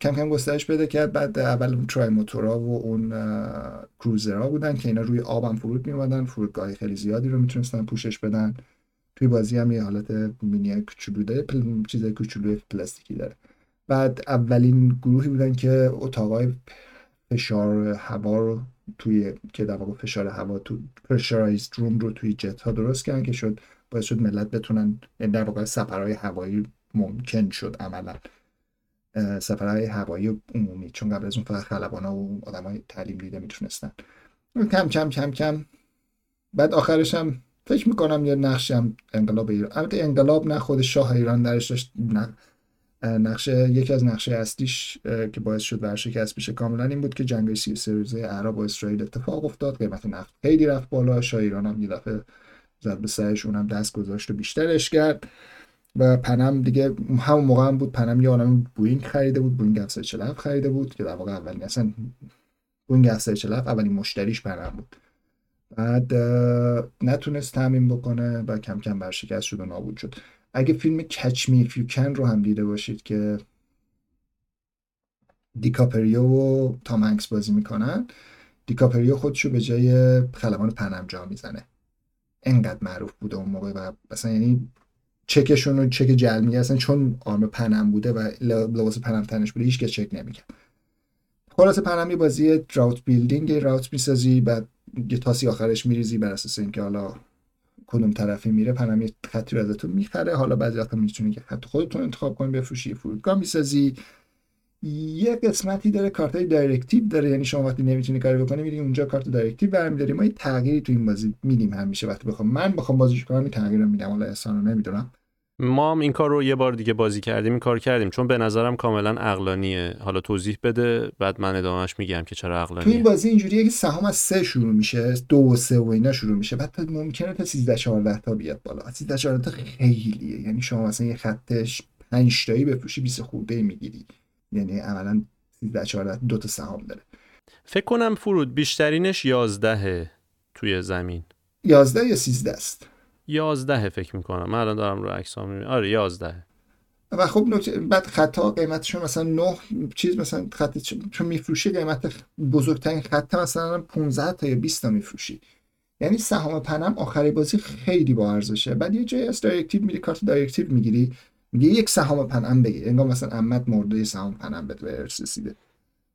کم کم گسترش پیدا کرد بعد اول اون ترای موتورا و اون کروزرها بودن که اینا روی آبم فرود می فرودگاه خیلی زیادی رو می‌تونستن پوشش بدن. توی بازی هم یه حالت مینی کوچولو داره پل... چیز کوچولو پلاستیکی داره. بعد اولین گروهی بودن که اتاقای فشار هوا رو توی که در واقع فشار هوا تو پرشرایزد روم رو توی جت ها درست کردن که شد باعث شد ملت بتونن یعنی در واقع سفرهای هوایی ممکن شد عملا سفرهای هوایی عمومی چون قبل از اون فقط خلبانا و های تعلیم دیده می‌تونستن. کم کم کم کم. بعد آخرش هم فکر می‌کنم یه نقشی هم انقلاب ایران البته انقلاب نه خود شاه ایران درش داشت نقشه یکی از نقشه اصلیش که باعث شد ورشکست بشه کاملا این بود که جنگ سی سه روزه عرب و اسرائیل اتفاق افتاد قیمت نفت خیلی رفت بالا شاه ایران هم یه دفعه زد به سرش اونم دست گذاشت و بیشترش کرد. و Pan Am دیگه همون موقع هم بود Pan Am یه عالم بوینگ خریده بود بوینگ 747 خریده بود که در واقع اولین اصلا بوینگ 747 اولین مشتریش Pan Am بود. بعد نتونست تامین بکنه و کم کم ورشکست شد و نابود شد. اگه فیلم Catch Me If You رو هم دیده باشید که دیکاپریو و تام هنکس بازی می‌کنن دیکاپریو خودشو به جای خلبان Pan Am جا می‌زنه. انقدر معروف بوده اون موقع و مثلا یعنی چکشون رو چک جعلی اصلا چون آرم Pan Am بوده و لباس Pan Am تنش بوده هیچ چک نمی‌کرد. خلاص Pan Am بازی route building route می‌سازی بعد یه تاسی آخرش میریزی بر اساس اینکه حالا کدوم طرفی میره Pan Am یه خطی رو ازتون می‌خره حالا بعضی وقتا می‌تونی که خط خودتون انتخاب کنی بفروشی فرودگاه می‌سازی. یه قسمتی داره کارت های directive داره. یعنی شما وقتی نمی‌تونی کاری بکنی میری اونجا کارت directive برمیداری ما یه تغییری تو این بازی میدیم همیشه وقتی بخوام. من بخوام بازیش کنم این تغییر رو میدم. حالا احسان نمی‌دونم. ما هم این کار رو یه بار دیگه بازی کردیم این کار کردیم. چون به نظرم کاملا عقلانیه. حالا توضیح بده بعد من ادامهش میگم که چرا عقلانیه. تو این بازی اینجوریه که سهام از سه شروع میشه دو و سه و اینا شروع میشه. بعد ممکنه تا 13 14 تا بیاد بالا. 13 14 تا خیلیه. یعنی شما مثلا یه خطش 5 تایی بفروشی 20 خورده می‌گیری. یعنی عملا 13 14 دو تا سهام داره. فکر کنم فرود بیشترینش 11 توی زمین. 11 یا 13 است؟ یازده فکر می‌کنم. من الان دارم رو عکس می‌بینم. آره یازده و خب نکته بعد خطا قیمتشون مثلا نه چیز مثلا خط چون میفروشی قیمت بزرگترین خط مثلا 15 تا یا 20 تا میفروشی. یعنی سهام Pan Am آخری بازی خیلی با ارزشه. بعد یه جای از directive میری کارت directive می‌گیری. میگه یک سهام Pan Am بگیر. انگار مثلا عمت مرده سهام Pan Am به ارث رسیده.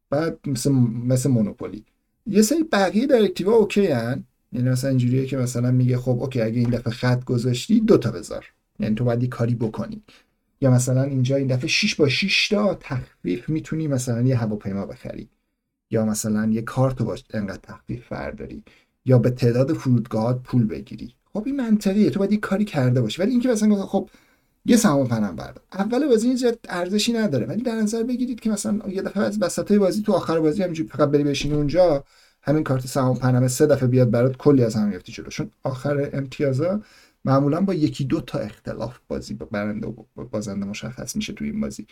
بعد مثل مثل Monopoly. یه سری بقیه directive okay هن. یعنی مثلا اینجوریه که مثلا میگه خب okay اگه این دفعه خط گذاشتی دو تا بذار. یعنی تو باید یه کاری بکنی. یا مثلا اینجا این دفعه 6 با 6 تا تخفیف می‌تونی مثلا یه هواپیما بخری. یا مثلا یه کارت باش انقدر تخفیف فرداری یا به تعداد فرودگاهات پول بگیری. خب این منطقیه. تو باید یه کاری کرده باشی. ولی اینکه مثلا خب یه سهام پنم برد. اول بازی این ارزشی نداره ولی در نظر بگیرید که مثلا یه دفعه از وسطای بازی تو آخر بازی همینجوری فقط بری بشینی اونجا همین کارت سهام پنمه سه دفعه بیاد برات کلی از هم میفتی چون آخر امتیازا معمولا با یکی دو تا اختلاف بازی برنده و بازنده مشخص میشه تو این بازی.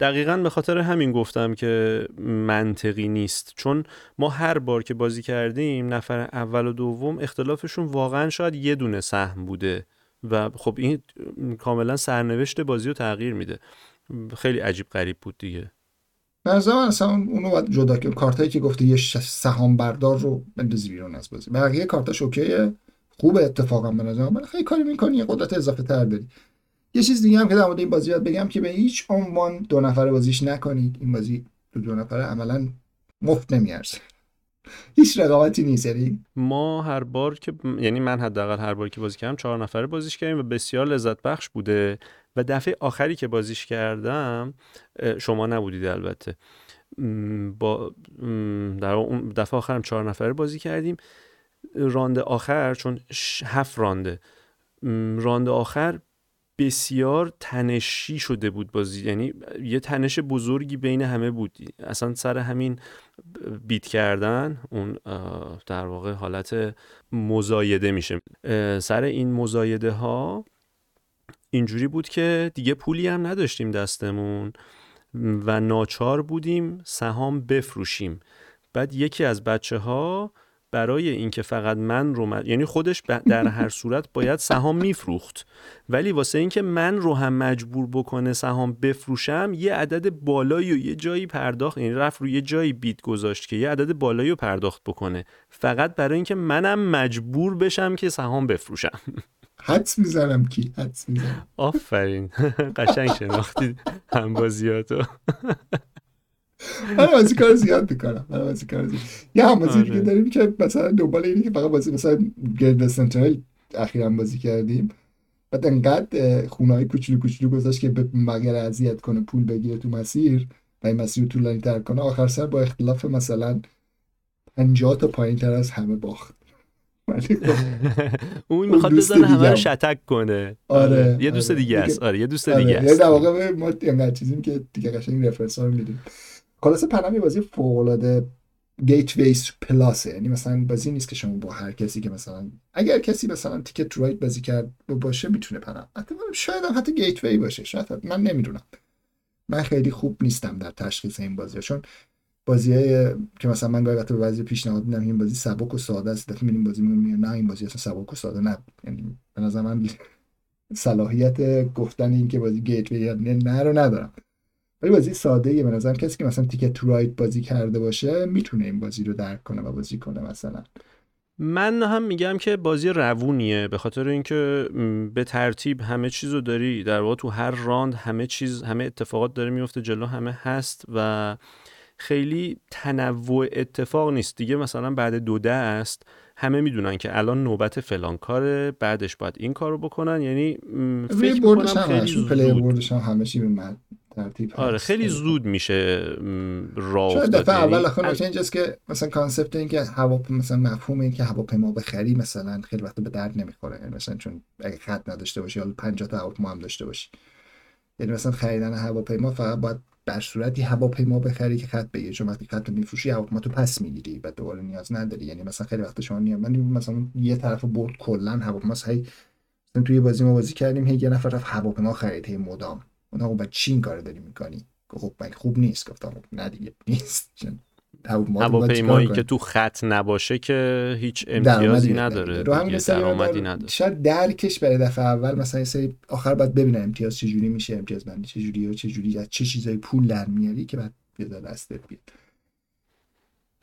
دقیقا به خاطر همین گفتم که منطقی نیست. چون ما هر بار که بازی کردیم نفر اول و دوم اختلافشون واقعا شاید یه دونه سهم بوده. و خب این کاملا سرنوشت بازی رو تغییر میده. خیلی عجیب غریب بود دیگه. من اصلا اونو باید جدا کنیم کارتایی که گفته یه سهام بردار رو بندازی بیرون از بازی. بقیه کارتاش اوکیه. خوبه اتفاقا به نظر من خیلی کاری می‌کنی یه قدرت اضافه تر داری یه چیز دیگه هم که در مورد این بازی بگم که به هیچ عنوان دو نفره بازیش نکنید. این بازی تو دو نفره عملا مفت نمیارزه. هیچ رقابتی نیست یعنی ما هر بار که یعنی من حداقل هر بار که بازی کردم چهار نفره بازیش کردیم و بسیار لذت بخش بوده و دفعه آخری که بازیش کردم شما نبودید البته. با در اون دفعه آخرم چهار نفره بازی کردیم. رانده آخر چون هفت رانده. رانده آخر بسیار تنشی شده بود بازی. یعنی یه تنش بزرگی بین همه بود. اصلا سر همین بیت کردن اون در واقع حالت مزایده میشه. سر این مزایده ها اینجوری بود که دیگه پولی هم نداشتیم دستمون و ناچار بودیم سهام بفروشیم. بعد یکی از بچه ها برای اینکه فقط من رو من... یعنی خودش در هر صورت باید سهام میفروخت. ولی واسه اینکه من رو هم مجبور بکنه سهام بفروشم یه عدد بالایی و یه جایی پرداخت یعنی رفت روی یه جایی بیت گذاشت که یه عدد بالایی رو پرداخت بکنه. فقط برای اینکه منم مجبور بشم که سهام بفروشم. حدس می‌زنم کی؟ حدس می‌زنم. آفرین. قشنگ شناختی هم بازیاتو من بازی کار زیاد می‌کنم من بازی کار زیاد. یه هم بازی دیگه داریم که مثلا دنبال اینه که فقط بازی مثلا گرد سنترال اخیرا بازی کردیم. بعد انقدر خونه های کوچولو کوچولو گذاشت که بقیه اذیت کنه پول بگیره تو مسیر و این مسیر رو طولانی تر کنه. آخر سر با اختلاف مثلا 50 تا پایین تر از همه باخت. اون می‌خواد بزنه همه رو شتک کنه. آره یه دوست آره. دیگه است. آره یه دوست آره. دیگه است. در واقع ما اینقدر چیزیم که دیگه قشنگ رفرنس ها رو میدیم خلاصه پنم یه بازی فوق العاده گیت ویس پلاسه یعنی مثلا بازی نیست که شما با هر کسی که مثلا اگر کسی مثلا تیکت رایت بازی کرد باشه می‌تونه پنم شاید هم حتی گیت وی باشه. شاید من نمی‌دونم. من خیلی خوب نیستم در تشخیص این بازی چون بازی که مثلا من گاهی به بعضی پیشنهاد میدم این بازی سبک و ساده است. دفعه میریم بازی میگم نه این بازی اصلا سبک و ساده نه یعنی به نظر من صلاحیت گفتن این که بازی گیت وی نه رو ندارم. ولی بازی ساده یه به نظرم کسی که مثلا تیکت تو رایت بازی کرده باشه می‌تونه این بازی رو درک کنه و بازی کنه مثلا. من هم میگم که بازی روونیه. به خاطر اینکه به ترتیب همه چیز رو داری در واقع تو هر راند همه چیز همه اتفاقات داره میفته جلو همه هست و خیلی تنوع اتفاق نیست. دیگه مثلا بعد دو دست همه می‌دونن که الان نوبت فلان کاره بعدش باید این کارو بکنن. یعنی فکر می‌کنم خیلی زود. بردش هم همه چی به ترتیب آره خیلی زود میشه راه شاید دفعه اول آخه نکته اینجاست که مثلا کانسپت این که هوا مثلا مفهوم این که هواپیما بخری مثلا خیلی وقت به درد نمی‌خوره. یعنی مثلا چون اگه خط نداشته باشی حالا 50 تا هواپیما هم داشته باشی. یعنی مثلا خریدن هواپیما فقط باید در صورتی هواپیما بخری که خط بگیری چون وقتی خط میفروشی هواپیما تو پس می‌گیری و دوباره نیاز نداری. یعنی مثلا خیلی وقت شما نیاز من مثلا یه طرف برد کلا هواپیما هی مثلا توی بازی ما بازی کردیم هی یه نفر رفت هواپیما خرید هی مدام. اون آقا بعد چی این کارو داری می‌کنی خب من خوب نیست؟ گفتم نه دیگه نیست. هواپیمایی که تو خط نباشه که هیچ امتیازی نداره رو همین درآمدی نداره. شاید درکش برای دفعه اول مثلا سری آخر باید ببینم امتیاز چجوری میشه امتیاز بندی چجوری و چجوری از چه چیزای پول در میاری که بعد بیاد دستت بیاد.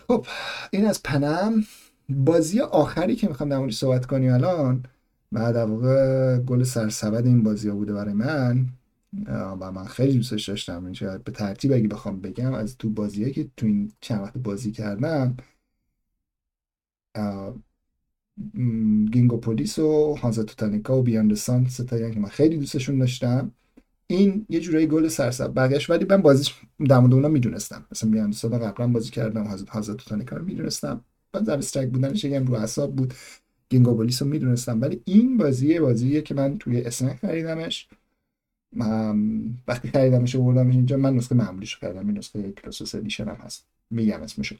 خب این از پنم. بازی آخری که می‌خوام در موردش صحبت کنیم الان و در واقع گل سرسبد این بازی ها بوده برای من. و من خیلی دوستش داشتم. شاید به ترتیب اگه بخوام بگم از تو بازیایی که تو این چند وقت بازی کردم گینگو پولیس و هانزا توتانیکا و بیاند سان که من خیلی دوستشون داشتم. این یه جورایی گل سرسب بقیش ولی من بازیش در مورد اونا می‌دونستم. مثلا بیاند سان قبلا بازی کردم هانزا توتانیکا رو می‌دونستم. بعد در استرک بودنش یکم رو حساب بود. گینگو پولیس رو می‌دونستم. ولی این بازی بازیه که من توی اسنک خریدمش. وقتی خریدمش و بردمش اینجا من نسخه معمولیش خریدم این نسخه کلاسوس ادیشن هم هست. میگم اسمشو.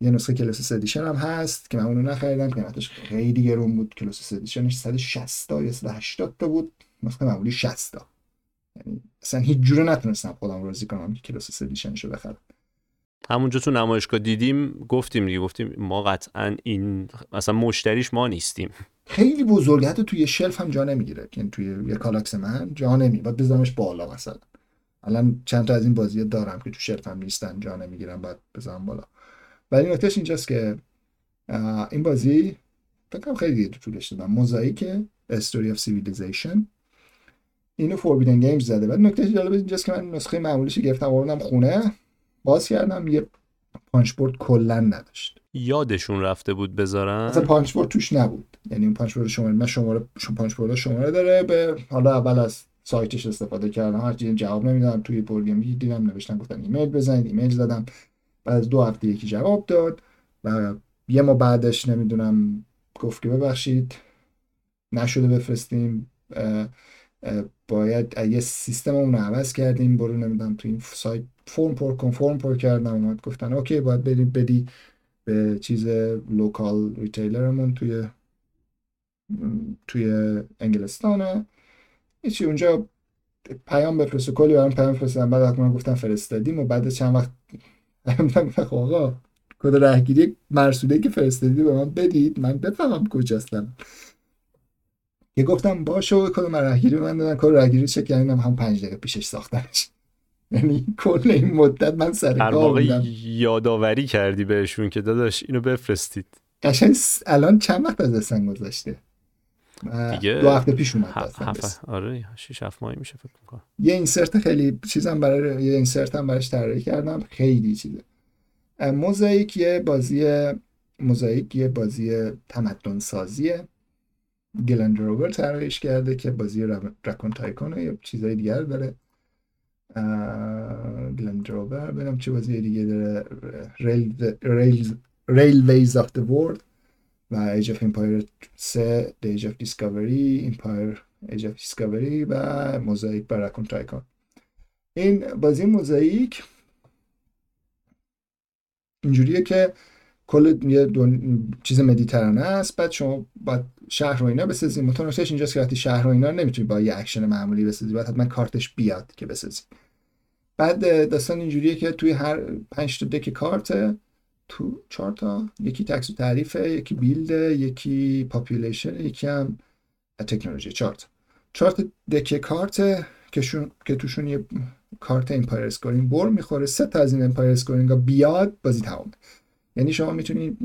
یه نسخه Colossus Edition هم هست که من اونو نخریدم قیمتش خیلی گرون بود. Colossus Edition ش 160 تا یا 180 تا بود. نسخه معمولی 60 تا. یعنی اصلا هیچ جوره نتونستم خودم راضی کنم که Colossus Edition شو بخرم. همونجا تو نمایشگاه دیدیم گفتیم دیگه گفتیم ما قطعا این مثلا مشتریش ما نیستیم. خیلی بزرگه حتی توی shelf هم جا نمی‌گیره. یعنی توی یه Kallax من جا نمی باید بذارمش بالا مثلا. الان چند تا از این بازی دارم که تو shelf هم نیستن جا نمی‌گیرم باید بذارم بالا. ولی نکتهش اینجاست که این بازی فکرم خیلی دیگه تو طولش دادم. Mosaic Story of Civilization اینو Forbidden Games زده. ولی نکته جالب اینجاست که من نسخه معمولیش گرفتم آوردم خونه باز کردم یه punch board کلا نداشت. یادشون رفته بود بذارن؟ اصلا punch board توش نبود. یعنی اون board شماره من شماره بورد شماره داره. به حالا اول از سایتش استفاده کردم. هر جواب نمی‌دادم توی پرگیم دیدم نوشتن گفتن ایمیل بزنید ایمیل زدم. بعد از دو هفته یکی جواب داد و یه ما بعدش نمی‌دونم گفت که ببخشید نشده بفرستیم. باید یه سیستم اون عوض کردیم. برو نمی‌دونم تو این سایت فرم پر کن فرم پر کردم. اومد گفتن اوکی باید بدی بدی به چیز local retailer مون توی توی انگلستانه. هیچی اونجا پیام بفرست کلی برام پیام فرستادن. بعد من گفتم فرستادیم و بعد چند وقت گفتم آقا کد رهگیری مرسوله که فرستادی به من بدید من بفهمم کجاستم. یه گفتم باشه کد رهگیری من دادن. کد رهگیری چک کردم هم پنج دقیقه پیشش ساختنش. یعنی کل این مدت من سر کار یادآوری کردی بهشون که داداش اینو بفرستید. قشنگ الان چند وقت از دستن گذشته؟ دیگه دو هفته پیش اومد هف... آره 6 7 ماهی میشه فکر می‌کنم. یه اینسرت خیلی چیزم برای یه اینسرت هم براش طراحی کردم. خیلی چیزه. موزاییک یه بازی موزاییک یه بازی تمدن سازیه گلند روور طراحیش کرده که بازی رکون تایکون یا چیزای دیگر داره. Glenn Drover ببینم چه بازی دیگه داره. Rail Railways of the World و ایج of Empire 3 The Age of Discovery Empire Age of Discovery و Mosaic و Raccoon Tycoon این بازی Mosaic اینجوریه که کل یه چیز مدیترانه است. بعد شما باید شهر رو اینا بسازی. متناسبش اینجاست که وقتی شهر رو اینا نمی‌تونی با یه اکشن معمولی بسازی. باید حتما کارتش بیاد که بسازی. بعد داستان اینجوریه که توی هر پنج تا deck کارت تو چهار تا. یکی tax tariff ه یکی build یکی population یکی هم تکنولوژی. چهار تا. چهار تا deck کارت که, که توشون یه کارت empire scoring بر می‌خوره. سه تا از این empire scoring بیاد بازی تمامه یعنی شما می‌تونید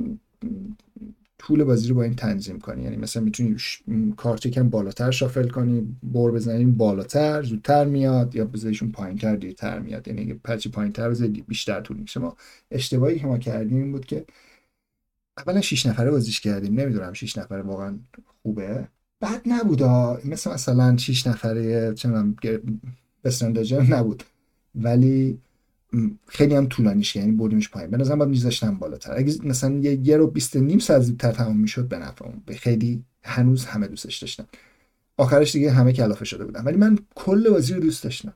طول بازی رو با این تنظیم کنی. یعنی مثلا می‌تونی کارت کم بالاتر shuffle کنی بر بزنیم بالاتر زودتر میاد یا بذاریشون پایینتر دیرتر میاد. یعنی هرچی پایینتر بذاری بیشتر طول میشه ما اشتباهی که ما کردیم این بود که اولا 6 نفره بازیش کردیم. نمی‌دونم 6 نفره واقعا خوبه. بعد نبود مثل مثلا 6 نفره چه می‌دونم نبود. ولی خیلی هم طولانیش یعنی بردیمش پایین. به نظرم باید میذاشتم بالاتر. اگه مثلا یه, یه رو 20 نیم ساعت زودتر تمام می‌شد به نفعم به خیلی هنوز همه دوستش داشتم آخرش دیگه همه کلافه شده بودم ولی من کل بازی رو دوست داشتم.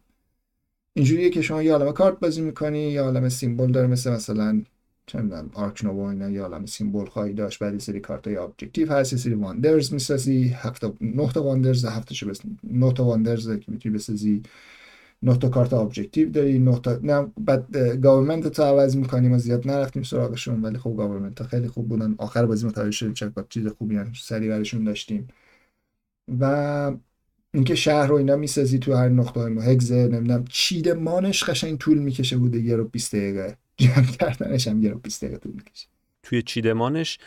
اینجوریه که شما یه عالم کارت بازی می‌کنی یه عالم symbol داره مثل مثلا چه می‌دونم Ark Nova اینا. یه عالم symbol خواهی داشت بعد سری کارت های objective هست سری wonders می‌سازی. هفت نه تا wonders هفت شو بس نه تا wonders که می‌تونی بسازی. نه تا کارت objective داری نه تا نه بعد government تو عوض می‌کنیم ما زیاد نرفتیم سراغشون ولی خب government خیلی خوب بودن. آخر بازی متوجه شدیم چه چیز خوبی هم سری برشون داشتیم. و اینکه شهر رو اینا می‌سازی تو هر نقطه ما هگز نمی‌دونم چیدمانش قشنگ طول می‌کشه بوده یه رو 20 دقیقه. جمع کردنش هم یه رو 20 دقیقه طول می‌کشه. توی چیدمانش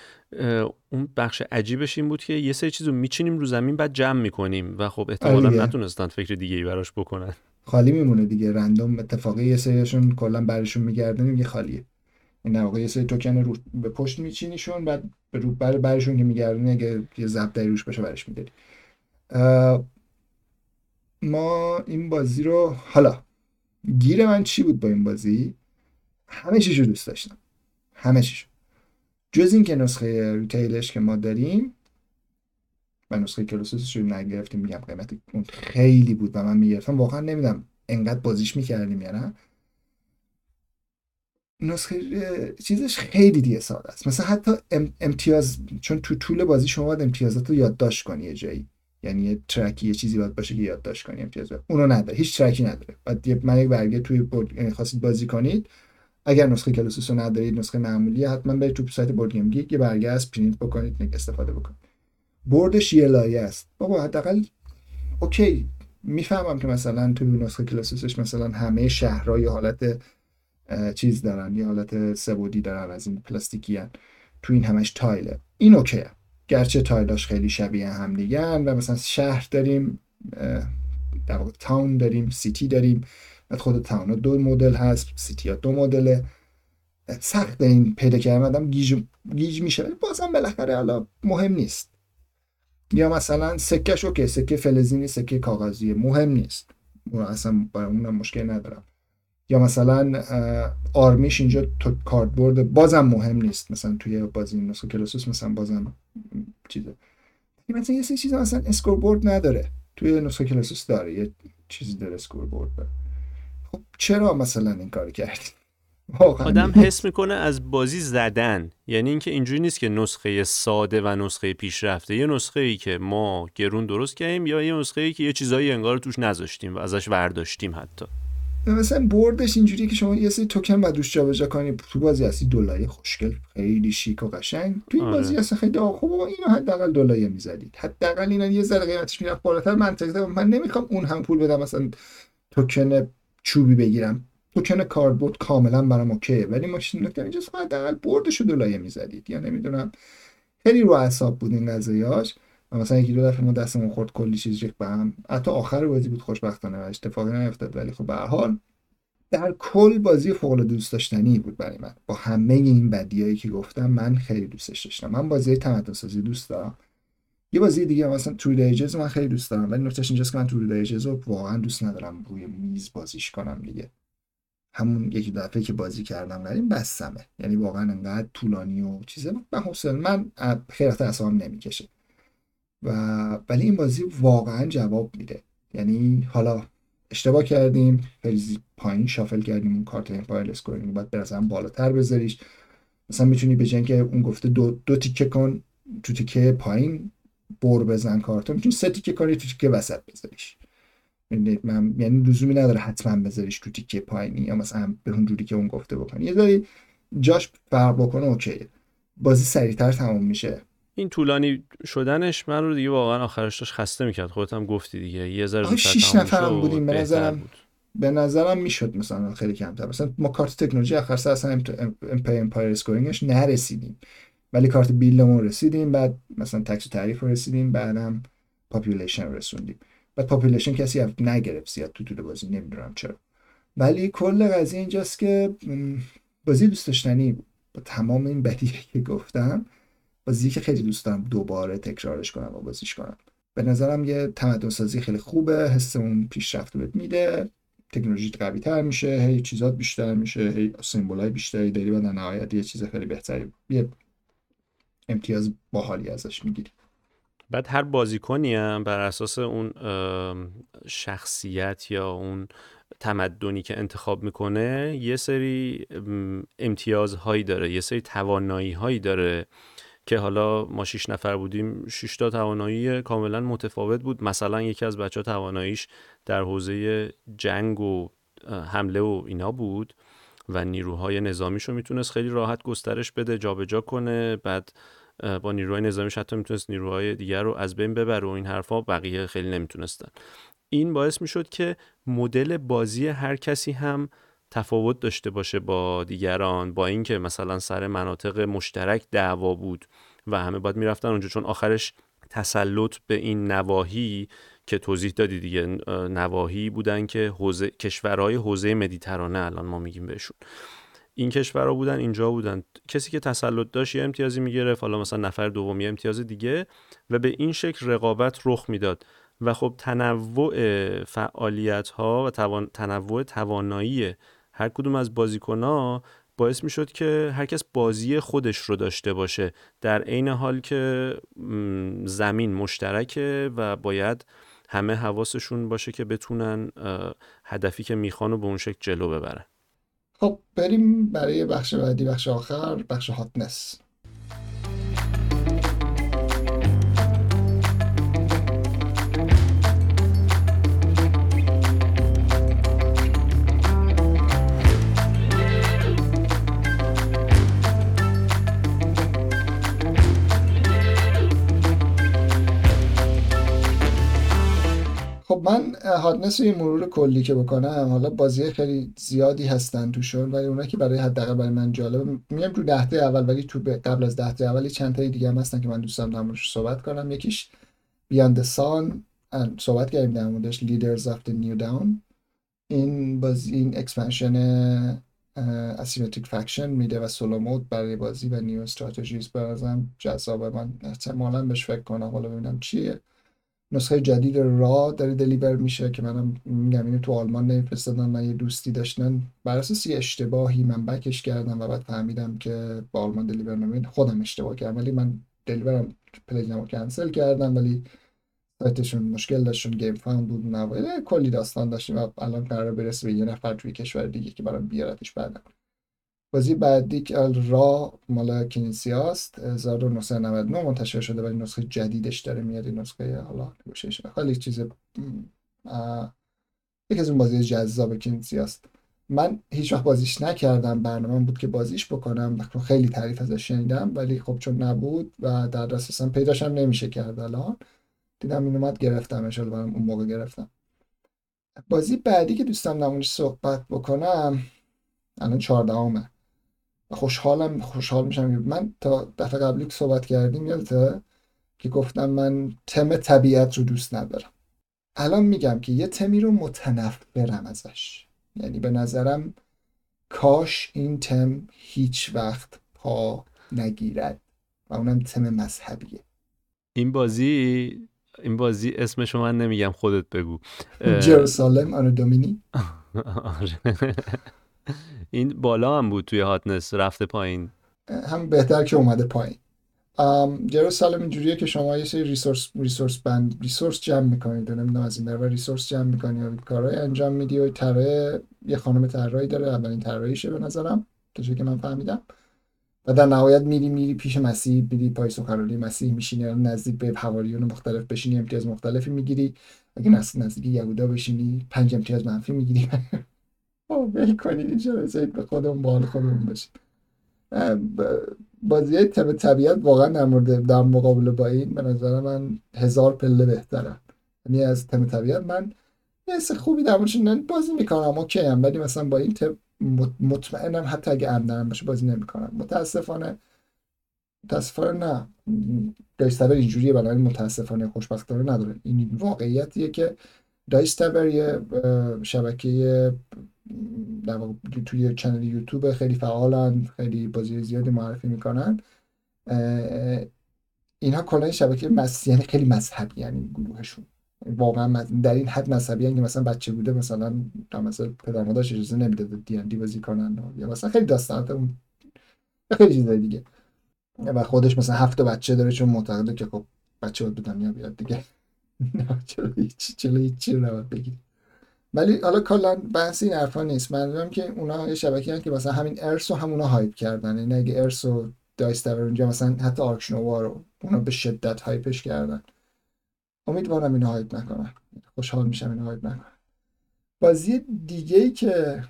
اون بخش عجیبش این بود که یه سری چیزو میچینیم رو زمین بعد جمع می‌کنیم. و خب احتمالا آره نتونستن فکر دیگه ای براش بکنن. خالی میمونه دیگه. رندوم اتفاقی یه سریشون کلا برشون میگردن یه خالیه. این واقع یه سری توکن رو به پشت میچینیشون بعد به رو بر برشون که میگردن اگه یه ضبط روش باشه برش میداری. ما این بازی رو حالا گیر من چی بود با این بازی؟ همه چیشو دوست داشتم. همه چیشو. جز این که نسخه ریتیلش که ما داریم و نسخه کلوسوسش رو نگرفتیم میگم قیمت اون خیلی بود و من می‌گرفتم. واقعا نمیدم انقدر بازیش می‌کردیم یا نه. نسخه چیزش خیلی دیگه ساده است. مثلا حتی امتیاز چون تو طول بازی شما باید امتیازات رو یادداشت کنی یه جایی. یعنی یه track ی یه چیزی باید باشه که یادداشت کنی امتیاز. اونو نداره هیچ track ی نداره. بعد من یک برگه توی board خواستید بازی کنید. اگر نسخه Colossus رو ندارید نسخه معمولی حتما برید تو سایت board game یه برگه از پرینت بکنید استفاده بکنید. بردش یه لایه است. بابا حداقل okay می‌فهمم که مثلا تو نسخه Colossus ش مثلا همه شهرها یه حالت چیز دارن یه حالت سه‌بعدی دارن از این پلاستیکی هن. تو این همش tile ه. این okay ه گرچه tile اش خیلی شبیه هم دیگه و مثلا شهر داریم در واقع town داریم city داریم. بعد خود town دو مدل هست city ها دو مدله. سخت این پیدا کردن. گیج, گیج میشه. ولی بازم بالاخره حالا مهم نیست. یا مثلا سکهش okay سکه فلزینی سکه کاغذی مهم نیست. اون اصلا برای اونم مشکل ندارم. یا مثلا army ش اینجا تو cardboard بازم مهم نیست. مثلا توی بازی نسخه کلاسوس مثلا بازم چیزه. مثلا یه سری چیز مثلا scoreboard نداره. توی نسخه کلاسوس داره. یه چیزی داره scoreboard خب چرا مثلا این کار کردی؟ آدم حس می‌کنه از بازی زدن. یعنی اینکه اینجوری نیست که نسخه ساده و نسخه پیشرفته. یه نسخه ای که ما گرون درست کردیم یا یه نسخه ای که یه چیزایی انگار توش نذاشتیم و ازش ورداشتیم حتی. مثلا بردش اینجوری که شما یه سری توکن بعد روش جابجا کنی. تو بازی هستی دلایه خوشگل خیلی شیک و قشنگ. تو این آره. بازی اصلا خیلی خب آقا اینو حداقل دلایه می‌زدید. حداقل اینا یه ذره قیمتش می‌رفت بالاتر. منطقه من نمی‌خوام اون هم پول بدم مثلا توکن چوبی بگیرم. توکن کاردبورد کاملا برام اوکیه. ولی ماشین نکته اینجاست خب حداقل بردش رو دلایه می‌زدید. یا نمی‌دونم خیلی رو اعصاب بود این قضیهاش مثلا یکی دو دفعه ما دستمون خورد کلی چیز ریخت به هم. حتی آخر بازی بود خوشبختانه اتفاقی نیفتاد. ولی خب به حال در کل بازی فوق العاده دوست داشتنی بود برای من. با همه این بدیایی که گفتم من خیلی دوستش داشتم. من بازی تمدن سازی دوست دارم. یه بازی دیگه مثلا تور ایجز من خیلی دوست دارم. ولی نکتهش اینجاست که من تور ایجز رو واقعا دوست ندارم روی میز بازیش کنم دیگه. همون یکی دفعه که بازی کردم ولی بسمه یعنی واقعا انقدر طولانی و چیزه. من حوصله من خیلی اصلا نمی‌کشه. و ولی این بازی واقعا جواب میده. یعنی حالا اشتباه کردیم خیلی پایین shuffle کردیم اون کارت empire scoring باید به بالاتر بذاریش. مثلا می‌تونی به که اون گفته دو, دو تیکه کن تو تیکه پایین بر بزن کارتو می‌تونی سه تیکه کنی تو تیکه وسط بذاریش. من یعنی لزومی نداره حتما بذاریش تو تیکه پایینی یا مثلا به اون جوری که اون گفته بکنی. یه ذره جاش فرق بکنه okay. بازی سریعتر تموم میشه. این طولانی شدنش من رو دیگه واقعا آخرش داشت خسته می‌کرد. خودت هم گفتی دیگه. یه ذره شش نفر هم بودیم. به نظرم به نظرم می‌شد مثلا خیلی کمتر. مثلا ما کارت تکنولوژی آخر سر اصلا empire scoring ش نرسیدیم. ولی کارت build مون رسیدیم. بعد مثلا tax و tariff رسیدیم. بعدم population رسوندیم. بعد population کسی نگرفت زیاد تو طول بازی نمی‌دونم چرا. ولی کل قضیه اینجاست که بازی دوست داشتنی با تمام این بدیه که گفتم بازی که خیلی دوست دارم دوباره تکرارش کنم و بازیش کنم. به نظرم یه تمدن سازی خیلی خوبه حس اون پیشرفت بهت میده تکنولوژی قوی تر میشه هی چیزات بیشتر میشه هی سیمبول های بیشتری داری و در نهایت یه چیز خیلی بهتری یه امتیاز باحالی ازش می‌گیری. بعد هر بازیکنی هم بر اساس اون شخصیت یا اون تمدنی که انتخاب می‌کنه یه سری امتیازهایی داره یه سری توانایی هایی داره که حالا ما شیش نفر بودیم شش تا توانایی کاملا متفاوت بود. مثلا یکی از بچه تواناییش در حوزه جنگ و حمله و اینا بود و نیروهای نظامیشو می‌تونست خیلی راحت گسترش بده جابجا کنه. بعد با نیروهای نظامیش حتی می‌تونست نیروهای دیگر رو از بین ببره و این حرفا بقیه خیلی نمی‌تونستن. این باعث می‌شد که مدل بازی هر کسی هم تفاوت داشته باشه با دیگران با اینکه مثلا سر مناطق مشترک دعوا بود و همه باید می‌رفتن اونجا چون آخرش تسلط به این نواحی که توضیح دادی دیگه نواحی بودن که حوزه کشورهای حوزه مدیترانه الان ما میگیم بهشون. این کشورها بودن اینجا بودن. کسی که تسلط داشت یه امتیازی می‌گرفت حالا مثلا نفر دومی امتیاز دیگه و به این شکل رقابت رخ می‌داد. و خب تنوع فعالیت ها و توان... تنوع توانایی هر کدوم از بازیکن ها باعث می شد که هر کس بازی خودش رو داشته باشه. در عین حال که زمین مشترکه و باید همه حواسشون باشه که بتونن هدفی که می‌خوان و به اون شکل جلو ببرن. خب بریم برای بخش بعدی بخش آخر بخش هاتنس خب من hotness رو مرور کلی که بکنم حالا بازی خیلی زیادی هستن توشون ولی اونا که برای حداقل برای من جالب میگم تو ده‌تای اول ولی تو قبل از ده‌تای اولی چند تایی دیگه هم هستن که من دوست دارم صحبت کنم. یکیش Beyond Sun صحبت کردیم در موردش Leaders of New Dawn این بازی این expansion asymmetric faction میده و solo mode برای بازی و new strategies برازم جذاب من احتمالا بهش فکر کنم حالا ببینم چیه. نسخه جدید Ra داره deliver میشه که منم میگم اینو تو آلمان نمیفرستادن من یه دوستی داشتن. بر اساس یه اشتباهی من back ش کردم و بعد فهمیدم که با آلمان deliver نمیده. خودم اشتباه کردم ولی من deliver م pledge مو کنسل کردم ولی سایتشون مشکل داشتون Gamefound بود نه کلی داستان داشتیم و الان قرار برسه به یه نفر توی کشور دیگه که برام بیارتش بعدم بازی بعدی که Ra مال Knizia است 1999 منتشر شده ولی نسخه جدیدش داره میاد این نسخه حالا خیلی چیز یکی از اون بازی جذاب کینسی است. من هیچ وقت بازیش نکردم برنامه بود که بازیش بکنم. خیلی تعریف ازش شنیدم ولی خب چون نبود و در دسترسم پیداشم نمیشه کرد الان دیدم این اومد گرفتم برام اون موقع گرفتم. بازی بعدی که دوستم نمونش صحبت بکنم الان چهاردهمه. خوشحالم خوشحال میشم من تا دفعه قبلی که صحبت کردیم یادته که گفتم من تم طبیعت رو دوست ندارم. الان میگم که یه تمی رو متنفرم ازش. یعنی به نظرم کاش این تم هیچ وقت پا نگیرد و اونم تم مذهبیه. این بازی این بازی اسمش من نمیگم خودت بگو. جروسالم آنو دومینی. آره. این بالا هم بود توی هاتنس رفته پایین. هم بهتر که اومده پایین. جروسالم اینجوریه که شما یه سری ریسورس ریسورس بند ریسورس جمع می‌کنید نمی‌دونم از این در ریسورس جمع می‌کنی و کارهای انجام میدی و طراح یه خانم طراحی داره اولین طراحیشه به نظرم تا که من فهمیدم. و در نهایت میری میری پیش مسیح میری پای سخنرانی مسیح میشینی نزدیک به حواریون مختلف بشینی امتیاز مختلفی می‌گیری. اگه نزدیک یهودا بشینی پنج امتیاز منفی می‌گیری. ول کنید اینجا به خودمون بال خودمون باشیم. بازی تم طبیعت واقعا در مورد در مقابل با این به نظر من هزار پله بهتره. یعنی از تم طبیعت من یه خوبی در موردش بازی می‌کنم اوکی هم ولی مثلا با این تم مطمئنم حتی اگه عمدنم باشه بازی نمی‌کنم. متاسفانه متاسفانه نه. دایستبر اینجوریه بنابراین متاسفانه خوشبختانه نداره. این واقعیتیه که دایستبر یه شبکه در توی چنل یوتیوب خیلی فعالن خیلی بازی زیادی معرفی می‌کنن. اینها کلا شبکه مس... یعنی خیلی مذهبی یعنی گروهشون. واقعا در این حد مذهبی که مثلا بچه بوده مثلا مثلا پدر مادرش اجازه نمیده دی ان دی بازی کنن یا مثلا خیلی داستانات اون خیلی چیزای دیگه. و خودش مثلا هفت بچه داره چون معتقده که خب بچه باید به دنیا بیاد دیگه. جلو هیچی جلو بگیری ولی حالا کلا بحث این حرفا نیست. منظورم که اونا یه شبکه که مثلا همین Earth رو همونا hype کردن. یعنی اگه Earth و Dice Tower اونجا مثلا حتی Ark Nova رو اونا به شدت hype ش کردن. امیدوارم اینو hype نکنن. خوشحال میشم اینو hype نکنن. بازی دیگه ای که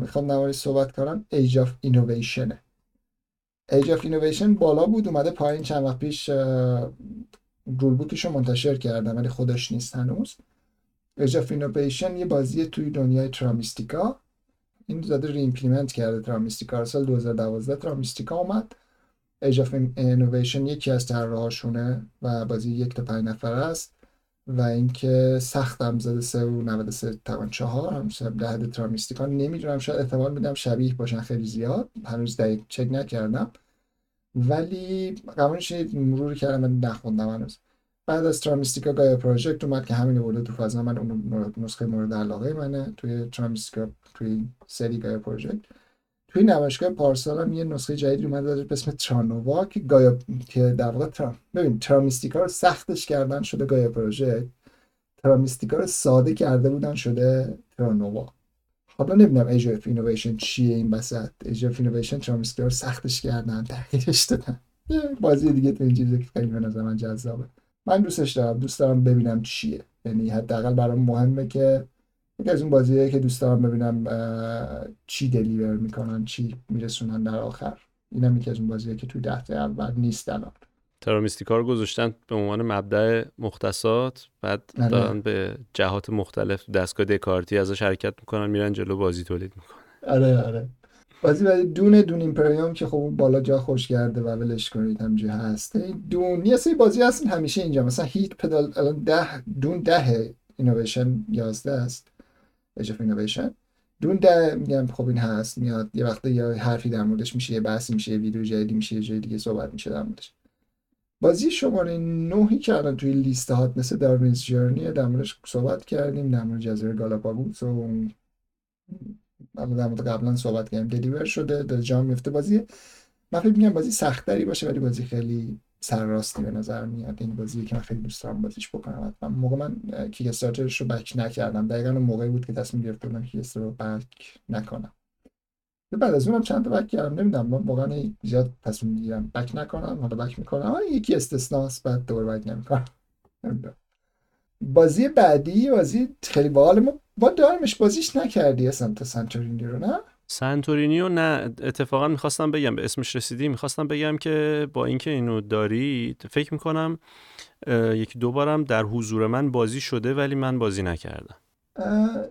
می‌خوام نواری صحبت کنم Age of Innovation. Age of Innovation بالا بود اومده پایین چند وقت پیش rulebook ش رو منتشر کردم ولی خودش نیست هنوز. Of Innovation یه بازی توی دنیای Terra Mystica. این زده reimplement کرده Terra Mystica. سال 2012 Terra Mystica اومد. Age of Innovation یکی از طراحاشونه و بازی یک تا پنج نفر است. و اینکه سخت هم زده سه و 93 تقریبا چهار. هم ده Terra Mystica. نمی‌دونم شاید احتمال میدم شبیه باشن خیلی زیاد. هنوز دقیق چک نکردم. ولی قبولش مرور کردم من نخوندم هنوز. بعد از Terra Mystica، Gaia Project اومد که همین بود تو فضا من اون نسخه مورد علاقه منه. توی Terra Mystica توی سری Gaia Project. توی نمایشگاه پارسال هم یه نسخه جدید اومده به اسم Terra Nova که Gaia که در واقع Terra M ببین Terra Mystica رو سختش کردن شده Gaia Project، Terra Mystica رو ساده کرده بودن شده Terra Nova. حالا نمی‌دونم Age of Innovation چیه این وسط. Age of Innovation، Terra Mystica رو سختش کردن تغییرش دادن. بازی دیگه تو این چیزی که خیلی به نظر من جذابه. من دوستش دارم. دوست دارم ببینم چیه. یعنی حداقل برام مهمه که یکی از اون بازیه که دوست دارم ببینم چی دلیور می‌کنن چی میرسونن در آخر. اینم یکی از اون بازیه که توی دهته اول نیست الان. ترامیستیکا رو گذاشتن به عنوان مبدع مختصات بعد آره. دارن به جهات مختلف دستگاه دکارتی ازش حرکت می‌کنن میرن جلو بازی تولید می‌کنن. آره آره. بازی برای Dune، Dune Imperium که خب بالا جا خوش کرده و ولش کنید همجی هست. Dune یه سری بازی هستن همیشه اینجا. مثلا Heat Pedal الان ده Dune ده Innovation یازده است. Age of Innovation. Dune ده میگم خب این هست میاد. یه وقته یه حرفی در موردش میشه یه بحثی میشه یه ویدیو جدیدی میشه یه جای دیگه صحبت میشه در موردش. بازی شماره نوهی که الان توی لیست hot مثل Darwin's Journey در موردش صحبت کردیم در مورد جزیره گالاپاگوس و در مورد قبلا صحبت کردیم دلیور شده در جا میفته. بازی من فکر میگم بازی سختری باشه ولی بازی خیلی سرراستی به نظر میاد. این بازی که من خیلی دوست دارم بازیش بکنم حتما. موقع من کیک استارترش رو بک نکردم. دقیقا اون موقعی بود که تصمیم گرفته بودم کیک رو بک نکنم. بعد از اونم چند تا بک کردم. نمی‌دونم من واقعا زیاد تصمیم می‌گیرم بک نکنم حالا بک می‌کنم. یکی استثناست بعد دوباره بک نمی‌کنم. بازی بعدی بازی خیلی باحال ما با دارمش بازیش نکردی اصلا تا سنتورینی رو نه؟ سنتورینی رو نه. اتفاقا می‌خواستم بگم به اسمش رسیدی. می‌خواستم بگم که با اینکه اینو داری فکر می‌کنم یکی دو بارم در حضور من بازی شده ولی من بازی نکردم.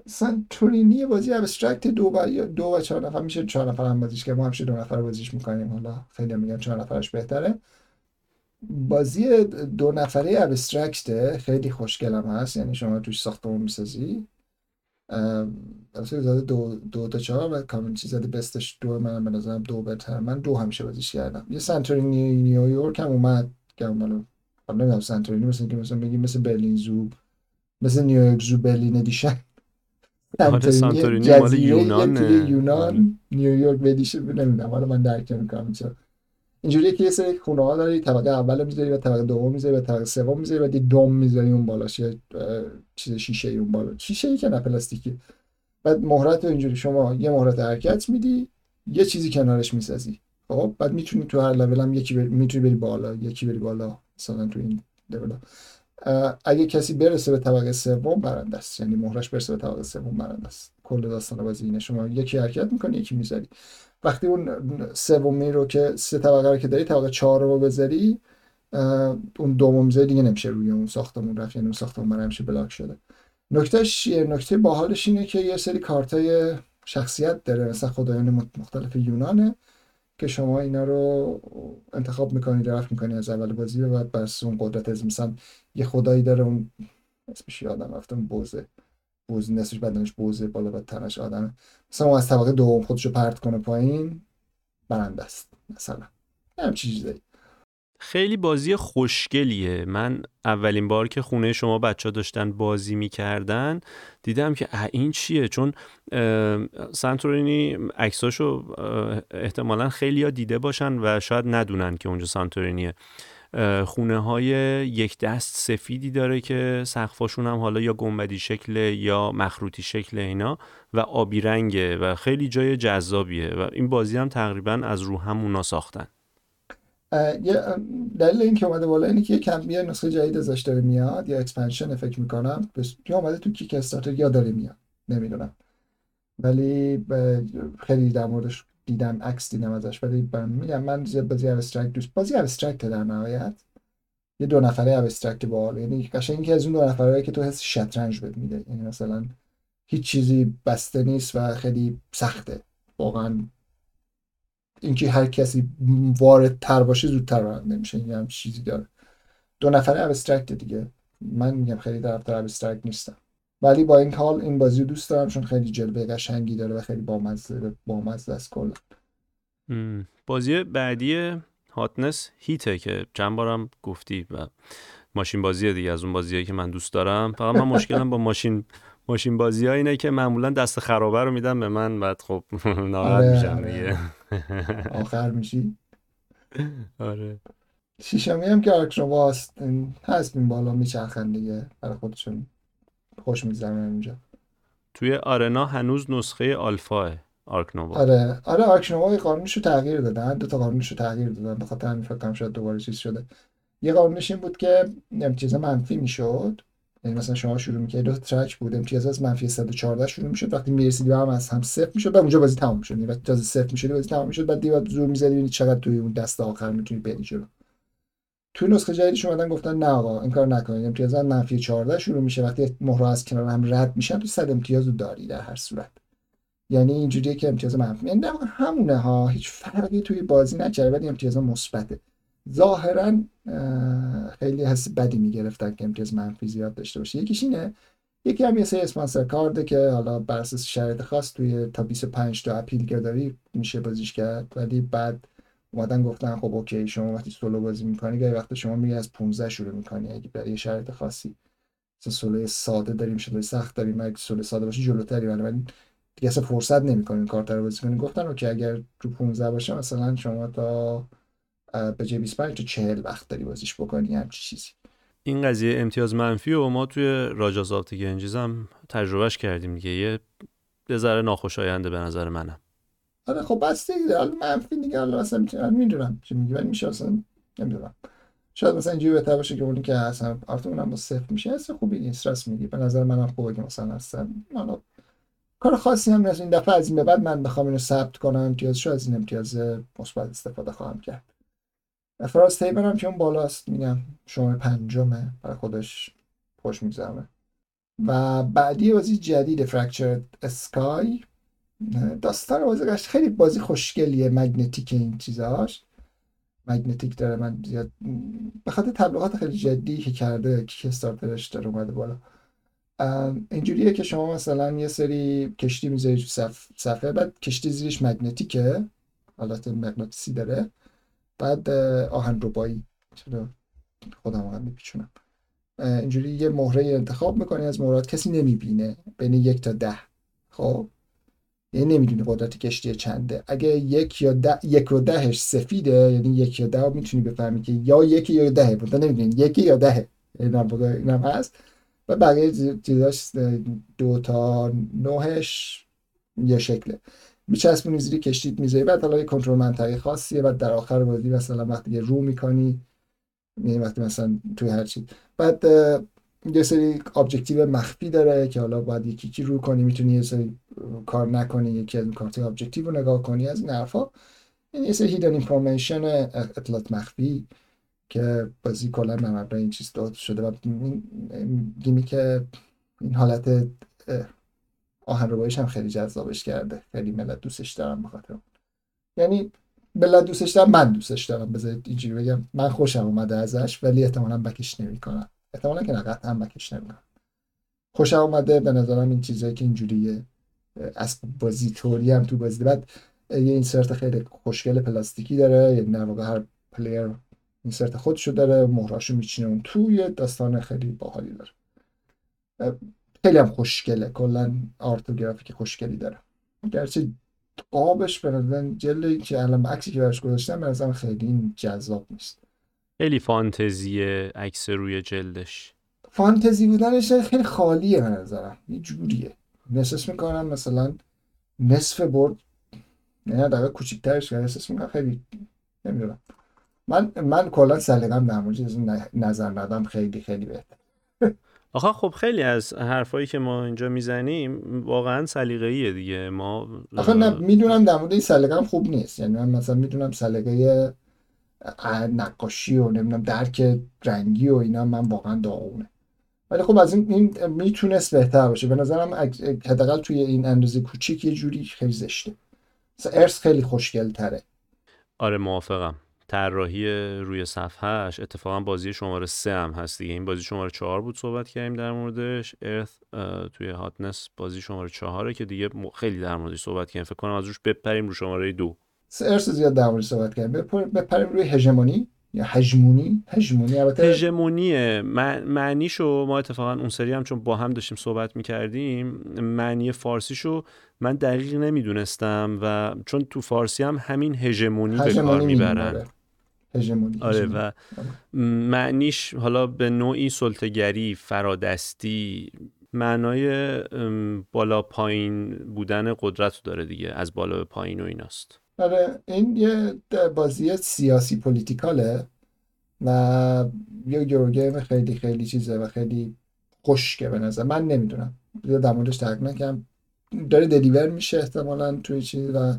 سنتورینی بازی ابسترکت دو و دو و چهار نفر میشه. چهار نفر هم بازیش که ما همیشه دو نفر بازیش می‌کنیم؟ حالا خیلی میگن چهار نفرش بهتره. بازی دو نفره ابسترکته. خیلی خوشگلم هست. یعنی شما توش ساختمون می‌سازی. البته زده دو دو تا چهار و کامنتی زده بستش دو من به نظرم دو بهتر من دو همیشه بازیش کردم. یه سنتورینی نیویورک هم اومد که مالو نمی‌دونم سنتورینی مثل که مثلا بگیم مثل برلین زو مثل نیویورک زو برلین ادیشن. آره سانتورینی مال یونان یونان نیویورک بدیشه. نمی‌دونم حالا من درک نمی‌کنم. چرا اینجوریه که یه سری خونه ها داری طبقه اول می‌ذاری و طبقه دوم می‌ذاری و طبقه سوم می‌ذاری و دوم می‌ذاری اون بالاش یه چیز شیشه ای اون بالا. شیشه ای که نه پلاستیکی بعد مهرت اینجوری شما یه مهرت حرکت میدی یه چیزی کنارش می‌سازی. خب؟ بعد می‌تونی تو هر لول هم یکی بری می‌تونی بری بالا یکی بری بالا مثلا تو این لول اگه کسی برسه به طبقه سوم برنده است. یعنی مهرش برسه به طبقه سوم برنده است. کل داستان بازی اینه. شما یکی حرکت می‌کنی یکی می‌ذاری. وقتی اون سومی رو که سه طبقه رو که داری طبقه چهار رو بذاری اون دوم می‌ذاری دیگه نمیشه روی اون ساختمون رفت یعنی اون ساختمون برای همیشه بلاک شده. نکتهش نکته باحالش اینه که یه سری کارتای شخصیت داره مثلا خدایان مختلف یونانه که شما اینا رو انتخاب می‌کنید رفت می‌کنید از اول بازی و بعد بر اون قدرت از مثلا یه خدایی داره اون اسمش یادم رفتم بوزه. بوز نصفش بدنش بوزه بالا تنش آدمه مثلا اون از طبقه دوم خودشو پرت کنه پایین برنده است مثلا. هم چیزی خیلی بازی خوشگلیه. من اولین بار که خونه شما بچه ها داشتن بازی می‌کردن دیدم که این چیه؟ چون سانتورینی عکساشو احتمالا خیلی ها دیده باشن و شاید ندونن که اونجا سانتورینیه. خونه های یک دست سفیدی داره که سقفاشون هم حالا یا گنبدی شکل یا مخروطی شکل اینا و آبی رنگه و خیلی جای جذابیه و این بازی هم تقریبا از رو همونا ساختن. یه دلیل این که اومده بالا اینه که کم یه نسخه جدید ازش داره میاد یا expansion فکر می‌کنم. یا اومده تو Kickstarter یا داره میاد. نمی‌دونم. ولی خیلی در موردش دیدم عکس دیدم ازش ولی میگم من بازی abstract دوست بازی abstract در نهایت یه دو نفره abstract باحال. یعنی قشنگ که از اون دو نفره که تو حس شطرنج بهت میده. یعنی مثلا هیچ چیزی بسته نیست و خیلی سخته. واقعا اینکه هر کسی وارد تر باشه زودتر برنده میشه. این هم چیزی داره. دو نفره abstract دیگه. من میگم خیلی طرفدار abstract نیستم. ولی با این حال این بازی رو دوست دارم چون خیلی جلوه قشنگی داره و خیلی بامزه بامزه است کلا. بازی بعدی هاتنس هیته که چند بارم گفتی و ماشین بازی دیگه از اون بازیایی که من دوست دارم. فقط من مشکلم با ماشین ماشین بازی ها اینه که معمولا دست خرابه رو میدم به من بعد خب ناراحت آره، میشم دیگه. آره. آخر میشی؟ آره. شیشمی هم که آرکنووا هست هست این بالا میچرخن دیگه برای خودشون. خوش میگذرن اونجا. توی آرنا هنوز نسخه آلفاه آرکنووا. آره آره آرکنووا قانونش رو تغییر دادن دو تا قانونش رو تغییر دادن به خاطر همین فکر شاید دوباره چیز شده. یه قانونش این بود که چیز منفی می‌شد. یعنی مثلا شما شروع می‌کردید دو ترک بود. امتیاز از منفی 114 شروع می‌شد. وقتی می‌رسیدی به هم از هم صفر می‌شد. بعد اونجا بازی تمام می‌شد یعنی وقتی تازه صفر می‌شد بازی تمام می‌شد. بعد دیگه زور می‌زدی ببینید چقدر توی اون دست آخر می‌تونی بری جلو. توی نسخه جدیدش اومدن گفتن نه آقا این کار نکنید. امتیاز منفی 14 شروع میشه. وقتی مهره از کنار هم رد میشن تو 100 امتیاز رو داری در هر صورت. یعنی اینجوریه که امتیاز منفی. یعنی همونه ها. هیچ فرقی توی بازی نکرده ولی امتیاز مثبته. ظاهرا خیلی حس بدی می‌گرفتن که امتیاز منفی زیاد داشته باشه. یکیش اینه. یکی هم یه سری اسپانسر کارده که حالا بر اساس شرایط خاص توی تا 25 تا اپیل داری میشه بازیش کرد. ولی بعد اومدن گفتن خب اوکی شما وقتی سولو بازی می‌کنی گاهی وقت شما میری از 15 شروع می‌کنی. اگه برای شرایط خاصی مثلا سولو ساده داریم شده سخت داریم اگه سولو ساده باشه جلوتری ولی دیگه اصلا فرصت نمی‌کنین کارت رو بازی کنین گفتن اوکی اگر رو 15 باشه مثلا شما تا به جای 25 تا 40 وقت داری بازیش بکنی همچی چیزی. این قضیه امتیاز منفی و ما توی راجا زافت گنجیز هم تجربهش کردیم دیگه. یه ذره ناخوشاینده به نظر منم. آره خب بس دیگه. حالا منفی دیگه حالا مثلا می‌دونم چی میگی ولی میشه اصلا نمی‌دونم. شاید مثلا اینجوری بهتر باشه که اونی که اصلا آرت اونم با صفر میشه. اصلا خوبی نیست راست میگی. به نظر منم خوبه که مثلا اصلا حالا کار خاصی هم نیست. این دفعه از این به بعد من بخوام اینو ثبت کنم امتیازشو از این امتیاز مثبت استفاده خواهم کرد. فراز تیبر هم که اون بالاست میگم. شما پنجمه. برای خودش خوش میگذرمه و بعدی بازی جدید فرکچر اسکای داستان بازی گشت خیلی بازی خوشگلیه مگنتیک این چیزاش. مگنتیک داره من زیاد به خاطر تبلیغات خیلی جدی که کرده که استارترش داره اومده بالا. اینجوریه که شما مثلا یه سری کشتی می‌ذاری تو صف... صفحه بعد کشتی زیرش مگنتیکه حالت مغناطیسی داره. بعد آهن ربایی. چرا؟ خودم هم میپیچونم. اینجوری یه مهره انتخاب می‌کنی از مهرات کسی نمی‌بینه بین یک تا ده. خب؟ یعنی نمی‌دونی قدرت کشتی چنده. اگه یک یا ده یک و دهش سفیده یعنی یک یا ده می‌تونی بفهمی که یا یکی یا دهه بوده نمی‌دونی یکی یا دهه اینم هست. و بقیه چیزاش دو تا نهش یه شکله. میچسبونی زیر کشتیت می‌ذاری. بعد حالا یه کنترل منطقه خاصیه. بعد در آخر بازی مثلا وقتی رو می‌کنی یعنی وقتی مثلا توی هر چیز بعد یه سری objective مخفی داره که حالا باید یکی کی رو کنی. می‌تونی یه سری کار نکنی یکی از کارت objective رو نگاه کنی از این حرفا. یعنی یه سری hidden information اطلاعات مخفی که بازی کلا مبنای این چیز داد شده و game ی که این حالت آهن هم خیلی جذابش کرده. خیلی ملت دوستش دارم بخاطر یعنی ملت دوستش دارم من دوستش دارم. بذارید اینجوری بگم من خوشم اومده ازش ولی احتمالا back ش نمی‌کنم. احتمالا که نه هم back ش نمی‌کنم. خوشم اومده به نظرم این چیزایی که اینجوریه. از بازی طوری هم تو بازی بعد یه insert خیلی خوشگل پلاستیکی داره یعنی در واقع هر player insert خودشو داره مهراشو میچینه اون توی داستان خیلی باحالی داره. خیلی هم خوشگله کلا art و گرافیک خوشگلی داره. گرچه قابش به نظر جلدی که الان عکسی که براش گذاشتم به نظرم خیلی جذاب نیست. خیلی فانتزیه عکس روی جلدش. فانتزی بودنش خیلی خالیه به نظرم. یه جوریه. نسس می‌کنم مثلا نصف برد نه دقیقه کوچیکترش احساس می‌کنم خیلی نمی‌دونم. من من کلا سلیقم در مورد نظر ندم خیلی خیلی بهتر آخه خب خیلی از حرفایی که ما اینجا می‌زنیم واقعا سلیقه‌ایه دیگه. ما آخه نه می‌دونم در مورد این سلیقه‌ام خوب نیست. یعنی من مثلا می‌دونم سلیقه نقاشی و نمی‌دونم درک رنگی و اینا من واقعا داغونه. ولی خب از این, این می‌تونست بهتر باشه. به نظرم حداقل توی این اندازه کوچیک یه جوری خیلی زشته. ارث خیلی خوشگل تره آره موافقم. طراحی روی صفحهش اتفاقا بازی شماره سه هم هست دیگه. این بازی شماره چهار بود صحبت کردیم در موردش. ارث توی هاتنس بازی شماره چهاره که دیگه خیلی در موردش صحبت کردیم. فکر کنم از روش بپریم رو شماره دو. ارث زیاد در موردش صحبت کردیم. بپریم روی هژمونی. یا هژمونی؟ هژمونی البته هژمونیه. معنیشو ما اتفاقا اون سری هم چون با هم داشتیم صحبت می‌کردیم معنی فارسیشو من دقیق نمی‌دونستم و چون تو فارسی هم همین هژمونی به کار می‌برن. هژمونی آره و معنیش حالا به نوعی سلطگری فرادستی معنای بالا پایین بودن قدرت داره دیگه از بالا به پایین و ایناست. آره این یه بازی سیاسی political ه و یه eurogame خیلی خیلی چیزه و خیلی خشکه به نظر. من نمی‌دونم. در موردش تحقیق داره deliver میشه احتمالا توی چیز و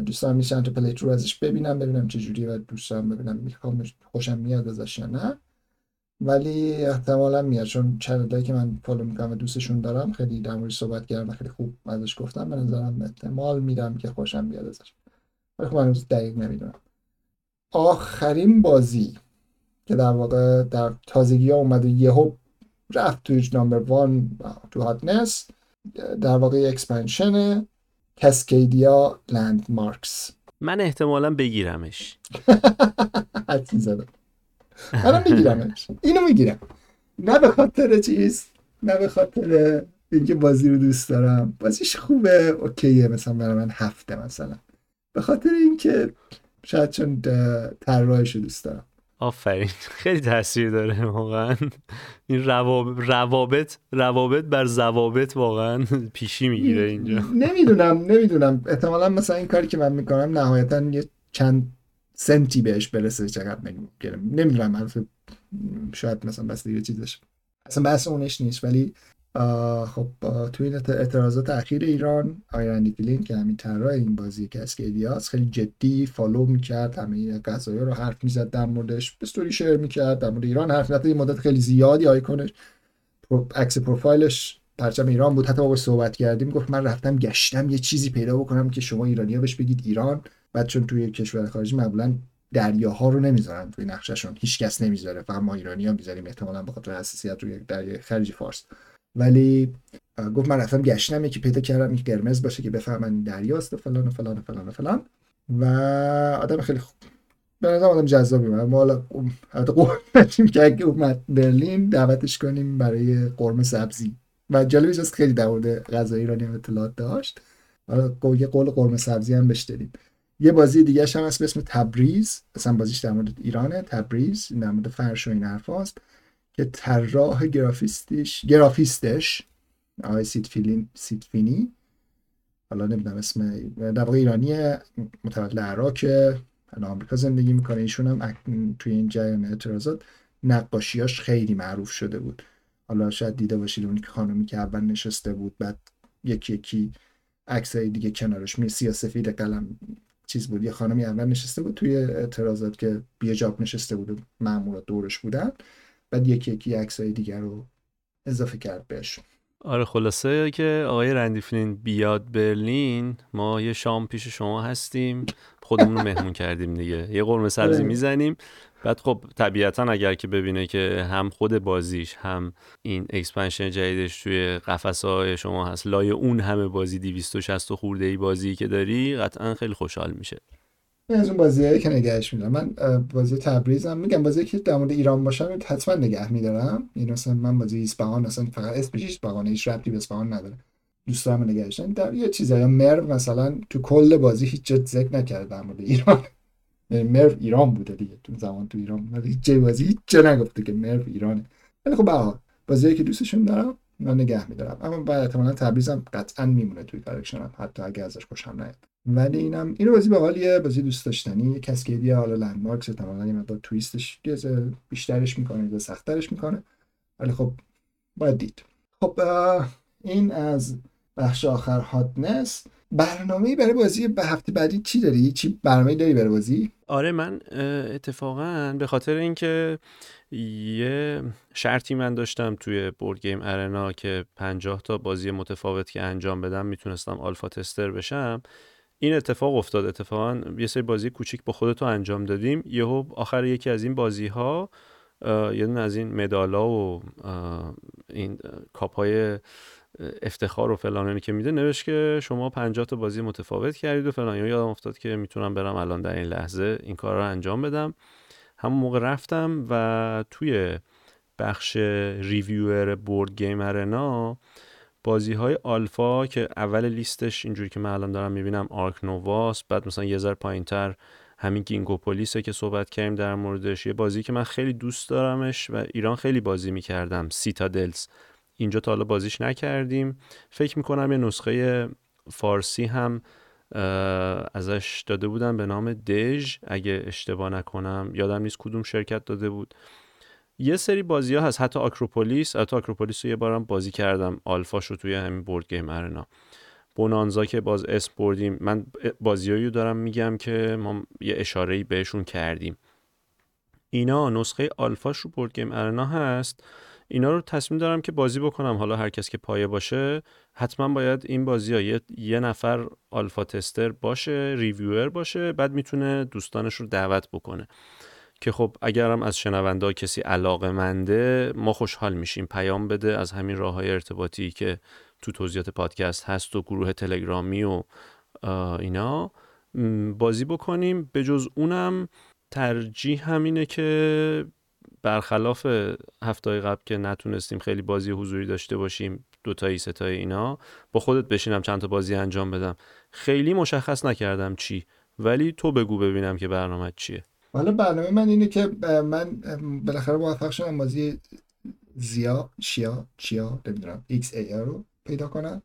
دوستان میشن تو playthrough ازش ببینم ببینم چه جوری و دوستان ببینم می‌خوام خوشم میاد ازش یا نه. ولی احتمالا میاد چون چندایی که من follow می‌کنم و دوستشون دارم خیلی در صحبت کردم خیلی خوب ازش گفتم به نظرم احتمال میدم که خوشم بیاد ازش. ولی خب هنوز دقیق نمی‌دونم. آخرین بازی که در واقع در تازگی ها اومده یهو رفت توی number one تو hotness در واقع expansion Cascadia Landmarks من احتمالا بگیرمش. حتی زدم من میگیرمش اینو می‌گیرم. نه به خاطر چیز نه به خاطر اینکه بازی رو دوست دارم. بازیش خوبه OK ه مثلا برای من هفته مثلا. به خاطر اینکه شاید چون طراحش دوست دارم. آفرین. خیلی تاثیر داره واقعا. این روابط روابط بر ضوابط واقعا پیشی می‌گیره اینجا. نمی‌دونم نمی‌دونم. احتمالا مثلا این کاری که من می‌کنم نهایتا یه چند سنتی بهش برسه چقدر نمی‌دونم شاید مثلا بس دیگه چیزش اصلا بحث اونش نیست ولی خب توی این اعتراضات اخیر ایران آقای Randy Flynn که همین طراح این بازی Cascadia است خیلی جدی follow می‌کرد همه قضایا رو حرف می‌زد در موردش story share می‌کرد در مورد ایران حرف زد مدت خیلی زیادی آیکونش عکس پروفایلش پرچم ایران بود. حتی با صحبت کردیم گفت من رفتم گشتم یه چیزی پیدا بکنم که شما ایرانی ها بهش بگید ایران. بعد چون توی کشور خارجی معمولا دریاها رو نمی‌ذارن توی نقششون هیچ کس نمی‌ذاره فقط ما ایرانی ها می‌ذاریم احتمالا به خاطر حساسیت روی دریای خلیج فارس. ولی گفت من رفتم گشتم یکی پیدا کردم این قرمز باشه که بفهمن دریاست و فلان و فلان و فلان و فلان. و آدم خیلی خوب. به نظر آدم جذابی. من ما حالا حتی قول که اگه اومد برلین دعوتش کنیم برای قرمه سبزی. و جالبش است خیلی در مورد غذای ایرانی اطلاعات داشت. حالا یه قول قرمه سبزی هم بهش دادیم. یه بازی دیگه هم هست به اسم تبریز. اصلا بازیش در مورد ایرانه. تبریز. در مورد فرش و این حرف هست که طراح گرافیستش گرافیستش آقای سیدفینی حالا نمی‌دونم اسم در واقع ایرانی متولد عراق الان آمریکا زندگی می‌کنه. ایشون هم توی این جریان اعتراضات نقاشیاش خیلی معروف شده بود. حالا شاید دیده باشید اونی که خانمی که اول نشسته بود بعد یکی یکی عکسای دیگه کنارش می سیاسفید قلم چیز بود. یه خانمی اول نشسته بود توی اعتراضات که بیجاب نشسته بود و مامورات دورش بودن. بعد یکی یکی عکسای دیگر رو اضافه کرد بهش. آره خلاصه که آقای Randy Flynn بیاد برلین ما یه شام پیش شما هستیم. خودمون رو مهمون کردیم دیگه. یه قرمه سبزی آره. می‌زنیم. بعد خب طبیعتا اگر که ببینه که هم خود بازیش هم این expansion جدیدش توی قفسه های شما هست لای اون همه بازی 260 خورده ای بازی که داری قطعا خیلی خوشحال میشه. از اون بازیایی که نگهش میدارم. من بازی تبریزم. میگم بازی که در مورد ایران باشم حتما نگه میدارم. این مثلا من بازی اسپهان اصلا فقط اسمش اسپهان هیچ ربطی به اسپهان نداره. دوست دارم نگهش دارم یه چیزایی مرو مثلا تو کل بازی هیچ جد ذکر نکرده در مورد ایران. مرو ایران بوده دیگه تو زمان تو ایران. هیچ جای بازی هیچ جا نگفته که مرو ایرانه. ولی خب به بازی که دوستشون دارم من نگه میدارم. اما بعد احتمالاً تبریزم قطعا میمونه توی collection م حتی اگه ازش خوشم نیاد. ولی اینم اینو بازی باحالیه بازی دوست داشتنی. Cascadia حالا Landmarks احتمالاً یه مقدار twist ش بیشترش می‌کنه یا سختترش می‌کنه. ولی خب باید دید. خب این از بخش آخر هاتنس برنامه برای بازی به هفته بعدی چی داری؟ چی برنامه داری برای بازی؟ آره من اتفاقا به خاطر اینکه یه شرطی من داشتم توی بورد گیم ارنا که 50 تا بازی متفاوت که انجام بدم می‌تونستم آلفا تستر بشم. این اتفاق افتاد. اتفاقا یه سری بازی کوچیک با خودتو انجام دادیم. یهو آخر یکی از این بازی ها یه دونه از این مدالا و این کاپ های افتخار و فلان که میده نوشت که شما 50 تا بازی متفاوت کردید و فلان. یادم افتاد که می‌تونم برم الان در این لحظه این کار رو انجام بدم. همون موقع رفتم و توی بخش review Board Game Arena بازی های آلفا که اول لیستش اینجوری که من الان دارم می‌بینم Ark Nova ست بعد مثلا یه ذره پایینتر همین گینگوپولیسه که صحبت کردیم در موردش یه بازی که من خیلی دوست دارمش و ایران خیلی بازی می‌کردم سیتادلز اینجا تا حالا بازیش نکردیم. فکر می‌کنم یه نسخه فارسی هم ازش داده بودن به نام دژ اگه اشتباه نکنم. یادم نیست کدوم شرکت داده بود. یه سری بازی ها هست. حتی آکروپولیس حتی آکروپولیس رو یه بارم بازی کردم. آلفاش رو توی همین بورد گیم ارنا بونانزا که باز اسم بردیم. من بازیایی دارم میگم که ما یه اشارهی بهشون کردیم. اینا نسخه آلفاش رو بورد گیم ارنا هست. اینا رو تصمیم دارم که بازی بکنم. حالا هر کس که پایه باشه حتما باید این بازی ها یه, یه نفر آلفا تستر باشه ریویور باشه بعد می‌تونه دوستانش رو دعوت بکنه. که خب اگرم از شنونده کسی علاقه منده ما خوشحال میشیم. پیام بده از همین راه های ارتباطی که تو توضیحات پادکست هست و گروه تلگرامی و اینا. بازی بکنیم. به جز اونم ترجیح همینه که برخلاف هفته قبل که نتونستیم خیلی بازی حضوری داشته باشیم دوتایی ستایی اینا با خودت بشینم چند تا بازی انجام بدم. خیلی مشخص نکردم چی ولی تو بگو ببینم که برنامه چیه. حالا برنامه من اینه که من بالاخره موفق شدم بازی Xia شیا چیا نمی‌دونم X I A رو پیدا کنم.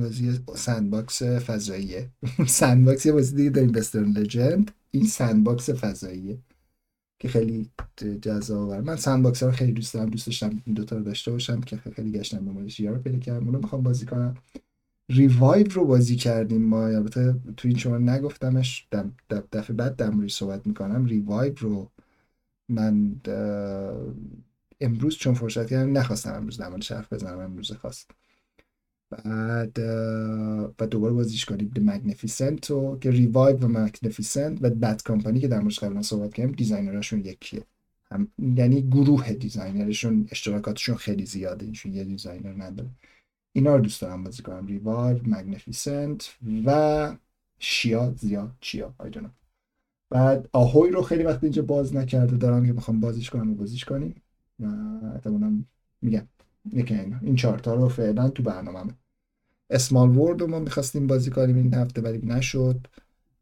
بازی sandbox فضاییه. sandbox یه بازی دیگه داریم Western Legends این sandbox فضاییه که خیلی جذاب من sandbox رو خیلی دوست دارم. دوست داشتم این دوتا رو داشته باشم که خیلی گشتم دنبالش. رو پیدا کردم. اونو می‌خوام بازی کنم. Revive رو بازی کردیم ما. البته تو این شما نگفتمش. دفعه بعد در صحبت می‌کنم. Revive رو من امروز چون فرصت کردم نخواستم امروز در حرف بزنم. امروز خواست. بعد و دوباره بازیش کنیم. The Magnificent و که Revive و Magnificent و Bad Company که در موردش قبلا صحبت کردیم designer شون یکیه. یعنی گروه designer شون اشتراکاتشون خیلی زیاده. اینشون یه designer نداره. اینا رو دوست دارم بازی کنم. Revive Magnificent و شیا زیا چیا نمی‌دونم بعد آهوی رو خیلی وقت اینجا باز نکرده دارم که می‌خوام بازیش کنم و بازیش کنیم. و احتمالا میگم یکی اینا. این چهارتا رو فعلا تو برنامه اسمال ورد رو ما می‌خواستیم بازی کنیم این هفته ولی نشد.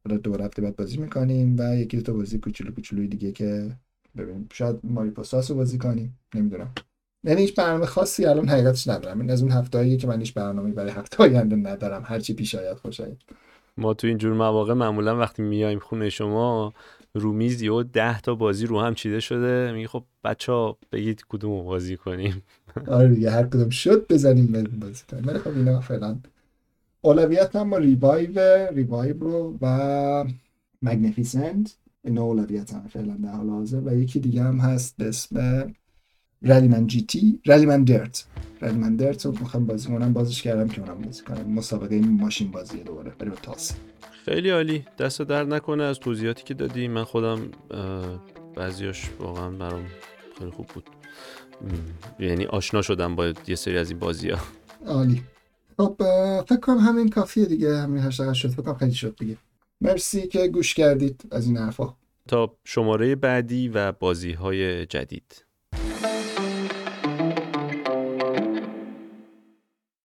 حالا دو هفته بعد بازی می‌کنیم و یکی دو تا بازی کوچولو کوچولوی دیگه که ببینیم. شاید ماری رو بازی کنیم. نمی‌دونم. یعنی هیچ برنامه خاصی الان حقیقتش ندارم. این از اون هفتهایی که من هیچ برنامه برای هفته آینده ندارم. هرچی پیش آید خوش آید. ما تو اینجور مواقع معمولا وقتی میایم خونه شما رو میز یه ده تا بازی رو هم چیده شده. میگه خب بچه ها بگید کدوم بازی کنیم. آره دیگه هر کدوم. شد بزنیم بازی کنیم. ولی خب اینا فعلا اولویت هم Revive Revive رو و Magnificent اینا اولویت هم فعلا در حال حاضر. و یکی دیگه هم هست به اسم Rallyman GT Rallyman Dirt Rallyman Dirt رو می‌خوام بازی کنم بازش کردم که اونم بازی کنم. مسابقه ماشین بازی دوباره. بریم تاس. خیلی عالی. دست درد نکنه از توضیحاتی که دادی. من خودم بعضیاش واقعا برام خیلی خوب بود. یعنی آشنا شدم با یه سری از این بازی ها عالی. خب فکر کنم همین کافیه دیگه. همین هشت شد. فکر کنم خیلی شد دیگه. مرسی که گوش کردید از این حرفا. تا شماره بعدی و بازی های جدید.